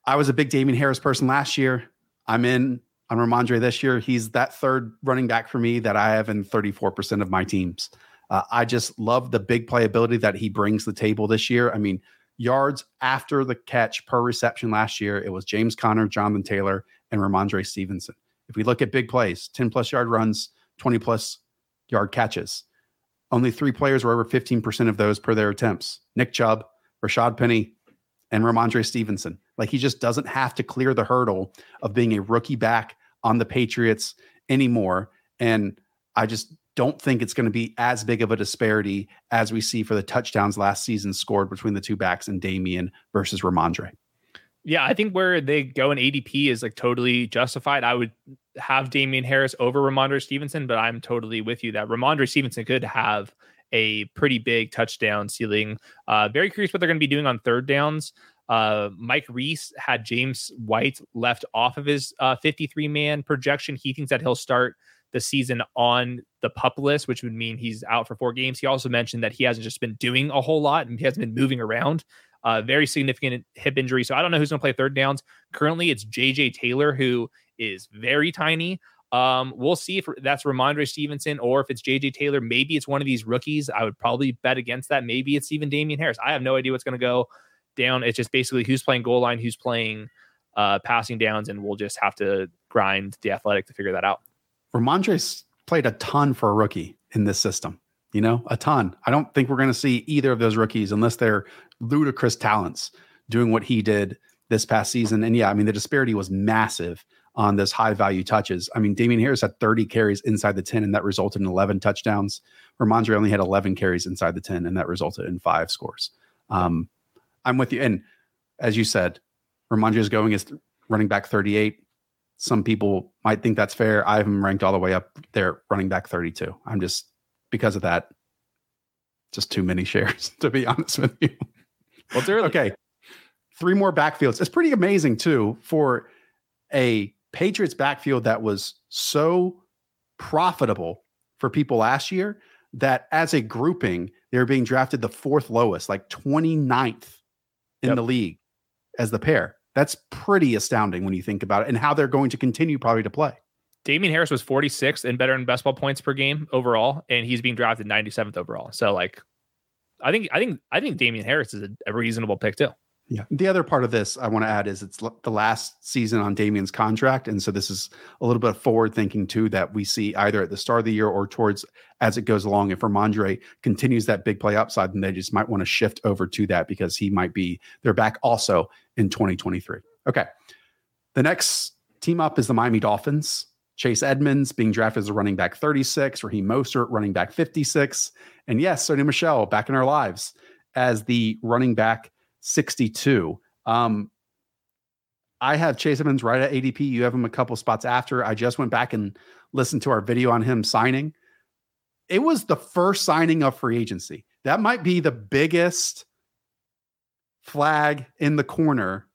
I was a big Damien Harris person last year. I'm in on Rhamondre this year. He's that third running back for me that I have in 34% of my teams. Uh, I just love the big playability that he brings the table this year. I mean, yards after the catch per reception last year, it was James Conner, Jonathan Taylor, and Rhamondre Stevenson. If we look at big plays, 10 plus yard runs, 20 plus yard catches, only three players were over 15% of those per their attempts Nick Chubb, Rashad Penny, and Rhamondre Stevenson. Like he just doesn't have to clear the hurdle of being a rookie back on the Patriots anymore. And I just don't think it's going to be as big of a disparity as we see for the touchdowns last season scored between the two backs and Damien versus Rhamondre. Yeah, I think where they go in ADP is like totally justified. I would have Damien Harris over Rhamondre Stevenson, but I'm totally with you that Rhamondre Stevenson could have a pretty big touchdown ceiling. Uh, very curious what they're going to be doing on third downs. Uh, Mike Reiss had James White left off of his uh, 53 man projection. He thinks that he'll start the season on the pup list, which would mean he's out for four games. He also mentioned that he hasn't just been doing a whole lot and he hasn't been moving around. Uh, very significant hip injury. So I don't know who's going to play third downs. Currently, it's JJ Taylor, who is very tiny. Um, we'll see if that's Rhamondre Stevenson or if it's JJ Taylor. Maybe it's one of these rookies. I would probably bet against that. Maybe it's even Damien Harris. I have no idea what's going to go down. It's just basically who's playing goal line, who's playing uh, passing downs, and we'll just have to grind the athletic to figure that out. Rhamondre's played a ton for a rookie in this system. You know, a ton. I don't think we're going to see either of those rookies unless they're ludicrous talents doing what he did this past season. And yeah, I mean, the disparity was massive on those high value touches. I mean, Damien Harris had 30 carries inside the 10, and that resulted in 11 touchdowns. Rhamondre only had 11 carries inside the 10, and that resulted in five scores. Um, I'm with you. And as you said, Rhamondre is going as running back 38. Some people might think that's fair. I have him ranked all the way up there, running back 32. I'm just because of that, just too many [laughs] shares, to be honest with you. Well, early. okay. Three more backfields. It's pretty amazing, too, for a Patriots backfield that was so profitable for people last year that as a grouping, they were being drafted the fourth lowest, like 29th in yep. the league as the pair. That's pretty astounding when you think about it and how they're going to continue probably to play. Damien Harris was 46th and better in best ball points per game overall, and he's being drafted 97th overall. So like I think I think I think Damien Harris is a, a reasonable pick too. Yeah. The other part of this I want to add is it's the last season on Damien's contract. And so this is a little bit of forward thinking too that we see either at the start of the year or towards as it goes along. If Rhamondre continues that big play upside, then they just might want to shift over to that because he might be their back also in 2023. Okay. The next team up is the Miami Dolphins. Chase Edmonds being drafted as a running back 36, Raheem Mostert running back 56. And yes, Sony Michel back in our lives as the running back 62. Um, I have Chase Edmonds right at ADP. You have him a couple spots after. I just went back and listened to our video on him signing. It was the first signing of free agency. That might be the biggest flag in the corner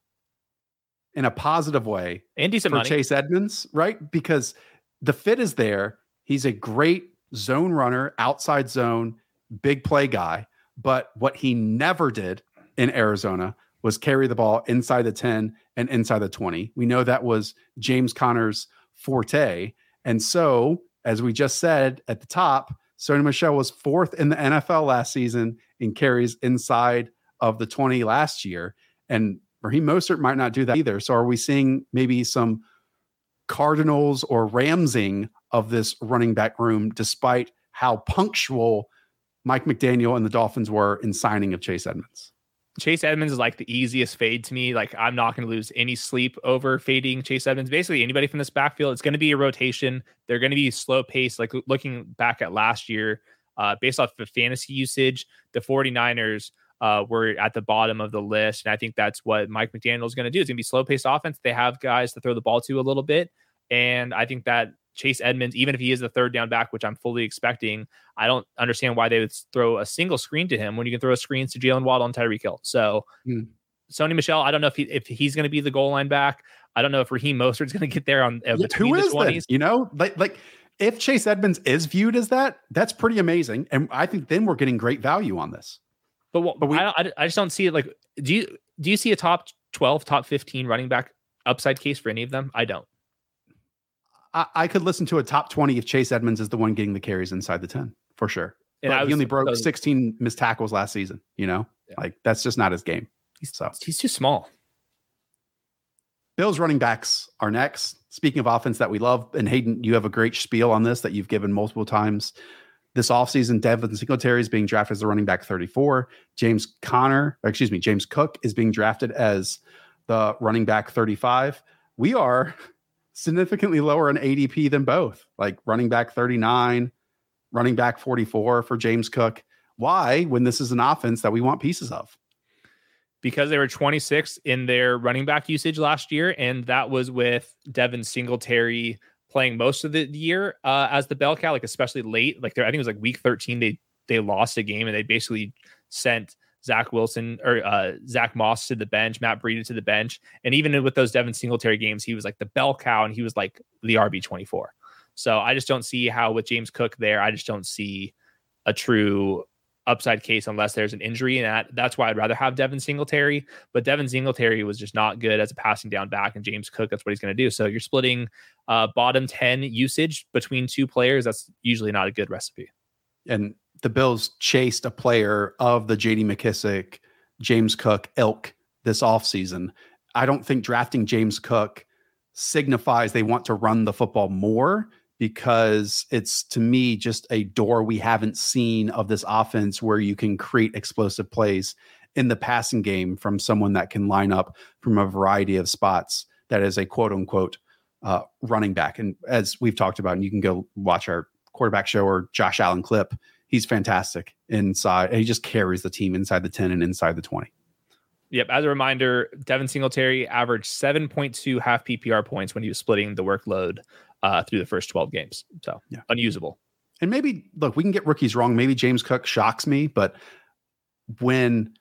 in a positive way and decent for money. Chase Edmonds, right? Because the fit is there. He's a great zone runner, outside zone, big play guy. But what he never did in Arizona was carry the ball inside the 10 and inside the 20. We know that was James Conner's forte. And so, as we just said at the top, Sony Michel was fourth in the NFL last season in carries inside of the 20 last year. And Raheem Mostert might not do that either. So, are we seeing maybe some Cardinals or Ramsing of this running back room, despite how punctual Mike McDaniel and the Dolphins were in signing of Chase Edmonds? Chase Edmonds is like the easiest fade to me. Like I'm not going to lose any sleep over fading Chase Edmonds. Basically, anybody from this backfield, it's going to be a rotation. They're going to be slow paced. Like looking back at last year, uh, based off the fantasy usage, the 49ers uh, were at the bottom of the list. And I think that's what Mike McDaniel is going to do. It's going to be slow paced offense. They have guys to throw the ball to a little bit. And I think that Chase Edmonds, even if he is the third down back, which I'm fully expecting, I don't understand why they would throw a single screen to him when you can throw screens to Jaylen Waddle and Tyreek Hill. So, hmm. Sony Michel, I don't know if he, if he's going to be the goal line back. I don't know if Raheem Mostert's going to get there on uh, who the 20s. You know, like like if Chase Edmonds is viewed as that, that's pretty amazing, and I think then we're getting great value on this. But, what, but we, I, I just don't see it. Like, do you do you see a top twelve, top fifteen running back upside case for any of them? I don't. I, I could listen to a top twenty if Chase Edmonds is the one getting the carries inside the ten for sure. And I he only broke 16 missed tackles last season. You know, yeah. like that's just not his game. He's, so he's too small. Bills running backs are next. Speaking of offense that we love, and Hayden, you have a great spiel on this that you've given multiple times. This offseason, Devin Singletary is being drafted as the running back 34. James Conner, excuse me, James Cook is being drafted as the running back 35. We are significantly lower in ADP than both, like running back 39, running back 44 for James Cook. Why, when this is an offense that we want pieces of? because they were 26 in their running back usage last year, and that was with Devin Singletary playing most of the year uh, as the bell cow, like especially late. Like I think it was like week 13, they they lost a game and they basically sent Zach Wilson or uh, Zach Moss to the bench, Matt Breida to the bench, and even with those Devin Singletary games, he was like the bell cow and he was like the RB 24. So I just don't see how with James Cook there, I just don't see a true upside case unless there's an injury. And that, that's why I'd rather have Devin Singletary. But Devin Singletary was just not good as a passing down back. And James Cook, that's what he's going to do. So you're splitting uh, bottom 10 usage between two players. That's usually not a good recipe. And the Bills chased a player of the JD McKissic, James Cook ilk this offseason. I don't think drafting James Cook signifies they want to run the football more because it's to me just a door we haven't seen of this offense where you can create explosive plays in the passing game from someone that can line up from a variety of spots that is a quote unquote uh, running back. And as we've talked about, and you can go watch our quarterback show or Josh Allen clip, he's fantastic inside. He just carries the team inside the 10 and inside the 20. Yep. As a reminder, Devin Singletary averaged 7.2 half PPR points when he was splitting the workload uh, through the first 12 games. So yeah. unusable. And maybe look, we can get rookies wrong. Maybe James Cook shocks me, but when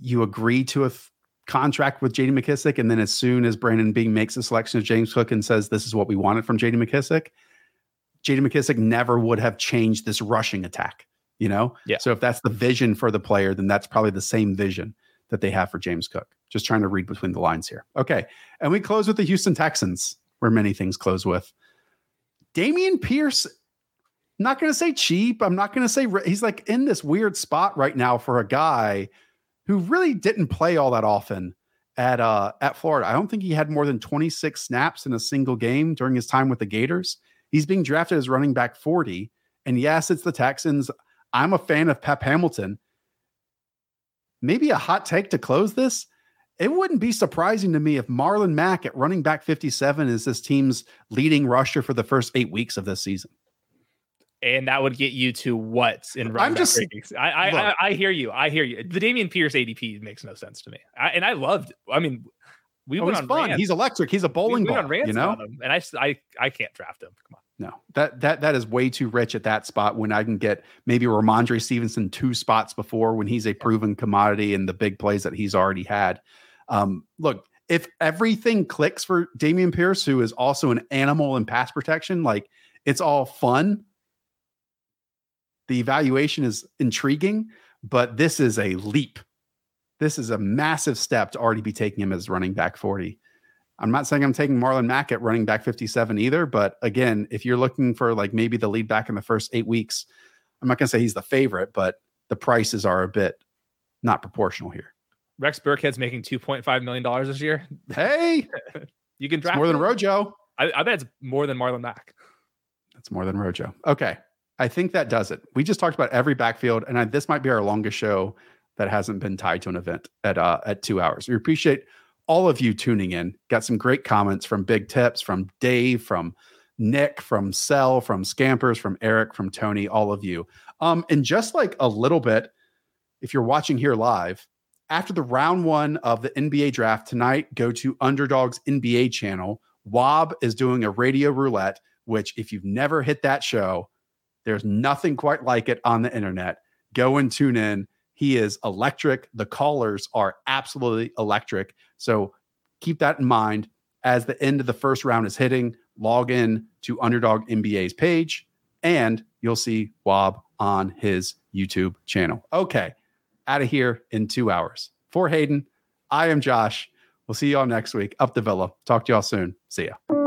you agree to a th- contract with JD McKissic, and then as soon as Brandon Beane makes a selection of James Cook and says this is what we wanted from JD McKissic, JD McKissic never would have changed this rushing attack. You know? Yeah. So if that's the vision for the player, then that's probably the same vision that they have for James Cook. Just trying to read between the lines here. Okay. And we close with the Houston Texans where many things close with. Dameon Pierce, not going to say cheap. I'm not going to say he's like in this weird spot right now for a guy who really didn't play all that often at uh at Florida. I don't think he had more than 26 snaps in a single game during his time with the Gators. He's being drafted as running back 40. And yes, it's the Texans. I'm a fan of Pep Hamilton. Maybe a hot take to close this it wouldn't be surprising to me if Marlon Mack at running back 57 is this team's leading rusher for the first eight weeks of this season. And that would get you to what in running I'm just, I, I, I, I, hear you. I hear you. The Dameon Pierce ADP makes no sense to me. I, and I loved, I mean, we oh, went on fun. Rants. He's electric. He's a bowling we ball. you know, and I, I, I can't draft him. Come on. No, that that that is way too rich at that spot when I can get maybe Rhamondre Stevenson two spots before when he's a proven commodity and the big plays that he's already had. Um, look, if everything clicks for Dameon Pierce, who is also an animal in pass protection, like it's all fun. The evaluation is intriguing, but this is a leap. This is a massive step to already be taking him as running back 40. I'm not saying I'm taking Marlon Mack at running back 57 either, but again, if you're looking for like maybe the lead back in the first eight weeks, I'm not going to say he's the favorite, but the prices are a bit not proportional here. Rex Burkhead's making two point five million dollars this year. Hey, [laughs] you can draft it's more than Rojo. I, I, bet it's more than Marlon Mack. That's more than Rojo. Okay, I think that does it. We just talked about every backfield, and I, this might be our longest show that hasn't been tied to an event at uh, at two hours. We appreciate all of you tuning in. Got some great comments from Big Tips, from Dave, from Nick, from Cell, from Scampers, from Eric, from Tony, all of you. Um, and just like a little bit, if you're watching here live, after the round one of the NBA draft tonight, go to Underdog's NBA channel. Wob is doing a radio roulette, which, if you've never hit that show, there's nothing quite like it on the internet. Go and tune in. He is electric. The callers are absolutely electric. So keep that in mind as the end of the first round is hitting. log in to Underdog NBA's page and you'll see Wob on his YouTube channel. Okay, out of here in two hours. For Hayden, I am Josh. We'll see you all next week. Up the Villa. Talk to y'all soon. See ya.